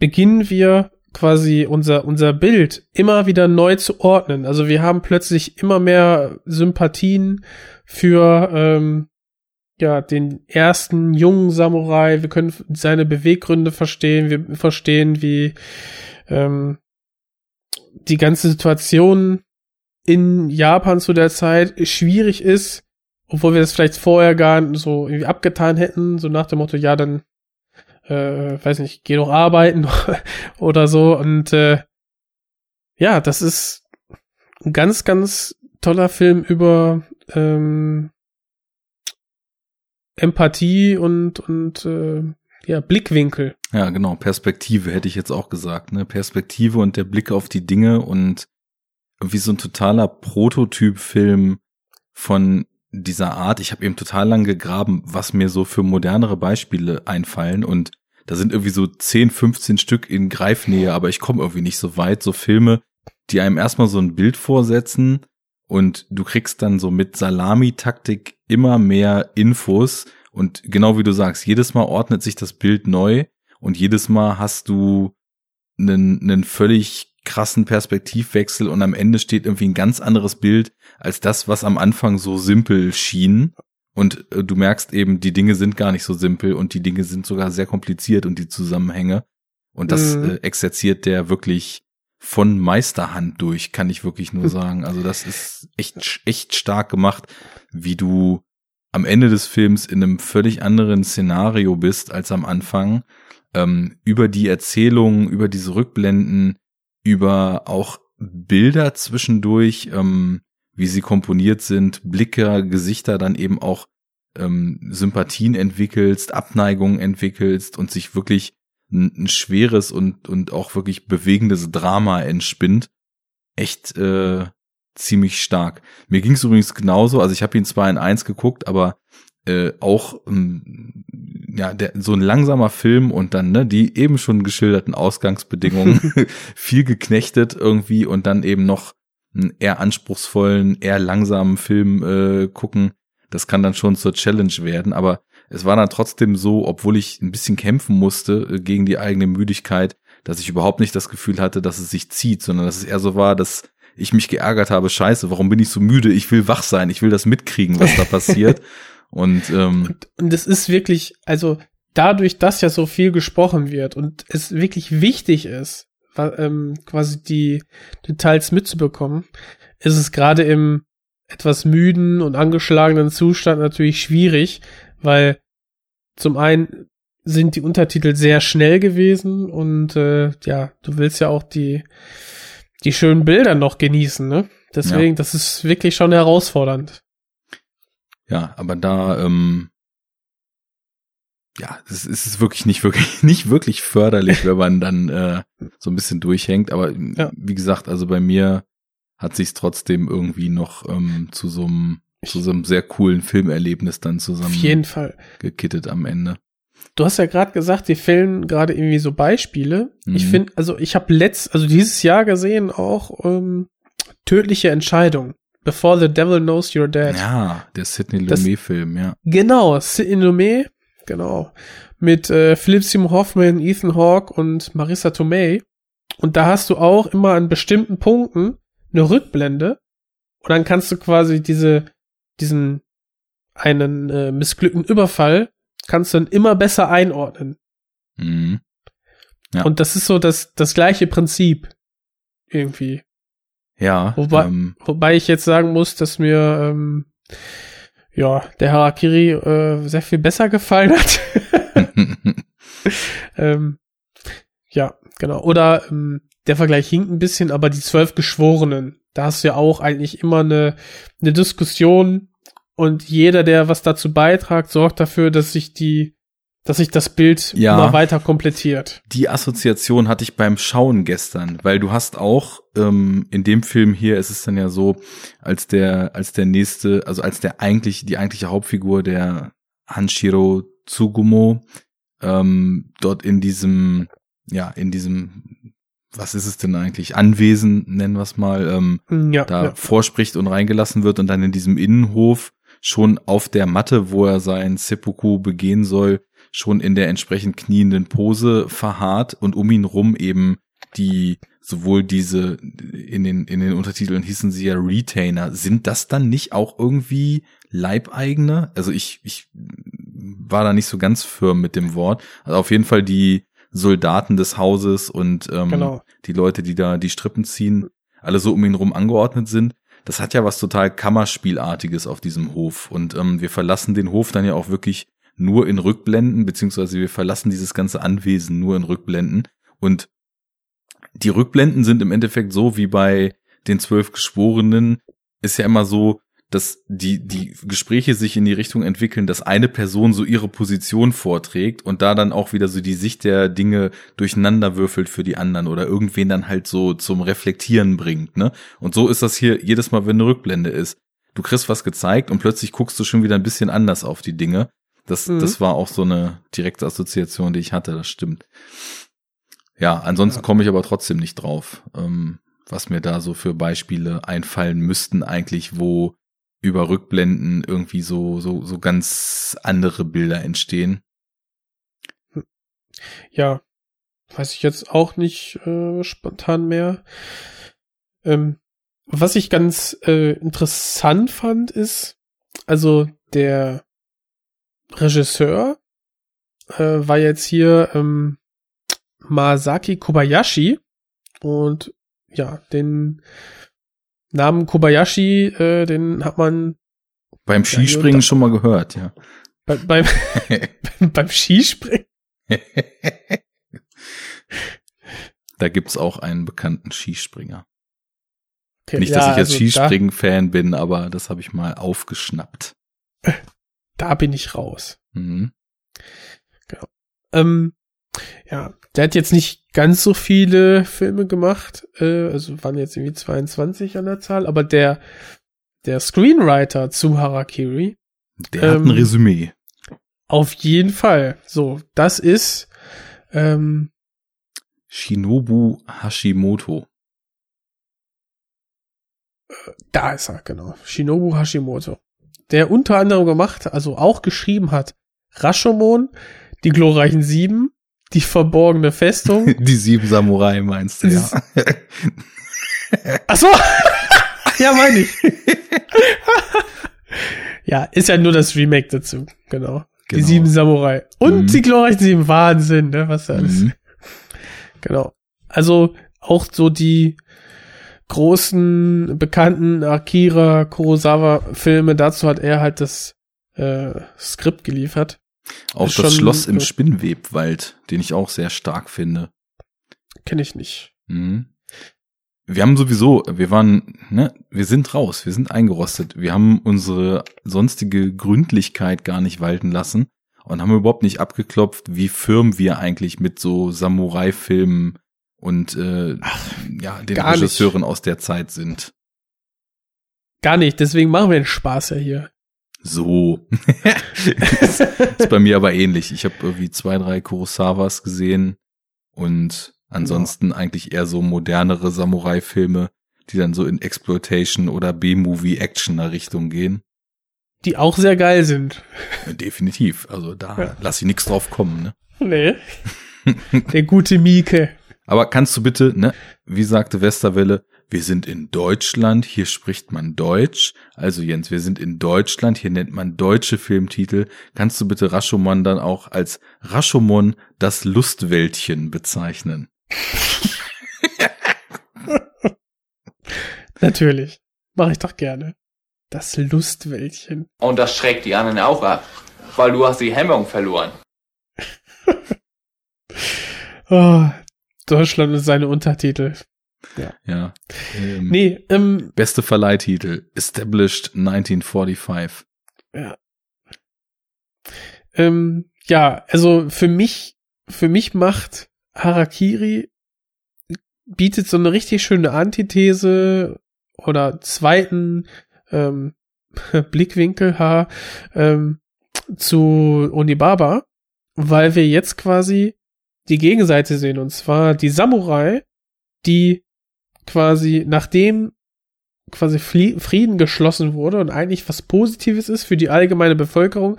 beginnen wir quasi unser, unser Bild immer wieder neu zu ordnen. Also wir haben plötzlich immer mehr Sympathien für ähm, ja, den ersten jungen Samurai. Wir können seine Beweggründe verstehen. Wir verstehen, wie ähm, die ganze Situation in Japan zu der Zeit schwierig ist, obwohl wir das vielleicht vorher gar so irgendwie abgetan hätten, so nach dem Motto, ja, dann, äh, weiß nicht, geh doch arbeiten [laughs] oder so. Und äh, ja, das ist ein ganz, ganz toller Film über ähm, Empathie und, und äh, ja, Blickwinkel. Ja, genau. Perspektive hätte ich jetzt auch gesagt. Ne? Perspektive und der Blick auf die Dinge und irgendwie so ein totaler Prototypfilm von dieser Art. Ich habe eben total lang gegraben, was mir so für modernere Beispiele einfallen und da sind irgendwie so 10, 15 Stück in Greifnähe, aber ich komme irgendwie nicht so weit. So Filme, die einem erstmal so ein Bild vorsetzen und du kriegst dann so mit Salami-Taktik immer mehr Infos und genau wie du sagst, jedes Mal ordnet sich das Bild neu und jedes Mal hast du einen, einen völlig krassen Perspektivwechsel und am Ende steht irgendwie ein ganz anderes Bild als das, was am Anfang so simpel schien. Und äh, du merkst eben, die Dinge sind gar nicht so simpel und die Dinge sind sogar sehr kompliziert und die Zusammenhänge. Und das Mhm. äh, exerziert der wirklich von Meisterhand durch, kann ich wirklich nur [laughs] sagen. Also das ist echt, echt stark gemacht, wie du am Ende des Films in einem völlig anderen Szenario bist als am Anfang. Ähm, über die Erzählung, über diese Rückblenden, über auch Bilder zwischendurch, ähm, wie sie komponiert sind, Blicke, Gesichter dann eben auch ähm, Sympathien entwickelst, Abneigungen entwickelst und sich wirklich ein, ein schweres und, und auch wirklich bewegendes Drama entspinnt. Echt äh, ziemlich stark. Mir ging es übrigens genauso, also ich habe ihn zwar in eins geguckt, aber äh, auch ähm, ja, der, so ein langsamer Film und dann ne, die eben schon geschilderten Ausgangsbedingungen, [laughs] [laughs] viel geknechtet irgendwie und dann eben noch einen eher anspruchsvollen, eher langsamen Film äh, gucken. Das kann dann schon zur Challenge werden, aber es war dann trotzdem so, obwohl ich ein bisschen kämpfen musste äh, gegen die eigene Müdigkeit, dass ich überhaupt nicht das Gefühl hatte, dass es sich zieht, sondern dass es eher so war, dass ich mich geärgert habe, scheiße, warum bin ich so müde? Ich will wach sein, ich will das mitkriegen, was da passiert. [laughs] Und ähm, Und es ist wirklich, also dadurch, dass ja so viel gesprochen wird und es wirklich wichtig ist, ähm, quasi die Details mitzubekommen, ist es gerade im etwas müden und angeschlagenen Zustand natürlich schwierig, weil zum einen sind die Untertitel sehr schnell gewesen und äh, ja, du willst ja auch die die schönen Bilder noch genießen, ne? Deswegen, das ist wirklich schon herausfordernd. ja, aber da ähm, ja, es ist wirklich nicht wirklich [laughs] nicht wirklich förderlich, wenn man dann äh, so ein bisschen durchhängt. Aber Ja. wie gesagt, also bei mir hat sich trotzdem irgendwie noch ähm, zu so einem zu so einem sehr coolen Filmerlebnis dann Auf zusammen jeden Fall. gekittet am Ende. Du hast ja gerade gesagt, die fällen gerade irgendwie so Beispiele. Ich Mhm. finde, also ich habe letzt, also dieses Jahr gesehen auch ähm, tödliche Entscheidung. Before the Devil Knows You're Dead. Ja, der Sidney Lumet-Film, ja. Genau, Sidney Lumet, genau. Mit äh, Philip Seymour Hoffman, Ethan Hawke und Marissa Tomei. Und da hast du auch immer an bestimmten Punkten eine Rückblende. Und dann kannst du quasi diese, diesen einen äh, missglückten Überfall kannst du dann immer besser einordnen. Mhm. Ja. Und das ist so das, das gleiche Prinzip. Irgendwie. Ja, Wobei, ähm, wobei ich jetzt sagen muss, dass mir ähm, ja der Harakiri äh, sehr viel besser gefallen hat. [laughs] [laughs] ähm, ja, genau. Oder ähm, der Vergleich hinkt ein bisschen, aber die zwölf Geschworenen, da hast du ja auch eigentlich immer eine, eine Diskussion und jeder, der was dazu beitragt, sorgt dafür, dass sich die, dass sich das Bild Ja. immer weiter komplettiert. die Assoziation hatte ich beim Schauen gestern, weil du hast auch ähm, in dem Film hier ist es dann ja so, als der als der nächste, also als der eigentlich die eigentliche Hauptfigur der Hanshiro Tsugumo ähm, dort in diesem ja in diesem was ist es denn eigentlich Anwesen nennen wir es mal ähm, Ja, da ja. vorspricht und reingelassen wird und dann in diesem Innenhof schon auf der Matte, wo er sein Seppuku begehen soll, schon in der entsprechend knienden Pose verharrt und um ihn rum eben die sowohl diese in den in den Untertiteln hießen sie ja Retainer. Sind das dann nicht auch irgendwie Leibeigene? Also ich ich war da nicht so ganz firm mit dem Wort. Also auf jeden Fall die Soldaten des Hauses und ähm, Genau. die Leute die da die Strippen ziehen alle so um ihn rum angeordnet sind das hat ja was total Kammerspielartiges auf diesem Hof und ähm, wir verlassen den Hof dann ja auch wirklich nur in Rückblenden, beziehungsweise wir verlassen dieses ganze Anwesen nur in Rückblenden. Und die Rückblenden sind im Endeffekt so wie bei den zwölf Geschworenen, ist ja immer so, dass die, die Gespräche sich in die Richtung entwickeln, dass eine Person so ihre Position vorträgt und da dann auch wieder so die Sicht der Dinge durcheinander würfelt für die anderen oder irgendwen dann halt so zum Reflektieren bringt, ne? Und so ist das hier jedes Mal, wenn eine Rückblende ist. Du kriegst was gezeigt und plötzlich guckst du schon wieder ein bisschen anders auf die Dinge. Das, Mhm. das war auch so eine direkte Assoziation, die ich hatte, das stimmt. Ja, ansonsten komme ich aber trotzdem nicht drauf, ähm, was mir da so für Beispiele einfallen müssten eigentlich, wo über Rückblenden irgendwie so, so, so ganz andere Bilder entstehen. ja, weiß ich jetzt auch nicht äh, spontan mehr. Ähm, was ich ganz äh, interessant fand, ist, also der Regisseur äh, war jetzt hier ähm, Masaki Kobayashi und ja, den Namen Kobayashi, äh, den hat man Beim Skispringen schon mal gehört, ja. bei, beim, [laughs] beim Skispringen. da gibt's auch einen bekannten Skispringer. Okay, Nicht, ja, dass ich jetzt also Skispringen-Fan bin, aber das habe ich mal aufgeschnappt. Da, bin ich raus. Mhm. Ähm, ja, der hat jetzt nicht ganz so viele Filme gemacht, äh, also waren jetzt irgendwie 22 an der Zahl, aber der, der Screenwriter zu Harakiri, Der hat ein Ähm, Resümee. auf jeden Fall. So, das ist, ähm, Shinobu Hashimoto. da ist er, genau. Shinobu Hashimoto. Der unter anderem gemacht, also auch geschrieben hat, Rashomon, die glorreichen Sieben, die verborgene Festung. [laughs] Die sieben Samurai meinst du, ja. [laughs] Ach so. [laughs] ja, meine ich. ja, ist ja nur das Remake dazu. Genau. Die Genau. sieben Samurai. Und Mhm. die glorreichen sieben. Wahnsinn, ne? Was da alles. Mhm. Genau. Also auch so die großen, bekannten Akira Kurosawa-Filme, dazu hat er halt das äh, Skript geliefert. Auch Ist das schon- Schloss im Spinnwebwald, den ich auch sehr stark finde. Kenne ich nicht. Mhm. Wir haben sowieso, wir waren, ne, wir sind raus, wir sind eingerostet. Wir haben unsere sonstige Gründlichkeit gar nicht walten lassen und haben überhaupt nicht abgeklopft, wie firm wir eigentlich mit so Samurai-Filmen und äh, ja, den gar nicht. Regisseuren aus der Zeit sind. Gar nicht, deswegen machen wir den Spaß ja hier. So. [laughs] ist, ist bei mir aber ähnlich. Ich habe irgendwie zwei, drei Kurosawas gesehen und ansonsten ja. eigentlich eher so modernere Samurai-Filme, die dann so in Exploitation oder B-Movie-Actioner-Richtung gehen. Die auch sehr geil sind. Definitiv. Also da ja. lass ich nichts drauf kommen, ne? Nee. [laughs] Der gute Mieke. Aber kannst du bitte, ne, wie sagte Westerwelle, wir sind in Deutschland, hier spricht man Deutsch. Also Jens, wir sind in Deutschland, hier nennt man deutsche Filmtitel. Kannst du bitte Rashomon dann auch als Rashomon das Lustwäldchen bezeichnen? [laughs] Natürlich. Mache ich doch gerne. Das Lustwäldchen. Und das schreckt die anderen auch ab, weil du hast die Hemmung verloren. [laughs] oh, Deutschland und seine Untertitel. Ja. ja. Ähm, nee, ähm, beste Verleihtitel. Established 1945. Ja. Ähm, ja, also für mich, für mich macht Harakiri bietet so eine richtig schöne Antithese oder zweiten ähm, [laughs] Blickwinkel ha, ähm, zu Onibaba, weil wir jetzt quasi die Gegenseite sehen und zwar die Samurai, die quasi nachdem quasi Frieden geschlossen wurde und eigentlich was Positives ist für die allgemeine Bevölkerung,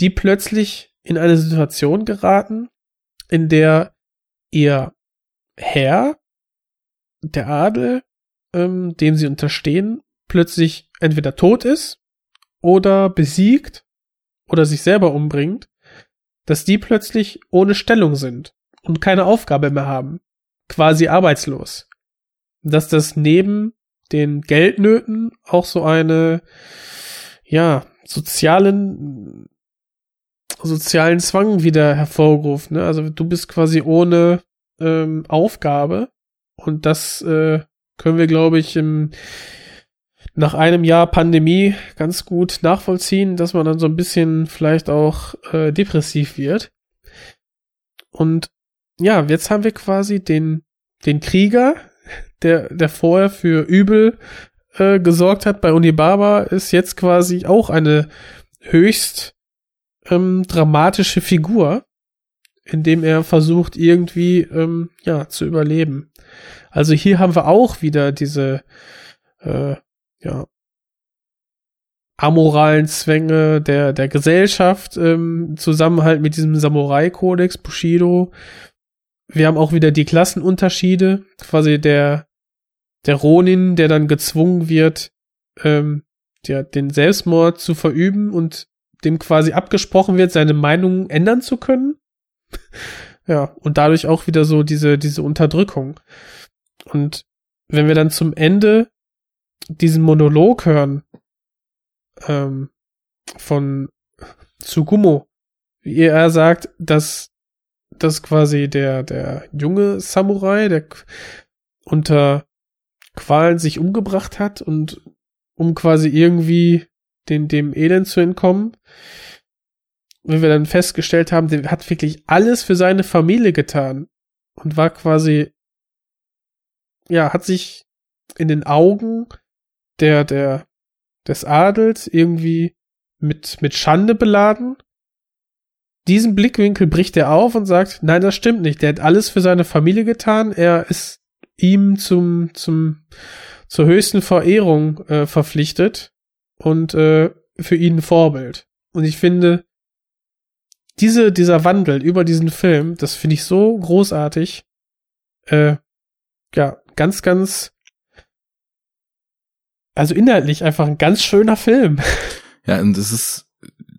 die plötzlich in eine Situation geraten, in der ihr Herr, der Adel, ähm, dem sie unterstehen, plötzlich entweder tot ist oder besiegt oder sich selber umbringt, dass die plötzlich ohne Stellung sind und keine Aufgabe mehr haben, quasi arbeitslos. Dass das neben den Geldnöten auch so eine, ja, sozialen, sozialen Zwang wieder hervorruft. Ne? Also du bist quasi ohne ähm, Aufgabe und das äh, können wir, glaube ich, im, nach einem Jahr Pandemie ganz gut nachvollziehen, dass man dann so ein bisschen vielleicht auch äh, depressiv wird. Und ja, jetzt haben wir quasi den, den Krieger, der, der vorher für Übel äh, gesorgt hat bei Unibaba, ist jetzt quasi auch eine höchst ähm, dramatische Figur, indem er versucht, irgendwie ähm, ja, zu überleben. Also hier haben wir auch wieder diese äh, ja, amoralen Zwänge der, der Gesellschaft, ähm, Zusammenhalt mit diesem Samurai-Kodex, Bushido. Wir haben auch wieder die Klassenunterschiede, quasi der, der Ronin, der dann gezwungen wird, ähm, der, den Selbstmord zu verüben und dem quasi abgesprochen wird, seine Meinung ändern zu können. [laughs] ja, und dadurch auch wieder so diese, diese Unterdrückung. Und wenn wir dann zum Ende diesen Monolog hören ähm, von Tsugumo, wie er sagt, dass dass quasi der der junge Samurai, der unter Qualen sich umgebracht hat und um quasi irgendwie den dem Elend zu entkommen, wenn wir dann festgestellt haben, der hat wirklich alles für seine Familie getan und war quasi ja, hat sich in den Augen der, der, des Adels irgendwie mit, mit Schande beladen. Diesen Blickwinkel bricht er auf und sagt, nein, das stimmt nicht. Der hat alles für seine Familie getan. Er ist ihm zum, zum, zur höchsten Verehrung äh, verpflichtet und äh, für ihn ein Vorbild. Und ich finde, diese, dieser Wandel über diesen Film, das finde ich so großartig. Äh, ja, ganz, ganz also inhaltlich einfach ein ganz schöner Film. Ja, und es ist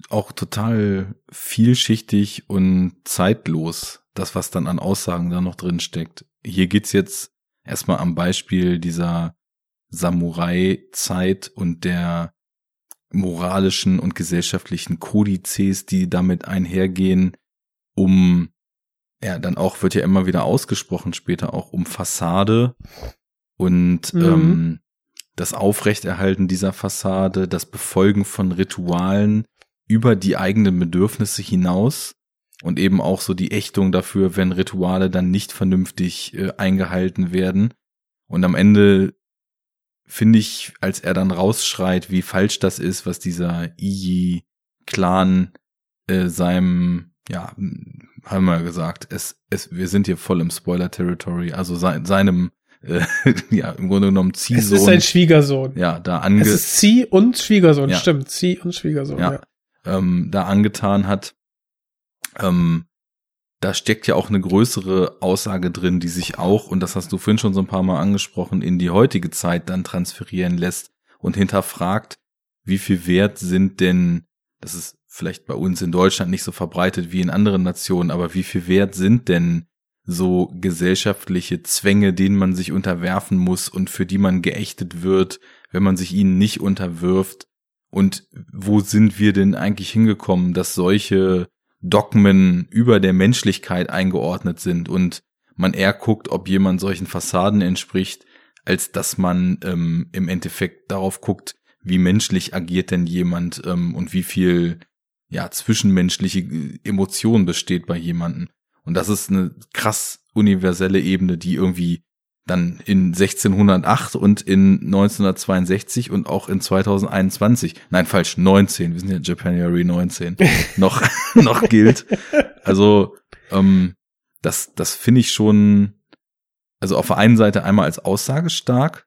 auch total vielschichtig und zeitlos, das, was dann an Aussagen da noch drin steckt. Hier geht's jetzt erstmal am Beispiel dieser Samurai-Zeit und der moralischen und gesellschaftlichen Kodizes, die damit einhergehen, um, ja, dann auch wird ja immer wieder ausgesprochen später auch um Fassade und mhm. ähm, das Aufrechterhalten dieser Fassade, das Befolgen von Ritualen über die eigenen Bedürfnisse hinaus und eben auch so die Ächtung dafür, wenn Rituale dann nicht vernünftig äh, eingehalten werden. Und am Ende finde ich, als er dann rausschreit, wie falsch das ist, was dieser Iyi-Clan äh, seinem, ja, haben wir gesagt, es, es, wir sind hier voll im Spoiler-Territory, also sein, seinem, äh, [laughs] ja, im Grunde genommen Ziehsohn. Es ist sein Schwiegersohn. Ja, da ange Es ist Zieh und Schwiegersohn, Ja. stimmt. Zieh und Schwiegersohn, ja, ja. Ähm, da angetan hat. Ähm, da steckt ja auch eine größere Aussage drin, die sich auch, und das hast du vorhin schon so ein paar Mal angesprochen, in die heutige Zeit dann transferieren lässt und hinterfragt, wie viel wert sind denn, das ist vielleicht bei uns in Deutschland nicht so verbreitet wie in anderen Nationen, aber wie viel wert sind denn so gesellschaftliche Zwänge, denen man sich unterwerfen muss und für die man geächtet wird, wenn man sich ihnen nicht unterwirft? Und wo sind wir denn eigentlich hingekommen, dass solche Dogmen über der Menschlichkeit eingeordnet sind und man eher guckt, ob jemand solchen Fassaden entspricht, als dass man ähm, im Endeffekt darauf guckt, wie menschlich agiert denn jemand ähm, und wie viel ja zwischenmenschliche äh, Emotion besteht bei jemandem. Und das ist eine krass universelle Ebene, die irgendwie dann in 1608 und in 1962 und auch in 2021, nein, falsch, 19, wir sind ja Japanuary 19, [laughs] noch, [laughs] noch gilt. Also, ähm, das, das finde ich schon, also auf der einen Seite einmal als Aussage stark,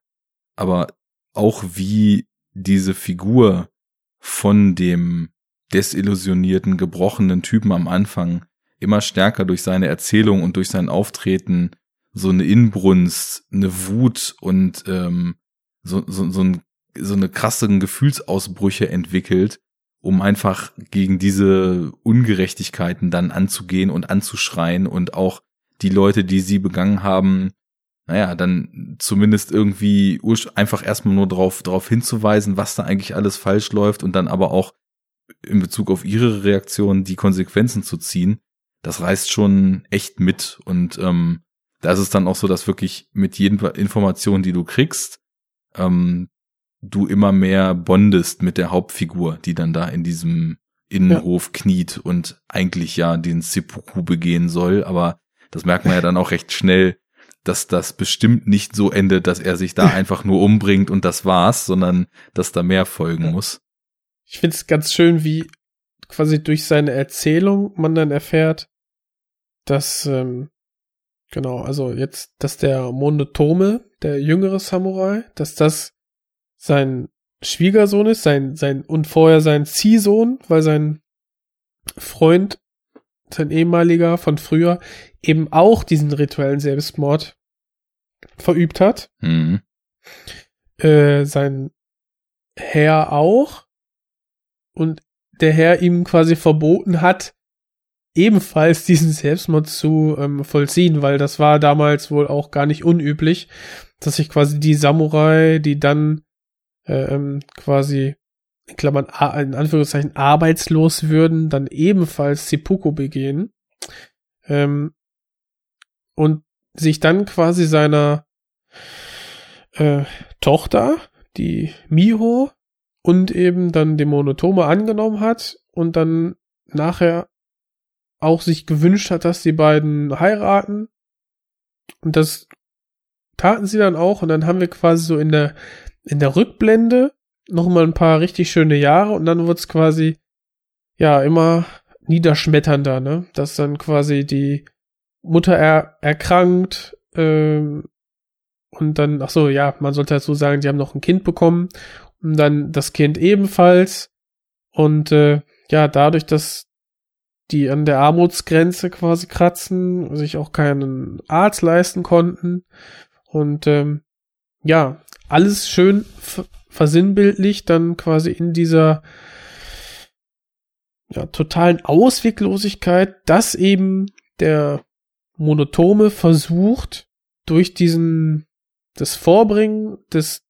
aber auch wie diese Figur von dem desillusionierten, gebrochenen Typen am Anfang immer stärker durch seine Erzählung und durch sein Auftreten so eine Inbrunst, eine Wut und ähm, so, so, so, ein, so eine krassen Gefühlsausbrüche entwickelt, um einfach gegen diese Ungerechtigkeiten dann anzugehen und anzuschreien und auch die Leute, die sie begangen haben, naja, dann zumindest irgendwie einfach erstmal nur drauf, drauf hinzuweisen, was da eigentlich alles falsch läuft und dann aber auch in Bezug auf ihre Reaktion die Konsequenzen zu ziehen, das reißt schon echt mit und ähm, da ist es dann auch so, dass wirklich mit jeden Information, die du kriegst, ähm, du immer mehr bondest mit der Hauptfigur, die dann da in diesem Innenhof kniet und eigentlich ja den Seppuku begehen soll, aber das merkt man ja dann auch recht schnell, dass das bestimmt nicht so endet, dass er sich da [laughs] einfach nur umbringt und das war's, sondern dass da mehr folgen muss. Ich finde es ganz schön, wie quasi durch seine Erzählung man dann erfährt, dass, ähm, genau, also jetzt, dass der Monotome, der jüngere Samurai, dass das sein Schwiegersohn ist, sein, sein, und vorher sein Ziehsohn, weil sein Freund, sein ehemaliger von früher, eben auch diesen rituellen Selbstmord verübt hat. Mhm. Äh, sein Herr auch. Und der Herr ihm quasi verboten hat, ebenfalls diesen Selbstmord zu ähm, vollziehen, weil das war damals wohl auch gar nicht unüblich, dass sich quasi die Samurai, die dann äh, ähm, quasi in Klammern in Anführungszeichen arbeitslos würden, dann ebenfalls Seppuku begehen ähm, und sich dann quasi seiner äh, Tochter, die Miho, und eben dann dem Monotome angenommen hat und dann nachher auch sich gewünscht hat, dass die beiden heiraten. Und das taten sie dann auch und dann haben wir quasi so in der in der Rückblende noch mal ein paar richtig schöne Jahre und dann wird's quasi ja immer niederschmetternder, ne? Dass dann quasi die Mutter er, erkrankt ähm, und dann ach so ja, man sollte dazu sagen, die haben noch ein Kind bekommen und dann das Kind ebenfalls und äh, ja dadurch, dass die an der Armutsgrenze quasi kratzen, sich auch keinen Arzt leisten konnten. Und ähm, ja alles schön ver- versinnbildlich dann quasi in dieser ja, totalen Ausweglosigkeit, dass eben der Monotome versucht, durch diesen, das Vorbringen des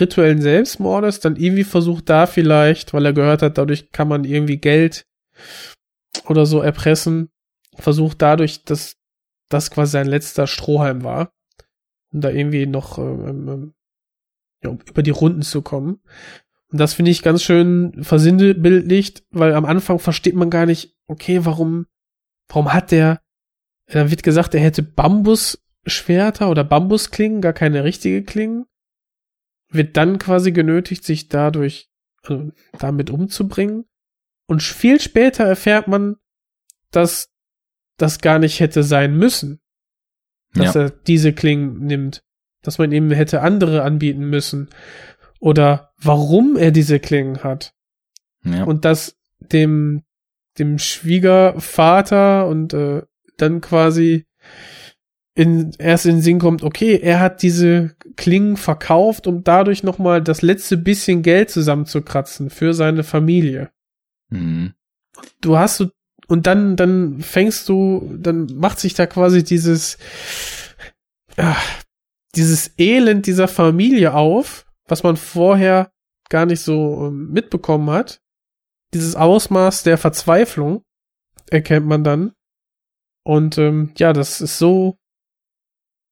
rituellen Selbstmordes dann irgendwie versucht da vielleicht, weil er gehört hat, dadurch kann man irgendwie Geld oder so erpressen, versucht dadurch, dass das quasi sein letzter Strohhalm war, um da irgendwie noch ähm, ähm, ja, um über die Runden zu kommen. Und das finde ich ganz schön versinnbildlicht, weil am Anfang versteht man gar nicht, okay, warum, warum hat der, da wird gesagt, er hätte Bambusschwerter oder Bambusklingen, gar keine richtige Klingen. wird dann quasi genötigt, sich dadurch, also damit umzubringen. Und viel später erfährt man, dass das gar nicht hätte sein müssen. Dass Ja. er diese Klingen nimmt. Dass man ihm hätte andere anbieten müssen. Oder warum er diese Klingen hat. Ja. Und dass dem, dem Schwiegervater und äh, dann quasi in, erst in den Sinn kommt, okay, er hat diese Klingen verkauft, um dadurch nochmal das letzte bisschen Geld zusammenzukratzen für seine Familie. Mhm. Du hast so, und dann, dann fängst du, dann macht sich da quasi dieses, ah, dieses Elend dieser Familie auf, was man vorher gar nicht so ähm, mitbekommen hat. Dieses Ausmaß der Verzweiflung erkennt man dann. Und ähm, ja, das ist so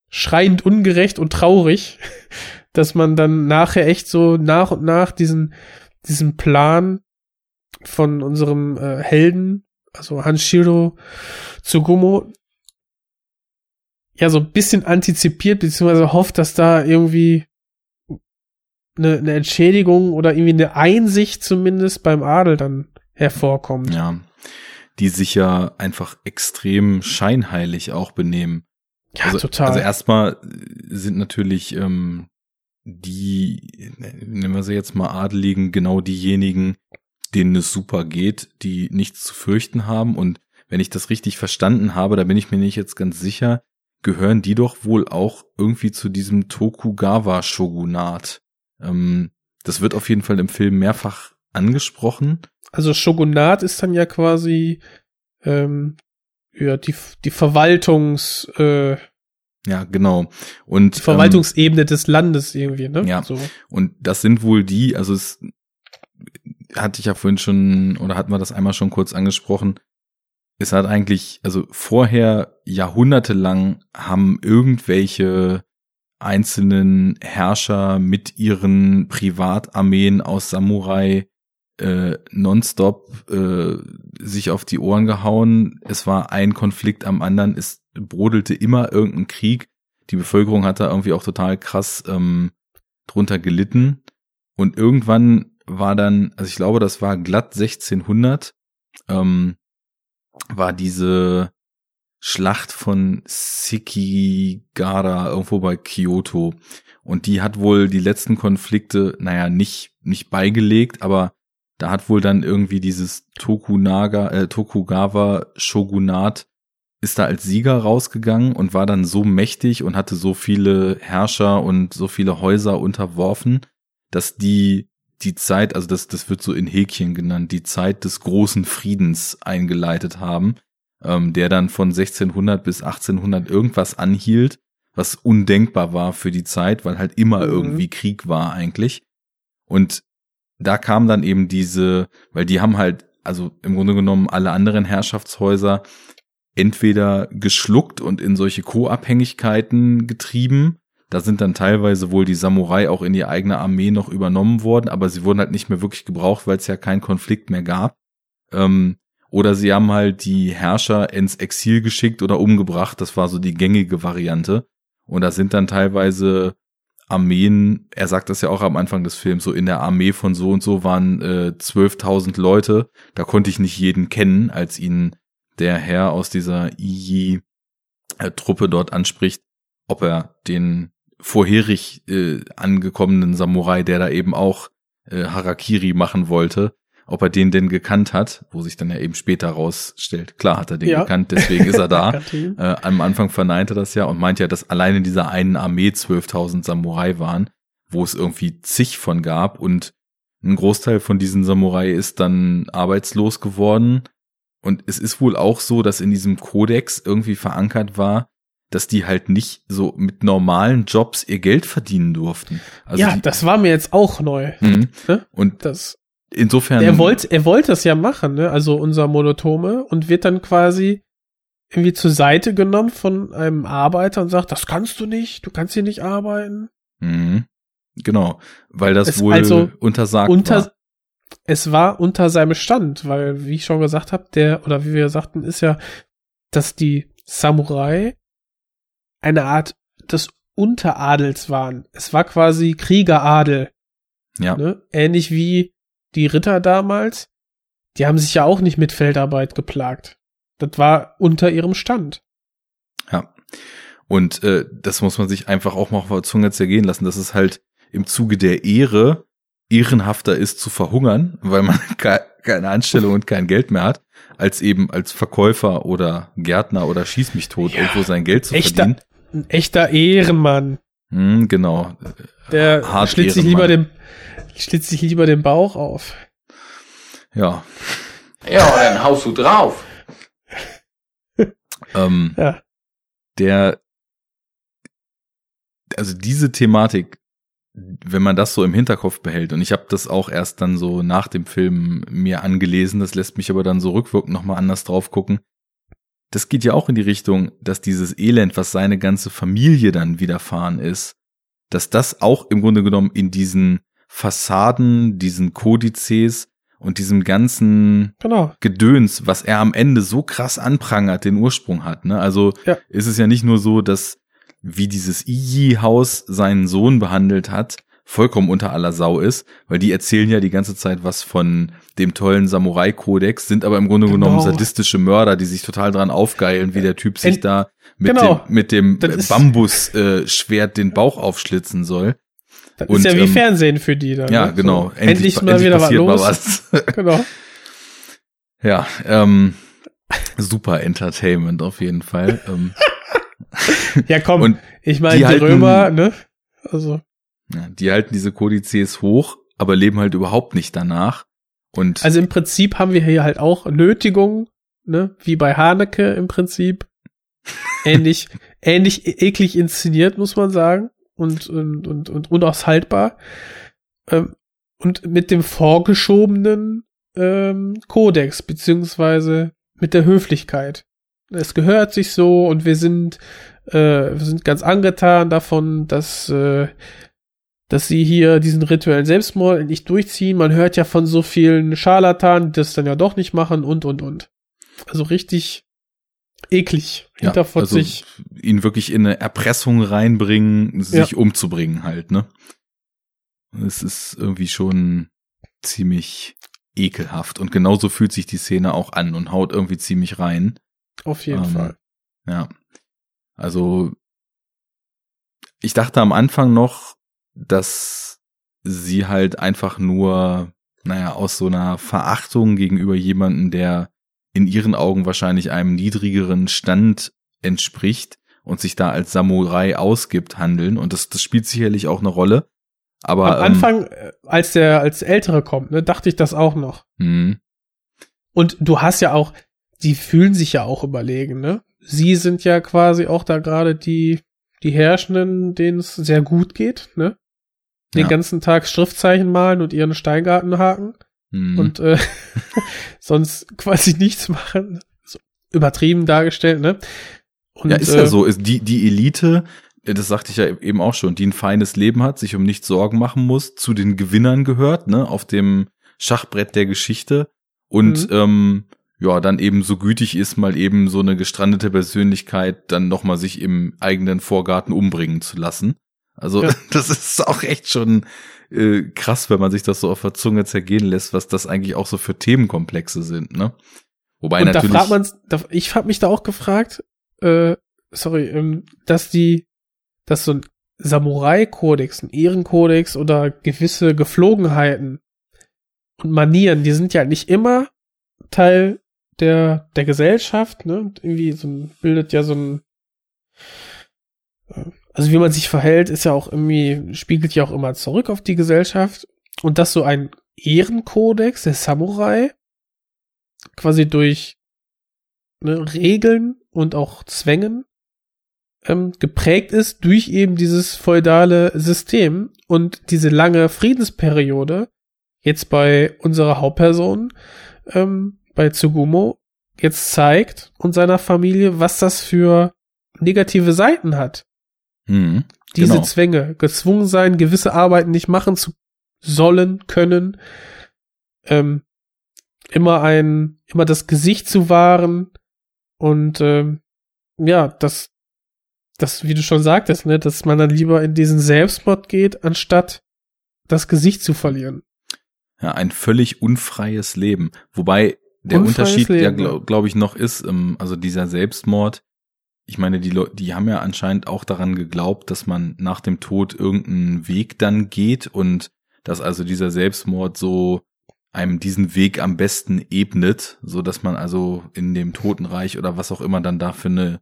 schreiend ungerecht und traurig, [laughs] dass man dann nachher echt so nach und nach diesen, diesen Plan von unserem äh, Helden, also Hanshiro Tsugumo, ja, so ein bisschen antizipiert, beziehungsweise hofft, dass da irgendwie eine, eine Entschädigung oder irgendwie eine Einsicht zumindest beim Adel dann hervorkommt. Ja. Die sich ja einfach extrem scheinheilig auch benehmen. Ja, also, total. Also erstmal sind natürlich ähm, die, nehmen wir sie jetzt mal Adeligen, genau diejenigen, denen es super geht, die nichts zu fürchten haben. Und wenn ich das richtig verstanden habe, da bin ich mir nicht jetzt ganz sicher, gehören die doch wohl auch irgendwie zu diesem Tokugawa-Shogunat. Ähm, das wird auf jeden Fall im Film mehrfach angesprochen. Also Shogunat ist dann ja quasi ähm, ja, die, die Verwaltungs, äh, Ja, genau. Und die Verwaltungsebene des Landes irgendwie, ne? Ja. So. Und das sind wohl die, also es hatte ich ja vorhin schon, oder hatten wir das einmal schon kurz angesprochen. Es hat eigentlich, also vorher jahrhundertelang haben irgendwelche einzelnen Herrscher mit ihren Privatarmeen aus Samurai äh, nonstop äh, sich auf die Ohren gehauen. Es war ein Konflikt am anderen. Es brodelte immer irgendein Krieg. Die Bevölkerung hat da irgendwie auch total krass ähm, drunter gelitten. Und irgendwann war dann, also ich glaube, das war glatt 1600, ähm, war diese Schlacht von Sekigara irgendwo bei Kyoto. Und die hat wohl die letzten Konflikte, naja, nicht, nicht beigelegt, aber da hat wohl dann irgendwie dieses Tokunaga, äh, Tokugawa Shogunat ist da als Sieger rausgegangen und war dann so mächtig und hatte so viele Herrscher und so viele Häuser unterworfen, dass die die Zeit, also das, das wird so in Häkchen genannt, die Zeit des großen Friedens eingeleitet haben, ähm, der dann von 1600 bis 1800 irgendwas anhielt, was undenkbar war für die Zeit, weil halt immer Mhm. irgendwie Krieg war eigentlich. Und da kam dann eben diese, weil die haben halt, also im Grunde genommen alle anderen Herrschaftshäuser entweder geschluckt und in solche Co-Abhängigkeiten getrieben. Da sind dann teilweise wohl die Samurai auch in die eigene Armee noch übernommen worden, aber sie wurden halt nicht mehr wirklich gebraucht, weil es ja keinen Konflikt mehr gab. Ähm, oder sie haben halt die Herrscher ins Exil geschickt oder umgebracht. Das war so die gängige Variante. Und da sind dann teilweise Armeen, er sagt das ja auch am Anfang des Films, so in der Armee von so und so waren äh, 12.000 Leute. Da konnte ich nicht jeden kennen, als ihn der Herr aus dieser Iji-Truppe dort anspricht, ob er den vorherig äh, angekommenen Samurai, der da eben auch äh, Harakiri machen wollte, ob er den denn gekannt hat, wo sich dann ja eben später rausstellt. Klar hat er den Ja. gekannt, deswegen ist er da. [laughs] Äh, am Anfang verneinte das ja und meint ja, dass alleine in dieser einen Armee 12.000 Samurai waren, wo es irgendwie zig von gab und ein Großteil von diesen Samurai ist dann arbeitslos geworden. Und es ist wohl auch so, dass in diesem Kodex irgendwie verankert war, dass die halt nicht so mit normalen Jobs ihr Geld verdienen durften. Also ja, die, das war mir jetzt auch neu. Mhm. Ne? Und Das, insofern. er wollte, er wollte das ja machen, ne? Also unser Monotome und wird dann quasi irgendwie zur Seite genommen von einem Arbeiter und sagt, das kannst du nicht, du kannst hier nicht arbeiten. Mhm. Genau, weil das Es wohl also untersagt unter, war. Es war unter seinem Stand, weil, wie ich schon gesagt habe, der, oder wie wir sagten, ist ja, dass die Samurai eine Art des Unteradels waren. Es war quasi Kriegeradel. Ja. Ne? Ähnlich wie die Ritter damals. Die haben sich ja auch nicht mit Feldarbeit geplagt. Das war unter ihrem Stand. Ja. Und äh, das muss man sich einfach auch mal auf der Zunge zergehen lassen, dass es halt im Zuge der Ehre ehrenhafter ist zu verhungern, weil man [laughs] ke keine Anstellung und kein Geld mehr hat, als eben als Verkäufer oder Gärtner oder schieß mich tot Ja. irgendwo sein Geld zu Echter, verdienen. Ein echter Ehrenmann. Hm, genau. Der Hart schlitzt sich lieber den, schlitzt sich lieber den Bauch auf. Ja. Ja, dann haust du drauf. [laughs] Ähm, Ja. Der, also diese Thematik, wenn man das so im Hinterkopf behält, und ich habe das auch erst dann so nach dem Film mir angelesen, das lässt mich aber dann so rückwirkend nochmal anders drauf gucken. Das geht ja auch in die Richtung, dass dieses Elend, was seine ganze Familie dann widerfahren ist, dass das auch im Grunde genommen in diesen Fassaden, diesen Kodizes und diesem ganzen Genau. Gedöns, was er am Ende so krass anprangert, den Ursprung hat. Ne? Also Ja. ist es ja nicht nur so, dass wie dieses Iji-Haus seinen Sohn behandelt hat, vollkommen unter aller Sau ist, weil die erzählen ja die ganze Zeit was von dem tollen Samurai-Kodex, sind aber im Grunde Genau. genommen sadistische Mörder, die sich total dran aufgeilen, wie der Typ sich Ent- da mit Genau. dem, mit dem Das ist- Bambus-Schwert den Bauch aufschlitzen soll. Das Und, ist ja wie ähm, Fernsehen für die dann. Ja, ne? genau. So, endlich, mal endlich wieder was mal los. was. [laughs] [laughs] genau. Ja, ähm, super Entertainment auf jeden Fall. ähm, [laughs] Ja, komm. Und ich meine, die die, Römer, ne? Also, ja, die halten diese Kodizes hoch, aber leben halt überhaupt nicht danach. Und also im Prinzip haben wir hier halt auch Nötigungen, ne? Wie bei Haneke im Prinzip. [laughs] Ähnlich, ähnlich e- eklig inszeniert, muss man sagen. Und, und, und, und unaushaltbar. Ähm, und mit dem vorgeschobenen ähm, Kodex, beziehungsweise mit der Höflichkeit. Es gehört sich so und wir sind, äh, wir sind ganz angetan davon, dass, äh, dass sie hier diesen rituellen Selbstmord nicht durchziehen. Man hört ja von so vielen Scharlatanen, die das dann ja doch nicht machen und, und, und. Also richtig eklig, ja, also hinterfotzig. ihn wirklich in eine Erpressung reinbringen, sich umzubringen halt, ne? Es ist irgendwie schon ziemlich ekelhaft. Und genauso fühlt sich die Szene auch an und haut irgendwie ziemlich rein. auf jeden Ähm, Fall. Ja. Also, ich dachte am Anfang noch, dass sie halt einfach nur, naja, aus so einer Verachtung gegenüber jemanden, der in ihren Augen wahrscheinlich einem niedrigeren Stand entspricht und sich da als Samurai ausgibt, handeln. Und das, das spielt sicherlich auch eine Rolle. Aber Am Anfang, äh, als der, als Ältere kommt, ne, dachte ich das auch noch. Ähm, Und du hast ja auch, die fühlen sich ja auch überlegen, ne? Sie sind ja quasi auch da gerade die, die Herrschenden, denen es sehr gut geht, ne? Den Ja. ganzen Tag Schriftzeichen malen und ihren Steingarten haken mh, und äh, [laughs] sonst quasi nichts machen. So übertrieben dargestellt, ne? Und, ja, ist äh, ja so. Ist die, die Elite, äh, das sagte ich ja eben auch schon, die ein feines Leben hat, sich um nichts Sorgen machen muss, zu den Gewinnern gehört, ne, auf dem Schachbrett der Geschichte und Mhm. ähm, ja, dann eben so gütig ist, mal eben so eine gestrandete Persönlichkeit dann nochmal sich im eigenen Vorgarten umbringen zu lassen. Also Ja. [laughs] das ist auch echt schon äh, krass, wenn man sich das so auf der Zunge zergehen lässt, was das eigentlich auch so für Themenkomplexe sind, ne? Wobei und da natürlich. fragt man, da, ich habe mich da auch gefragt, äh, sorry, ähm, dass die, dass so ein Samurai-Kodex, ein Ehrenkodex oder gewisse Geflogenheiten und Manieren, die sind ja nicht immer Teil der, der Gesellschaft, ne? Und irgendwie so ein, bildet ja so ein, äh, also wie man sich verhält, ist ja auch irgendwie, spiegelt ja auch immer zurück auf die Gesellschaft. Und dass so ein Ehrenkodex der Samurai quasi durch ne, Regeln und auch Zwängen ähm, geprägt ist durch eben dieses feudale System und diese lange Friedensperiode jetzt bei unserer Hauptperson ähm, bei Tsugumo jetzt zeigt und seiner Familie, was das für negative Seiten hat. Mhm, Diese genau. Zwänge, gezwungen sein, gewisse Arbeiten nicht machen zu sollen, können, ähm, immer ein, immer das Gesicht zu wahren und ähm, ja, das das, wie du schon sagtest, ne, dass man dann lieber in diesen Selbstmord geht, anstatt das Gesicht zu verlieren. Ja, ein völlig unfreies Leben. Wobei der Unfreies Unterschied, der Leben, glaube glaub ich noch ist, ähm, also dieser Selbstmord, ich meine, die Leute, die haben ja anscheinend auch daran geglaubt, dass man nach dem Tod irgendeinen Weg dann geht und dass also dieser Selbstmord so einem diesen Weg am besten ebnet, so dass man also in dem Totenreich oder was auch immer dann da für eine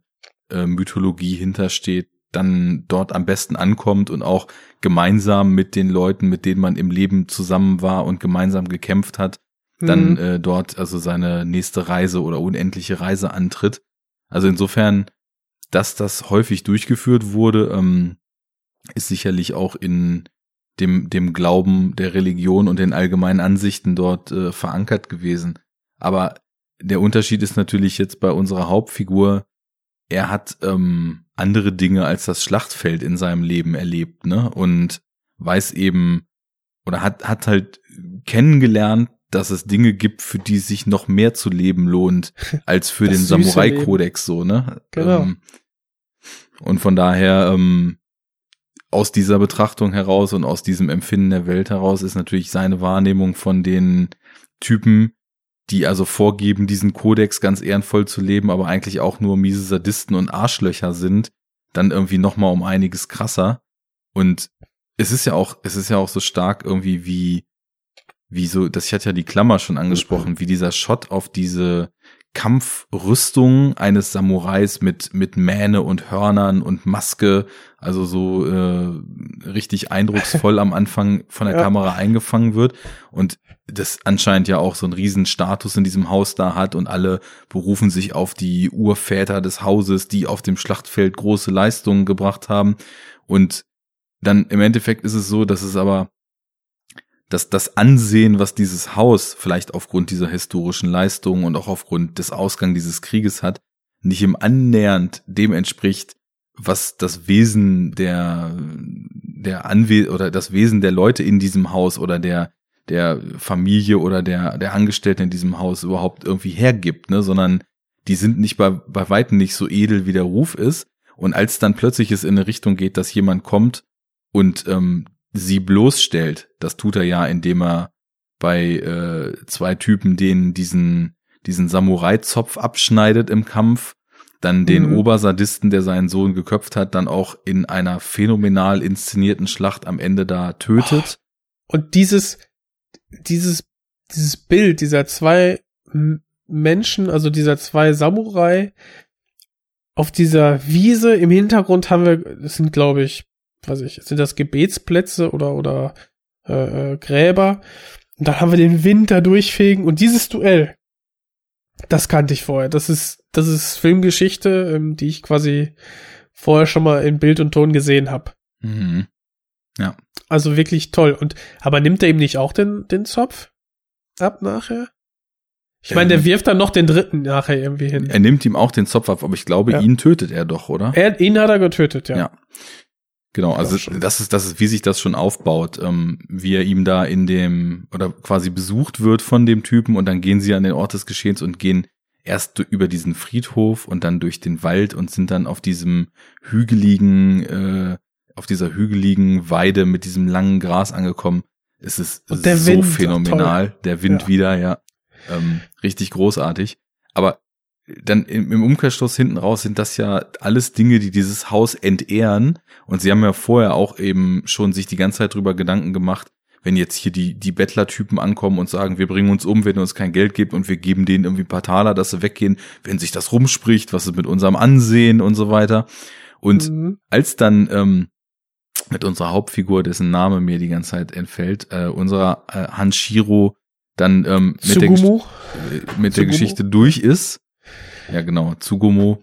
äh, Mythologie hintersteht, dann dort am besten ankommt und auch gemeinsam mit den Leuten, mit denen man im Leben zusammen war und gemeinsam gekämpft hat, dann Mhm. äh, dort also seine nächste Reise oder unendliche Reise antritt. Also insofern, dass das häufig durchgeführt wurde, ähm, ist sicherlich auch in dem, dem Glauben der Religion und den allgemeinen Ansichten dort äh, verankert gewesen. Aber der Unterschied ist natürlich jetzt bei unserer Hauptfigur, er hat ähm, andere Dinge als das Schlachtfeld in seinem Leben erlebt, ne? Und weiß eben oder hat, hat halt kennengelernt, dass es Dinge gibt, für die sich noch mehr zu leben lohnt, [laughs] als für Das den Samurai-Kodex, so, ne? Genau. Ähm, und von daher, ähm, aus dieser Betrachtung heraus und aus diesem Empfinden der Welt heraus ist natürlich seine Wahrnehmung von den Typen, die also vorgeben, diesen Kodex ganz ehrenvoll zu leben, aber eigentlich auch nur miese Sadisten und Arschlöcher sind, dann irgendwie nochmal um einiges krasser. Und es ist ja auch, es ist ja auch so stark irgendwie wie, wie so, das ich hatte ja die Klammer schon angesprochen, wie dieser Shot auf diese Kampfrüstung eines Samurais mit, mit Mähne und Hörnern und Maske, also so äh, richtig eindrucksvoll am Anfang von der [laughs] Ja. Kamera eingefangen wird und das anscheinend ja auch so einen riesen Status in diesem Haus da hat und alle berufen sich auf die Urväter des Hauses, die auf dem Schlachtfeld große Leistungen gebracht haben und dann im Endeffekt ist es so, dass es aber dass das Ansehen, was dieses Haus vielleicht aufgrund dieser historischen Leistungen und auch aufgrund des Ausgangs dieses Krieges hat, nicht im annähernd dem entspricht, was das Wesen der der Anwe oder das Wesen der Leute in diesem Haus oder der der Familie oder der der Angestellten in diesem Haus überhaupt irgendwie hergibt, ne, sondern die sind nicht bei bei weitem nicht so edel wie der Ruf ist. Und als dann plötzlich es in eine Richtung geht, dass jemand kommt und ähm, sie bloßstellt. Das tut er ja, indem er bei äh, zwei Typen denen diesen diesen Samurai-Zopf abschneidet im Kampf, dann den Mhm. Obersadisten, der seinen Sohn geköpft hat, dann auch in einer phänomenal inszenierten Schlacht am Ende da tötet. Und dieses, dieses, dieses Bild dieser zwei Menschen, also dieser zwei Samurai, auf dieser Wiese im Hintergrund haben wir, das sind glaube ich, weiß ich, sind das Gebetsplätze oder, oder äh, äh, Gräber. Und dann haben wir den Wind da durchfegen und dieses Duell, das kannte ich vorher. Das ist, das ist Filmgeschichte, ähm, die ich quasi vorher schon mal in Bild und Ton gesehen habe. Mhm. Ja. Also wirklich toll. Und aber nimmt er ihm nicht auch den, den Zopf ab nachher? Ich meine, der wirft dann noch den dritten nachher irgendwie hin. Er nimmt ihm auch den Zopf ab, aber ich glaube, Ja. ihn tötet er doch, oder? Er, ihn hat er getötet, ja. Ja. Genau, also das ist, das ist, wie sich das schon aufbaut, ähm, wie er ihm da in dem, oder quasi besucht wird von dem Typen und dann gehen sie an den Ort des Geschehens und gehen erst über diesen Friedhof und dann durch den Wald und sind dann auf diesem hügeligen, äh, auf dieser hügeligen Weide mit diesem langen Gras angekommen. Es ist so Wind, phänomenal. Der Wind Ja. wieder, ja. Ähm, richtig großartig. Aber dann im, Umkehrschluss hinten raus sind das ja alles Dinge, die dieses Haus entehren. Und sie haben ja vorher auch eben schon sich die ganze Zeit drüber Gedanken gemacht, wenn jetzt hier die, die Bettlertypen ankommen und sagen, wir bringen uns um, wenn ihr uns kein Geld gibt und wir geben denen irgendwie ein paar Taler, dass sie weggehen, wenn sich das rumspricht, was ist mit unserem Ansehen und so weiter. Und Mhm. als dann ähm, mit unserer Hauptfigur, dessen Name mir die ganze Zeit entfällt, äh, unserer äh, Hanshiro dann ähm, mit, der? Gesch- äh, mit der? Geschichte durch ist. Ja, genau, Tsugumo.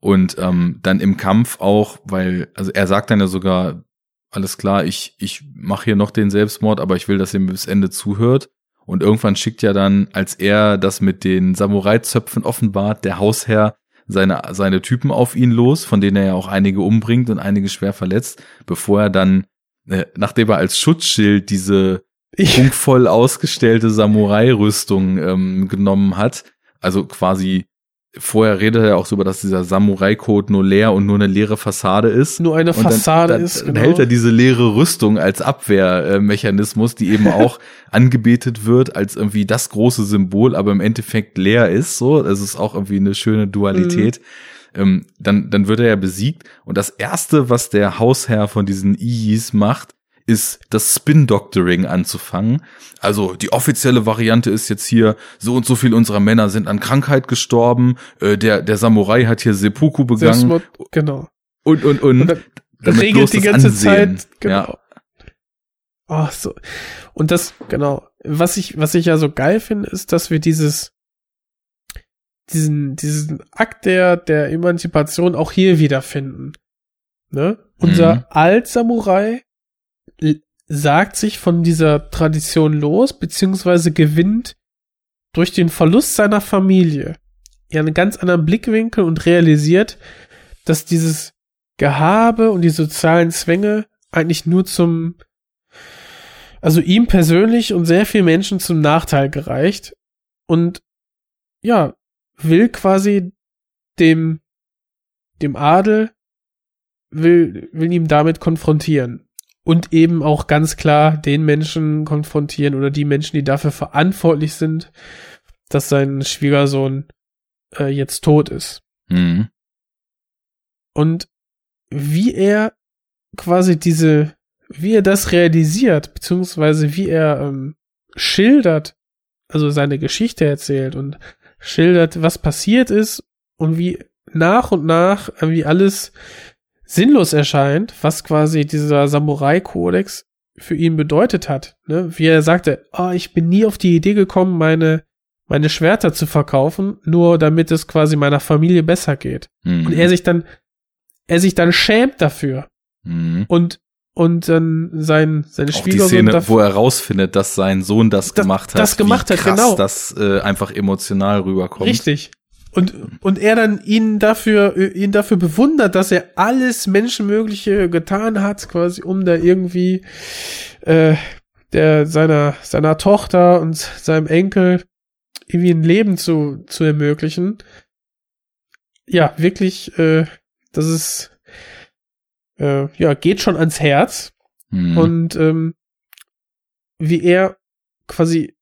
Und ähm, dann im Kampf auch, weil, also er sagt dann ja sogar, alles klar, ich, ich mache hier noch den Selbstmord, aber ich will, dass ihr mir bis Ende zuhört. Und irgendwann schickt ja dann, als er das mit den Samurai-Zöpfen offenbart, der Hausherr seine, seine Typen auf ihn los, von denen er ja auch einige umbringt und einige schwer verletzt, bevor er dann, äh, nachdem er als Schutzschild diese prunkvoll ausgestellte Samurai-Rüstung ähm, genommen hat, also quasi vorher redet er auch so über, dass dieser Samurai-Code nur leer und nur eine leere Fassade ist. Nur eine Und dann- Fassade dann, ist, Dann genau. hält er diese leere Rüstung als Abwehrmechanismus, die eben auch [laughs] angebetet wird als irgendwie das große Symbol, aber im Endeffekt leer ist. So, das ist auch irgendwie eine schöne Dualität. Ähm, dann, dann wird er ja besiegt. Und das erste, was der Hausherr von diesen Iyis macht, ist das Spin-Doctoring anzufangen. Also die offizielle Variante ist jetzt hier, so und so viel unserer Männer sind an Krankheit gestorben, äh, der, der Samurai hat hier Seppuku begangen Selbstmord, genau. und, und, und. Und damit regelt die ganze Ansehen. Zeit, genau. Ja. Oh, so. Und das, genau. Was ich, was ich ja so geil finde, ist, dass wir dieses, diesen, diesen Akt der, der Emanzipation auch hier wiederfinden. Ne? Unser Mhm. Alt-Samurai sagt sich von dieser Tradition los, beziehungsweise gewinnt durch den Verlust seiner Familie ja einen ganz anderen Blickwinkel und realisiert, dass dieses Gehabe und die sozialen Zwänge eigentlich nur zum, also ihm persönlich und sehr vielen Menschen zum Nachteil gereicht und ja, will quasi dem, dem Adel, will, will ihm damit konfrontieren und eben auch ganz klar den Menschen konfrontieren oder die Menschen, die dafür verantwortlich sind, dass sein Schwiegersohn äh, jetzt tot ist. Mhm. Und wie er quasi diese, wie er das realisiert, beziehungsweise wie er ähm, schildert, also seine Geschichte erzählt und schildert, was passiert ist und wie nach und nach irgendwie alles sinnlos erscheint, was quasi dieser Samurai-Kodex für ihn bedeutet hat. Ne? Wie er sagte, ah, ich bin nie auf die Idee gekommen, meine, meine Schwerter zu verkaufen, nur damit es quasi meiner Familie besser geht. Mhm. Und er sich dann, er sich dann schämt dafür Mhm. und und dann sein seine Auch die Schwiegersohn Szene, dafür, wo er rausfindet, dass sein Sohn das, Das- gemacht hat. das gemacht wie hat, krass genau. das äh, einfach emotional rüberkommt. richtig und und er dann ihn dafür ihn dafür bewundert, dass er alles Menschenmögliche getan hat, quasi um da irgendwie äh, der seiner seiner Tochter und seinem Enkel irgendwie ein Leben zu zu ermöglichen. Ja, wirklich, äh, das ist äh, ja geht schon ans Herz. Mhm. und ähm, wie er quasi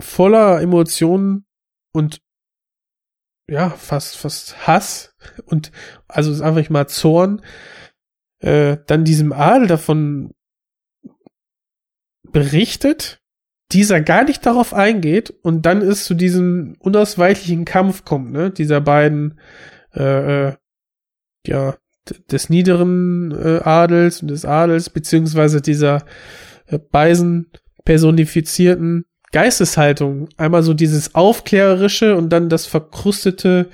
voller Emotionen und ja fast fast Hass und also ist einfach mal Zorn äh, dann diesem Adel davon berichtet, dieser gar nicht darauf eingeht und dann es zu diesem unausweichlichen Kampf kommt, ne, dieser beiden äh, äh, ja des niederen äh, Adels und des Adels beziehungsweise dieser äh, beisen personifizierten Geisteshaltung. Einmal so dieses aufklärerische und dann das verkrustete,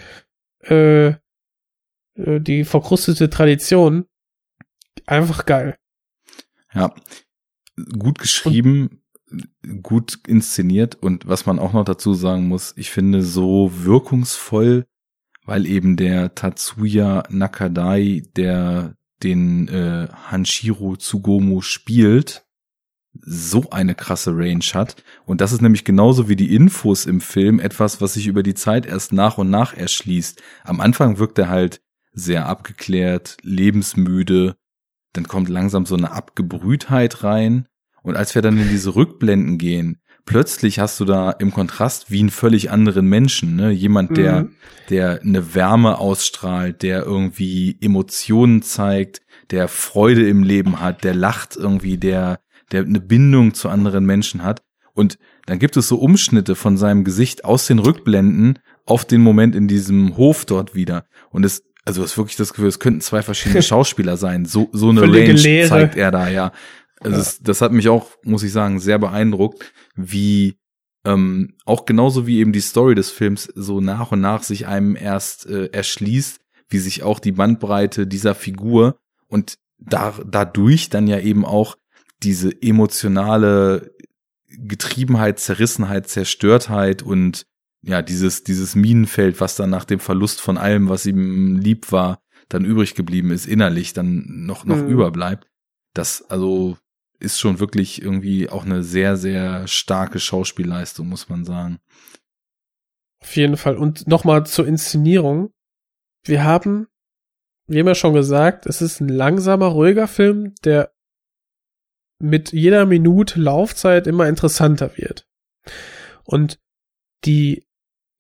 äh, äh, die verkrustete Tradition. Einfach geil. Ja, gut geschrieben, gut inszeniert und was man auch noch dazu sagen muss, ich finde so wirkungsvoll, weil eben der Tatsuya Nakadai, der den äh, Hanshiro Tsugomu spielt, so eine krasse Range hat. Und das ist nämlich genauso wie die Infos im Film etwas, was sich über die Zeit erst nach und nach erschließt. Am Anfang wirkt er halt sehr abgeklärt, lebensmüde, dann kommt langsam so eine Abgebrühtheit rein. Und als wir dann in diese Rückblenden gehen, plötzlich hast du da im Kontrast wie einen völlig anderen Menschen, ne? Jemand, der, Mhm. der eine Wärme ausstrahlt, der irgendwie Emotionen zeigt, der Freude im Leben hat, der lacht irgendwie, der, der eine Bindung zu anderen Menschen hat. Und dann gibt es so Umschnitte von seinem Gesicht aus den Rückblenden auf den Moment in diesem Hof dort wieder. Und es, also es ist wirklich das Gefühl, es könnten zwei verschiedene [laughs] Schauspieler sein. So, so eine Völlige Range Leere. zeigt er da, ja. Also Es, das hat mich auch, muss ich sagen, sehr beeindruckt, wie ähm, auch genauso wie eben die Story des Films so nach und nach sich einem erst äh, erschließt, wie sich auch die Bandbreite dieser Figur und da, dadurch dann ja eben auch diese emotionale Getriebenheit, Zerrissenheit, Zerstörtheit und ja, dieses, dieses Minenfeld, was dann nach dem Verlust von allem, was ihm lieb war, dann übrig geblieben ist, innerlich dann noch, noch Mhm. überbleibt. Das, also, ist schon wirklich irgendwie auch eine sehr, sehr starke Schauspielleistung, muss man sagen. Auf jeden Fall. Und nochmal zur Inszenierung. Wir haben, wie immer schon gesagt, es ist ein langsamer, ruhiger Film, der mit jeder Minute Laufzeit immer interessanter wird. Und die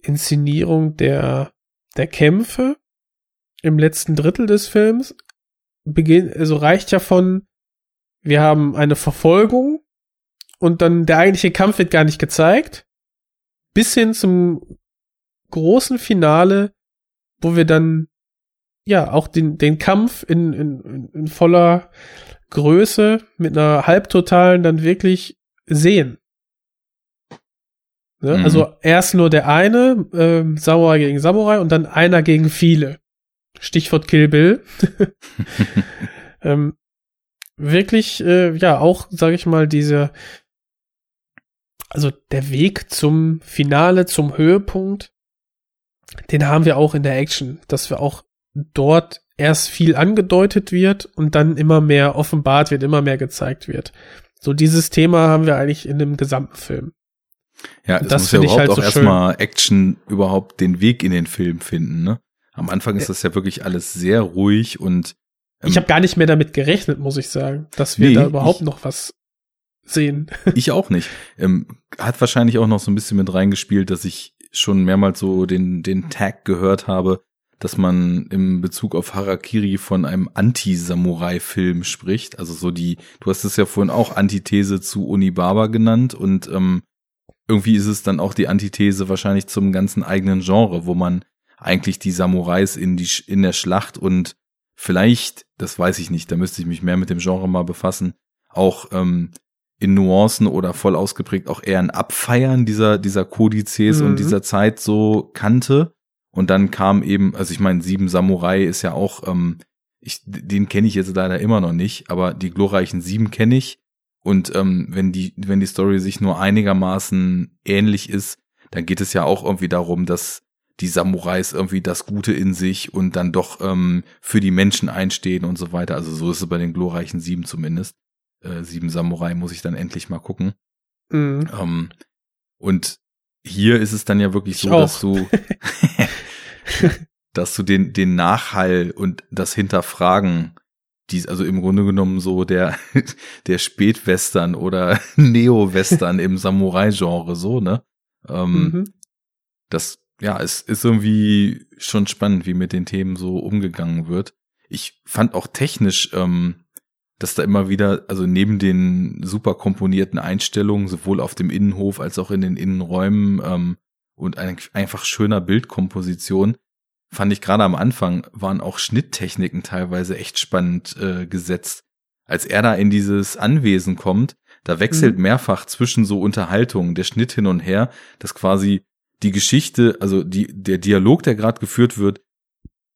Inszenierung der, der Kämpfe im letzten Drittel des Films beginnt, also reicht ja von, wir haben eine Verfolgung und dann der eigentliche Kampf wird gar nicht gezeigt, bis hin zum großen Finale, wo wir dann ja auch den, den Kampf in, in, in voller Größe mit einer halbtotalen dann wirklich sehen. Ne? Mhm. Also erst nur der eine, ähm, Samurai gegen Samurai und dann einer gegen viele. Stichwort Kill Bill. [laughs] [laughs] ähm, wirklich, äh, ja, auch, sage ich mal, diese, also der Weg zum Finale, zum Höhepunkt, den haben wir auch in der Action, dass wir auch dort erst viel angedeutet wird und dann immer mehr offenbart wird, immer mehr gezeigt wird. So dieses Thema haben wir eigentlich in dem gesamten Film. Ja, es Das muss ja überhaupt halt auch so erstmal Action überhaupt den Weg in den Film finden, ne? Am Anfang ist das ja wirklich alles sehr ruhig und ähm, Ich habe gar nicht mehr damit gerechnet, muss ich sagen, dass wir Nee, da überhaupt ich- noch was sehen. [laughs] Ich auch nicht. Ähm, hat wahrscheinlich auch noch so ein bisschen mit reingespielt, dass ich schon mehrmals so den, den Tag gehört habe, dass man im Bezug auf Harakiri von einem Anti-Samurai-Film spricht. Also so die, du hast es ja vorhin auch Antithese zu Onibaba genannt und ähm, irgendwie ist es dann auch die Antithese wahrscheinlich zum ganzen eigenen Genre, wo man eigentlich die Samurais in die in der Schlacht und vielleicht, das weiß ich nicht, da müsste ich mich mehr mit dem Genre mal befassen, auch ähm, in Nuancen oder voll ausgeprägt auch eher ein Abfeiern dieser dieser Kodizes Mhm. und dieser Zeit so kannte und dann kam eben, also ich meine, Sieben Samurai ist ja auch, ähm, ich, den kenne ich jetzt leider immer noch nicht, aber die glorreichen Sieben kenne ich und ähm, wenn die wenn die Story sich nur einigermaßen ähnlich ist, dann geht es ja auch irgendwie darum, dass die Samurais irgendwie das Gute in sich und dann doch ähm, für die Menschen einstehen und so weiter. Also so ist es bei den glorreichen Sieben zumindest. Äh, Sieben Samurai muss ich dann endlich mal gucken. Mhm. Ähm, und hier ist es dann ja wirklich Ich so, dass du, [laughs] dass du den, den Nachhall und das Hinterfragen, dies, also im Grunde genommen so der, [laughs] der Spätwestern oder [laughs] Neo-Western im Samurai-Genre, so, ne? Ähm, Mhm. das, ja, es ist irgendwie schon spannend, wie mit den Themen so umgegangen wird. Ich fand auch technisch, ähm, dass da immer wieder, also neben den super komponierten Einstellungen, sowohl auf dem Innenhof als auch in den Innenräumen ähm, und ein, einfach schöner Bildkomposition, fand ich gerade am Anfang, waren auch Schnitttechniken teilweise echt spannend äh, gesetzt. Als er da in dieses Anwesen kommt, da wechselt mehrfach zwischen so Unterhaltungen der Schnitt hin und her, dass quasi die Geschichte, also die, der Dialog, der gerade geführt wird,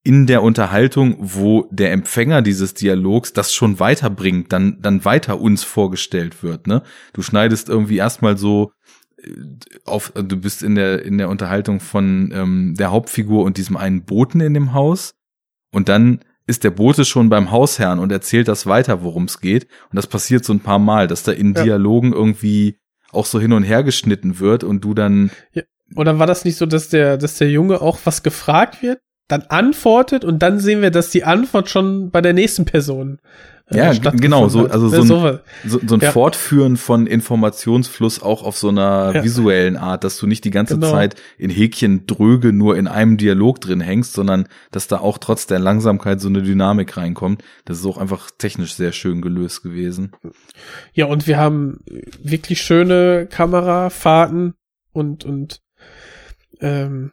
in der Unterhaltung, wo der Empfänger dieses Dialogs das schon weiterbringt, dann, dann weiter uns vorgestellt wird, ne? Du schneidest irgendwie erstmal so äh, auf, du bist in der, in der Unterhaltung von ähm, der Hauptfigur und diesem einen Boten in dem Haus und dann ist der Bote schon beim Hausherrn und erzählt das weiter, worum es geht. Und das passiert so ein paar Mal, dass da in Ja. Dialogen irgendwie auch so hin und her geschnitten wird und du dann Oder war das nicht so, dass der, dass der Junge auch was gefragt wird, dann antwortet und dann sehen wir, dass die Antwort schon bei der nächsten Person äh, Ja, genau, so, also so ein, so, so ein Ja. Fortführen von Informationsfluss auch auf so einer Ja. visuellen Art, dass du nicht die ganze Genau. Zeit in Häkchen dröge nur in einem Dialog drin hängst, sondern dass da auch trotz der Langsamkeit so eine Dynamik reinkommt. Das ist auch einfach technisch sehr schön gelöst gewesen. Ja, und wir haben wirklich schöne Kamerafahrten und, und ähm,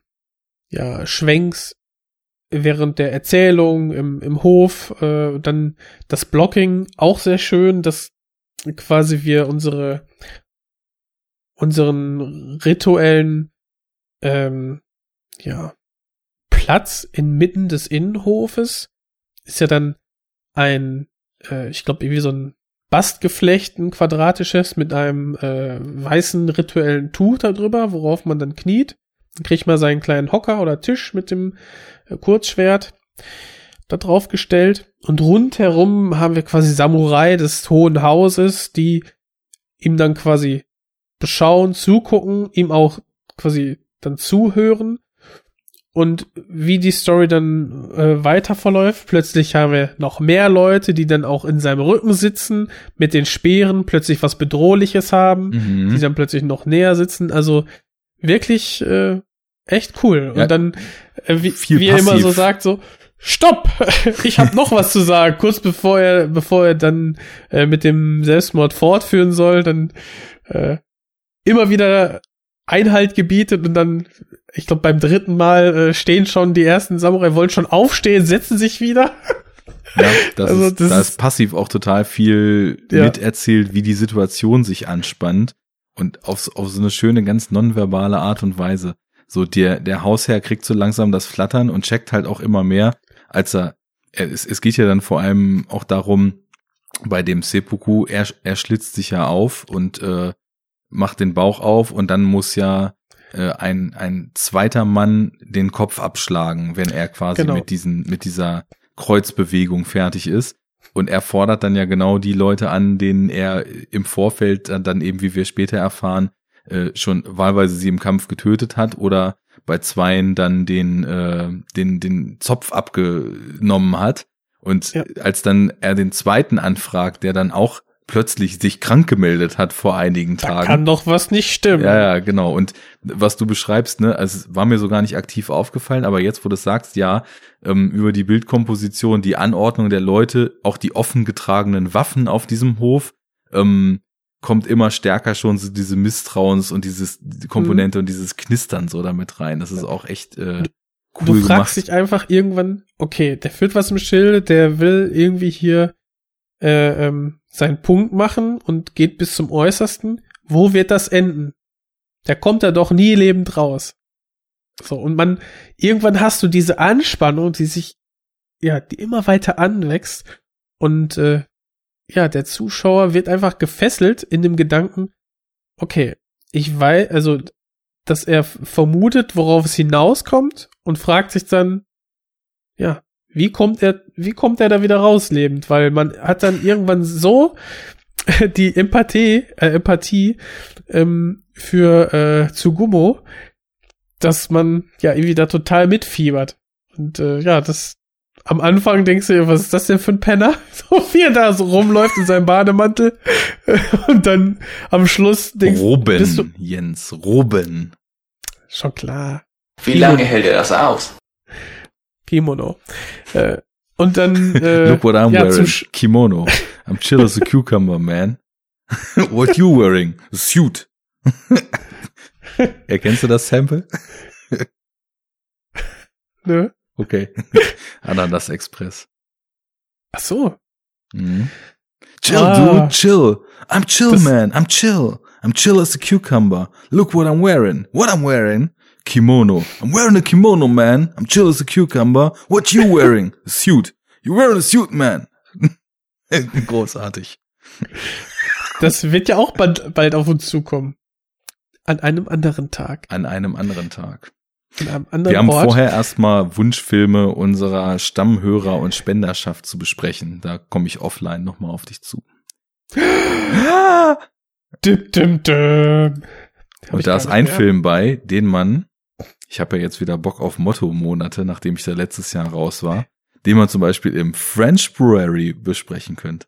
ja, Schwenks während der Erzählung im, im Hof, äh, dann das Blocking auch sehr schön, dass quasi wir unsere unseren rituellen ähm, ja Platz inmitten des Innenhofes ist ja dann ein äh, ich glaube irgendwie so ein Bastgeflecht, ein quadratisches mit einem äh, weißen rituellen Tuch darüber, worauf man dann kniet. Kriegt man seinen kleinen Hocker oder Tisch mit dem Kurzschwert da drauf gestellt. Und rundherum haben wir quasi Samurai des Hohen Hauses, die ihm dann quasi beschauen, zugucken, ihm auch quasi dann zuhören und wie die Story dann äh, weiter verläuft. Plötzlich haben wir noch mehr Leute, die dann auch in seinem Rücken sitzen, mit den Speeren plötzlich was Bedrohliches haben, Mhm. die dann plötzlich noch näher sitzen. Also wirklich äh, echt cool. Ja, und dann, äh, wie, viel wie er immer so sagt, so, Stopp! [laughs] Ich habe noch was zu sagen. Kurz bevor er, bevor er dann äh, mit dem Selbstmord fortführen soll, dann äh, immer wieder Einhalt gebietet und dann, ich glaube, beim dritten Mal äh, stehen schon die ersten Samurai, wollen schon aufstehen, setzen sich wieder. [laughs] Ja, das Also ist, das da ist- passiv auch total viel Ja. miterzählt, wie die Situation sich anspannt und auf, auf so eine schöne, ganz nonverbale Art und Weise. So der, der Hausherr kriegt so langsam das Flattern und checkt halt auch immer mehr, als er, es, es geht ja dann vor allem auch darum, bei dem Seppuku, er, er schlitzt sich ja auf und äh, macht den Bauch auf und dann muss ja äh, ein, ein zweiter Mann den Kopf abschlagen, wenn er quasi Genau. mit diesen, mit dieser Kreuzbewegung fertig ist. Und er fordert dann ja genau die Leute an, denen er im Vorfeld dann eben, wie wir später erfahren, äh, schon wahlweise sie im Kampf getötet hat oder bei zweien dann den, äh, den, den Zopf abgenommen hat. Und Ja. als dann er den zweiten anfragt, der dann auch plötzlich sich krank gemeldet hat vor einigen Da Tagen. kann doch was nicht stimmen. Ja, ja, genau. Und was du beschreibst, ne, also es war mir so gar nicht aktiv aufgefallen, aber jetzt, wo du es sagst, ja, ähm, über die Bildkomposition, die Anordnung der Leute, auch die offen getragenen Waffen auf diesem Hof, ähm, kommt immer stärker schon so diese Misstrauens und dieses die Komponente und dieses Knistern so damit rein. Das ist auch echt äh, cool du fragst gemacht. dich einfach irgendwann, okay, der führt was im Schilde, der will irgendwie hier äh, ähm, seinen Punkt machen und geht bis zum Äußersten. Wo wird das enden? Da kommt er doch nie lebend raus. So, und man, irgendwann hast du diese Anspannung, die sich, ja, die immer weiter anwächst und äh, ja, der Zuschauer wird einfach gefesselt in dem Gedanken, okay, ich weiß, also, dass er vermutet, worauf es hinauskommt und fragt sich dann, ja, wie kommt er, wie kommt er da wieder raus lebend? Weil man hat dann irgendwann so [laughs] die Empathie, äh, Empathie ähm, für äh, Tsugumo, dass man ja irgendwie da total mitfiebert. Und äh, ja, das am Anfang denkst du dir, was ist das denn für ein Penner? [laughs] So wie er da so rumläuft in seinem Bademantel. [laughs] Und dann am Schluss denkst bist du Jens, Roben. schon klar. Wie lange hält er das aus? Kimono. Äh, und dann [laughs] äh, Look what I'm ja, wearing. Kimono. I'm chill as a cucumber, man. what you wearing? A suit. Erkennst du das Sample? ne? Okay. [laughs] Ananas Express. Ach so. Mhm. Chill, Ah. dude, chill. I'm chill, Das- man. I'm chill. I'm chill as a cucumber. Look what I'm wearing. What I'm wearing? Kimono. I'm wearing a kimono, man. I'm chill as a cucumber. What you wearing? A suit. You wearing a suit, man. [laughs] Großartig. Das wird ja auch bald, bald auf uns zukommen. An einem anderen Tag. An einem anderen Tag. Wir haben Ort. vorher erstmal Wunschfilme unserer Stammhörer und Spenderschaft zu besprechen. Da komme ich offline nochmal auf dich zu. Dim, dim, dim. Hab Und da ist ein mehr. Film bei, den man, ich habe ja jetzt wieder Bock auf Motto-Monate, nachdem ich da letztes Jahr raus war, den man zum Beispiel im French Brewery besprechen könnte.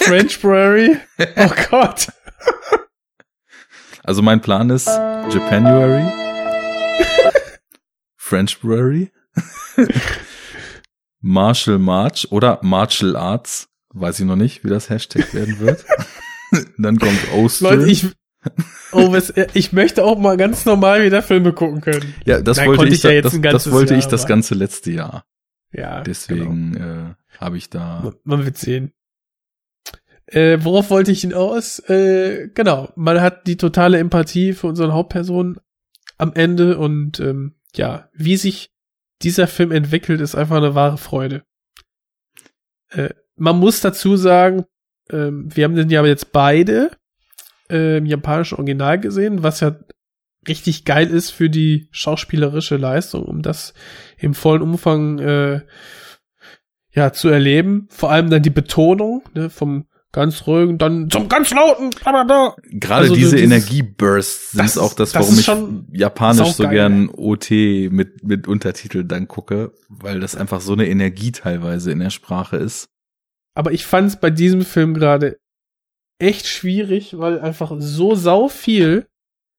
French Brewery. [laughs] Oh Gott. Also mein Plan ist Japanuary, [laughs] French Brewery, [laughs] Martial March oder Martial Arts, weiß ich noch nicht, wie das Hashtag werden wird. [laughs] Dann kommt Ostern. Leute, ich, oh, was, ich möchte auch mal ganz normal wieder Filme gucken können. ja, das Nein, wollte ich, ja das, das wollte ich Jahr, das aber- ganze letzte Jahr. Ja, Deswegen äh, habe ich da Man, man wird sehen. Äh, worauf wollte ich hinaus? Äh, genau, man hat die totale Empathie für unseren Hauptpersonen am Ende und ähm, ja, wie sich dieser Film entwickelt, ist einfach eine wahre Freude. Äh, man muss dazu sagen, ähm, wir haben den ja jetzt beide äh, im japanischen Original gesehen, was ja richtig geil ist für die schauspielerische Leistung, um das im vollen Umfang äh, ja zu erleben. Vor allem dann die Betonung ne, vom ganz ruhig, und dann zum ganz lauten. Da. Gerade Also so diese Energiebursts sind Das- auch das, das warum ist ich Japanisch so gern OT mit, mit Untertitel dann gucke, weil das einfach so eine Energie teilweise in der Sprache ist. Aber ich fand es bei diesem Film gerade echt schwierig, weil einfach so sau viel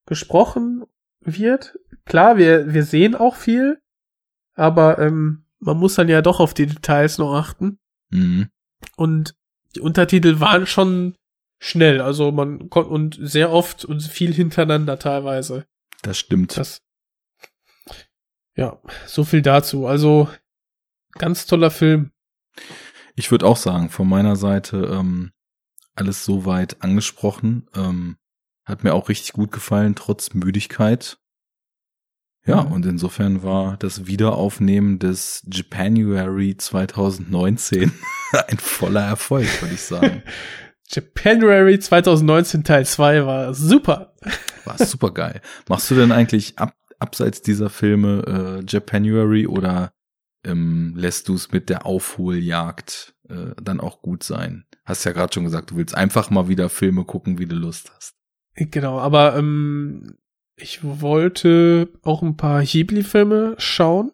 gesprochen wird. Klar, wir, wir sehen auch viel, aber ähm, man muss dann ja doch auf die Details noch achten. Mhm. Und die Untertitel waren schon schnell, also man konnte und sehr oft und viel hintereinander teilweise. Das stimmt. Das ja, so viel dazu. Also ganz toller Film. Ich würde auch sagen, von meiner Seite ähm, alles soweit angesprochen. Ähm, hat mir auch richtig gut gefallen, trotz Müdigkeit. Ja, Mhm. und insofern war das Wiederaufnehmen des Japanuary 2019 [laughs] ein voller Erfolg, würde ich sagen. [laughs] Japanuary 2019 Teil 2 war super. War super geil. Machst du denn eigentlich ab, abseits dieser Filme äh, Japanuary oder ähm, lässt du es mit der Aufholjagd äh, dann auch gut sein? Hast ja gerade schon gesagt, du willst einfach mal wieder Filme gucken, wie du Lust hast. Genau, aber ähm, ich wollte auch ein paar Ghibli-Filme schauen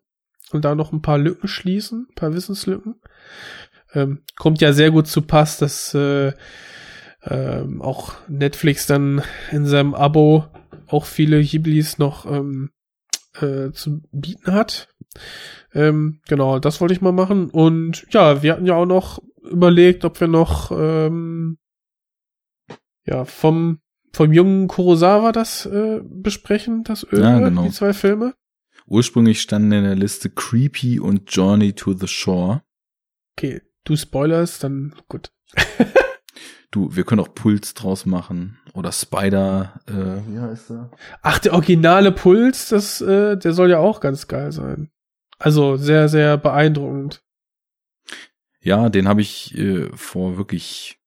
und da noch ein paar Lücken schließen, ein paar Wissenslücken. Ähm, kommt ja sehr gut zu Pass, dass äh, ähm, auch Netflix dann in seinem Abo auch viele Ghiblis noch ähm, äh, zu bieten hat. Ähm, genau, das wollte ich mal machen. Und ja, wir hatten ja auch noch überlegt, ob wir noch ähm, ja vom vom jungen Kurosawa das äh, besprechen, das Öl, Ja, genau. die zwei Filme. Ursprünglich standen in der Liste Creepy und Journey to the Shore. Okay, du spoilerst, dann gut. [laughs] Du, wir können auch Puls draus machen oder Spider. Äh, wie heißt er? Ach, der originale Puls, das, äh, der soll ja auch ganz geil sein. Also sehr, sehr beeindruckend. Ja, den habe ich äh, vor wirklich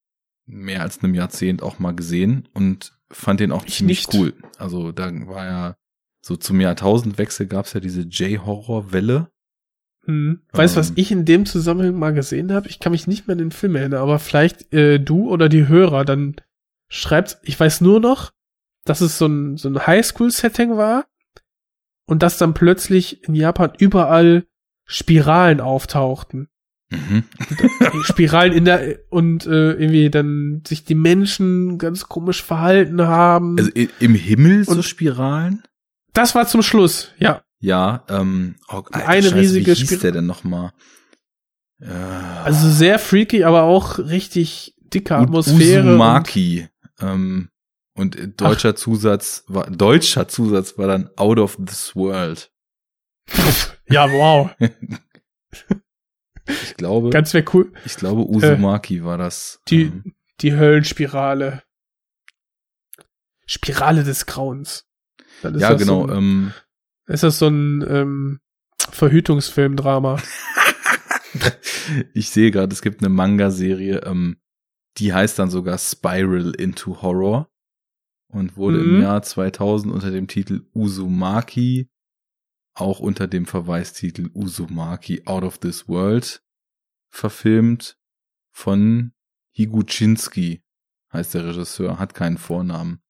mehr als einem Jahrzehnt auch mal gesehen und fand den auch Ich ziemlich nicht. cool. Also da war ja so zum Jahrtausendwechsel gab's ja diese J-Horror-Welle. Hm. Weißt du, was Ähm. ich in dem Zusammenhang mal gesehen habe? Ich kann mich nicht mehr an den Film erinnern, aber vielleicht äh, du oder die Hörer dann schreibt. Ich weiß nur noch, dass es so ein, so ein Highschool-Setting war und dass dann plötzlich in Japan überall Spiralen auftauchten. Mhm. Spiralen in der und äh, irgendwie dann sich die Menschen ganz komisch verhalten haben. Also im Himmel so Und- Spiralen? das war zum Schluss, ja. Ja, ähm, oh, Alter, Eine Scheiße, riesige wie hieß Spir- der denn nochmal? Äh, Also sehr freaky, aber auch richtig dicke Atmosphäre. und- Uzumaki. Ähm, und deutscher Zusatz war, deutscher Zusatz war dann Out of this World. Ja, wow. [laughs] Ich glaube, Ganz wäre cool. ich glaube, Uzumaki war das. Die, ähm, die Höllenspirale. Spirale des Grauens. Ja, genau. So ein, ähm, ist das so ein ähm, Verhütungsfilmdrama? [laughs] ich sehe gerade, es gibt eine Manga-Serie, ähm, die heißt dann sogar Spiral into Horror und wurde Mhm. im Jahr 2000 unter dem Titel Uzumaki, auch unter dem Verweistitel Uzumaki Out of This World verfilmt von Higuchinsky, heißt der Regisseur, hat keinen Vornamen.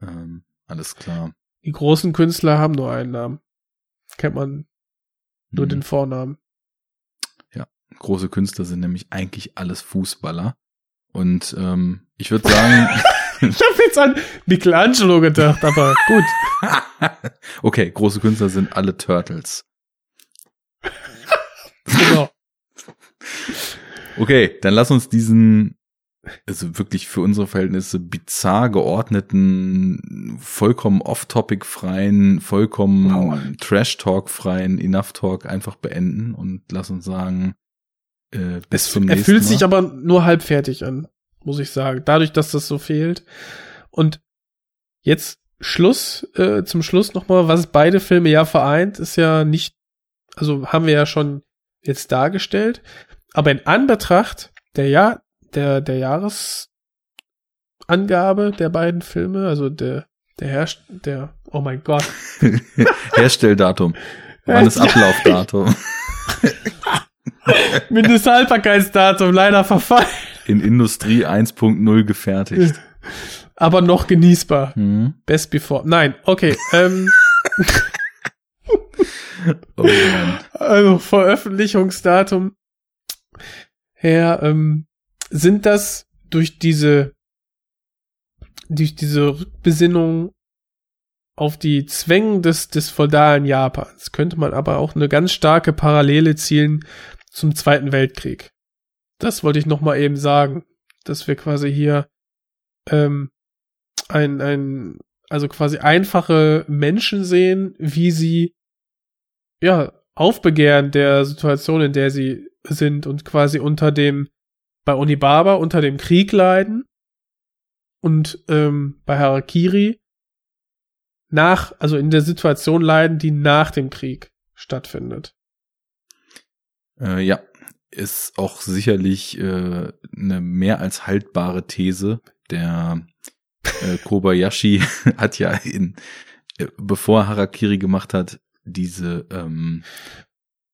Ähm, alles klar. Die großen Künstler haben nur einen Namen. Kennt man nur Hm. den Vornamen. große Künstler sind nämlich eigentlich alles Fußballer. Und ähm, ich würde sagen, [laughs] [laughs] Ich habe jetzt an Michelangelo gedacht, aber gut. [laughs] okay, große Künstler sind alle Turtles. Genau. Okay, dann lass uns diesen, also wirklich für unsere Verhältnisse bizarr geordneten, vollkommen off-topic freien, vollkommen Wow. Trash-Talk freien Enough Talk einfach beenden und lass uns sagen, äh, bis Es, zum er nächsten fühlt Mal. sich aber nur halbfertig an, muss ich sagen. Dadurch, dass das so fehlt. Und jetzt Schluss, äh, zum Schluss nochmal, was beide Filme ja vereint, ist ja nicht, also haben wir ja schon jetzt dargestellt. Aber in Anbetracht der Jahr, der, der Jahresangabe der beiden Filme, also der, der Herrscht, der, oh mein Gott. [laughs] Herstelldatum. Wann ist Ablaufdatum? [laughs] Mindesthaltbarkeitsdatum leider verfallen. In Industrie 1.0 gefertigt. [laughs] Aber noch genießbar. Mhm. Best before. Nein, okay. Ähm, [laughs] Oh also Veröffentlichungsdatum her, ähm, sind das durch diese durch diese Rückbesinnung auf die Zwängen des, des feudalen Japans könnte man aber auch eine ganz starke Parallele zielen zum Zweiten Weltkrieg. Das wollte ich noch mal eben sagen, dass wir quasi hier ähm, ein, ein, also quasi einfache Menschen sehen, wie sie ja aufbegehren der Situation, in der sie sind und quasi unter dem bei Onibaba unter dem Krieg leiden und ähm, bei Harakiri nach, also in der Situation leiden, die nach dem Krieg stattfindet. Äh, ja, ist auch sicherlich äh, eine mehr als haltbare These. Der äh, Kobayashi [laughs] hat ja in, äh, bevor er Harakiri gemacht hat, diese ähm,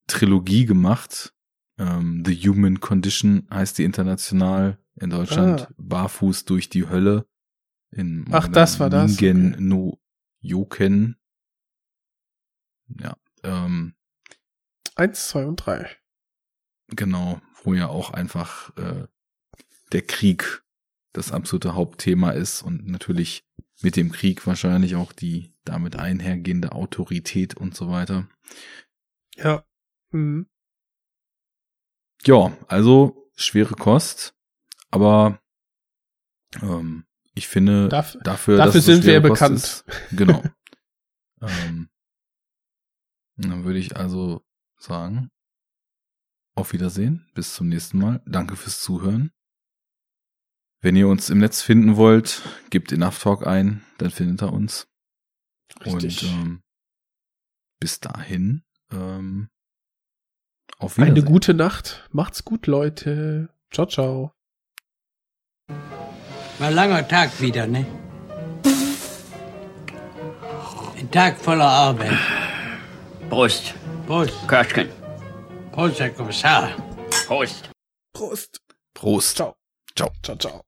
Trilogie gemacht. Ähm, The Human Condition heißt die international in Deutschland. Ah. Barfuß durch die Hölle. In Ach, das war das, Ningen okay. no Yoken. Ja, ähm, Eins, zwei und drei. Genau, wo ja auch einfach äh, der Krieg das absolute Hauptthema ist und natürlich mit dem Krieg wahrscheinlich auch die damit einhergehende Autorität und so weiter. Ja. Mhm. Ja, also schwere Kost, aber ähm, ich finde Daf- dafür, dafür sind wir Kost bekannt. Ist, genau. [laughs] ähm, dann würde ich also sagen, auf Wiedersehen, bis zum nächsten Mal. Danke fürs Zuhören. Wenn ihr uns im Netz finden wollt, gebt Enough Talk ein, dann findet ihr uns. Richtig. Und ähm, bis dahin, ähm, auf Wiedersehen. Eine gute Nacht. Macht's gut, Leute. Ciao, ciao. War ein langer Tag wieder, ne? Ein Tag voller Arbeit. Prost. Prost. Köschken. Prost, Herr Kommissar. Prost. Prost. Prost. Ciao. Ciao. Ciao, ciao.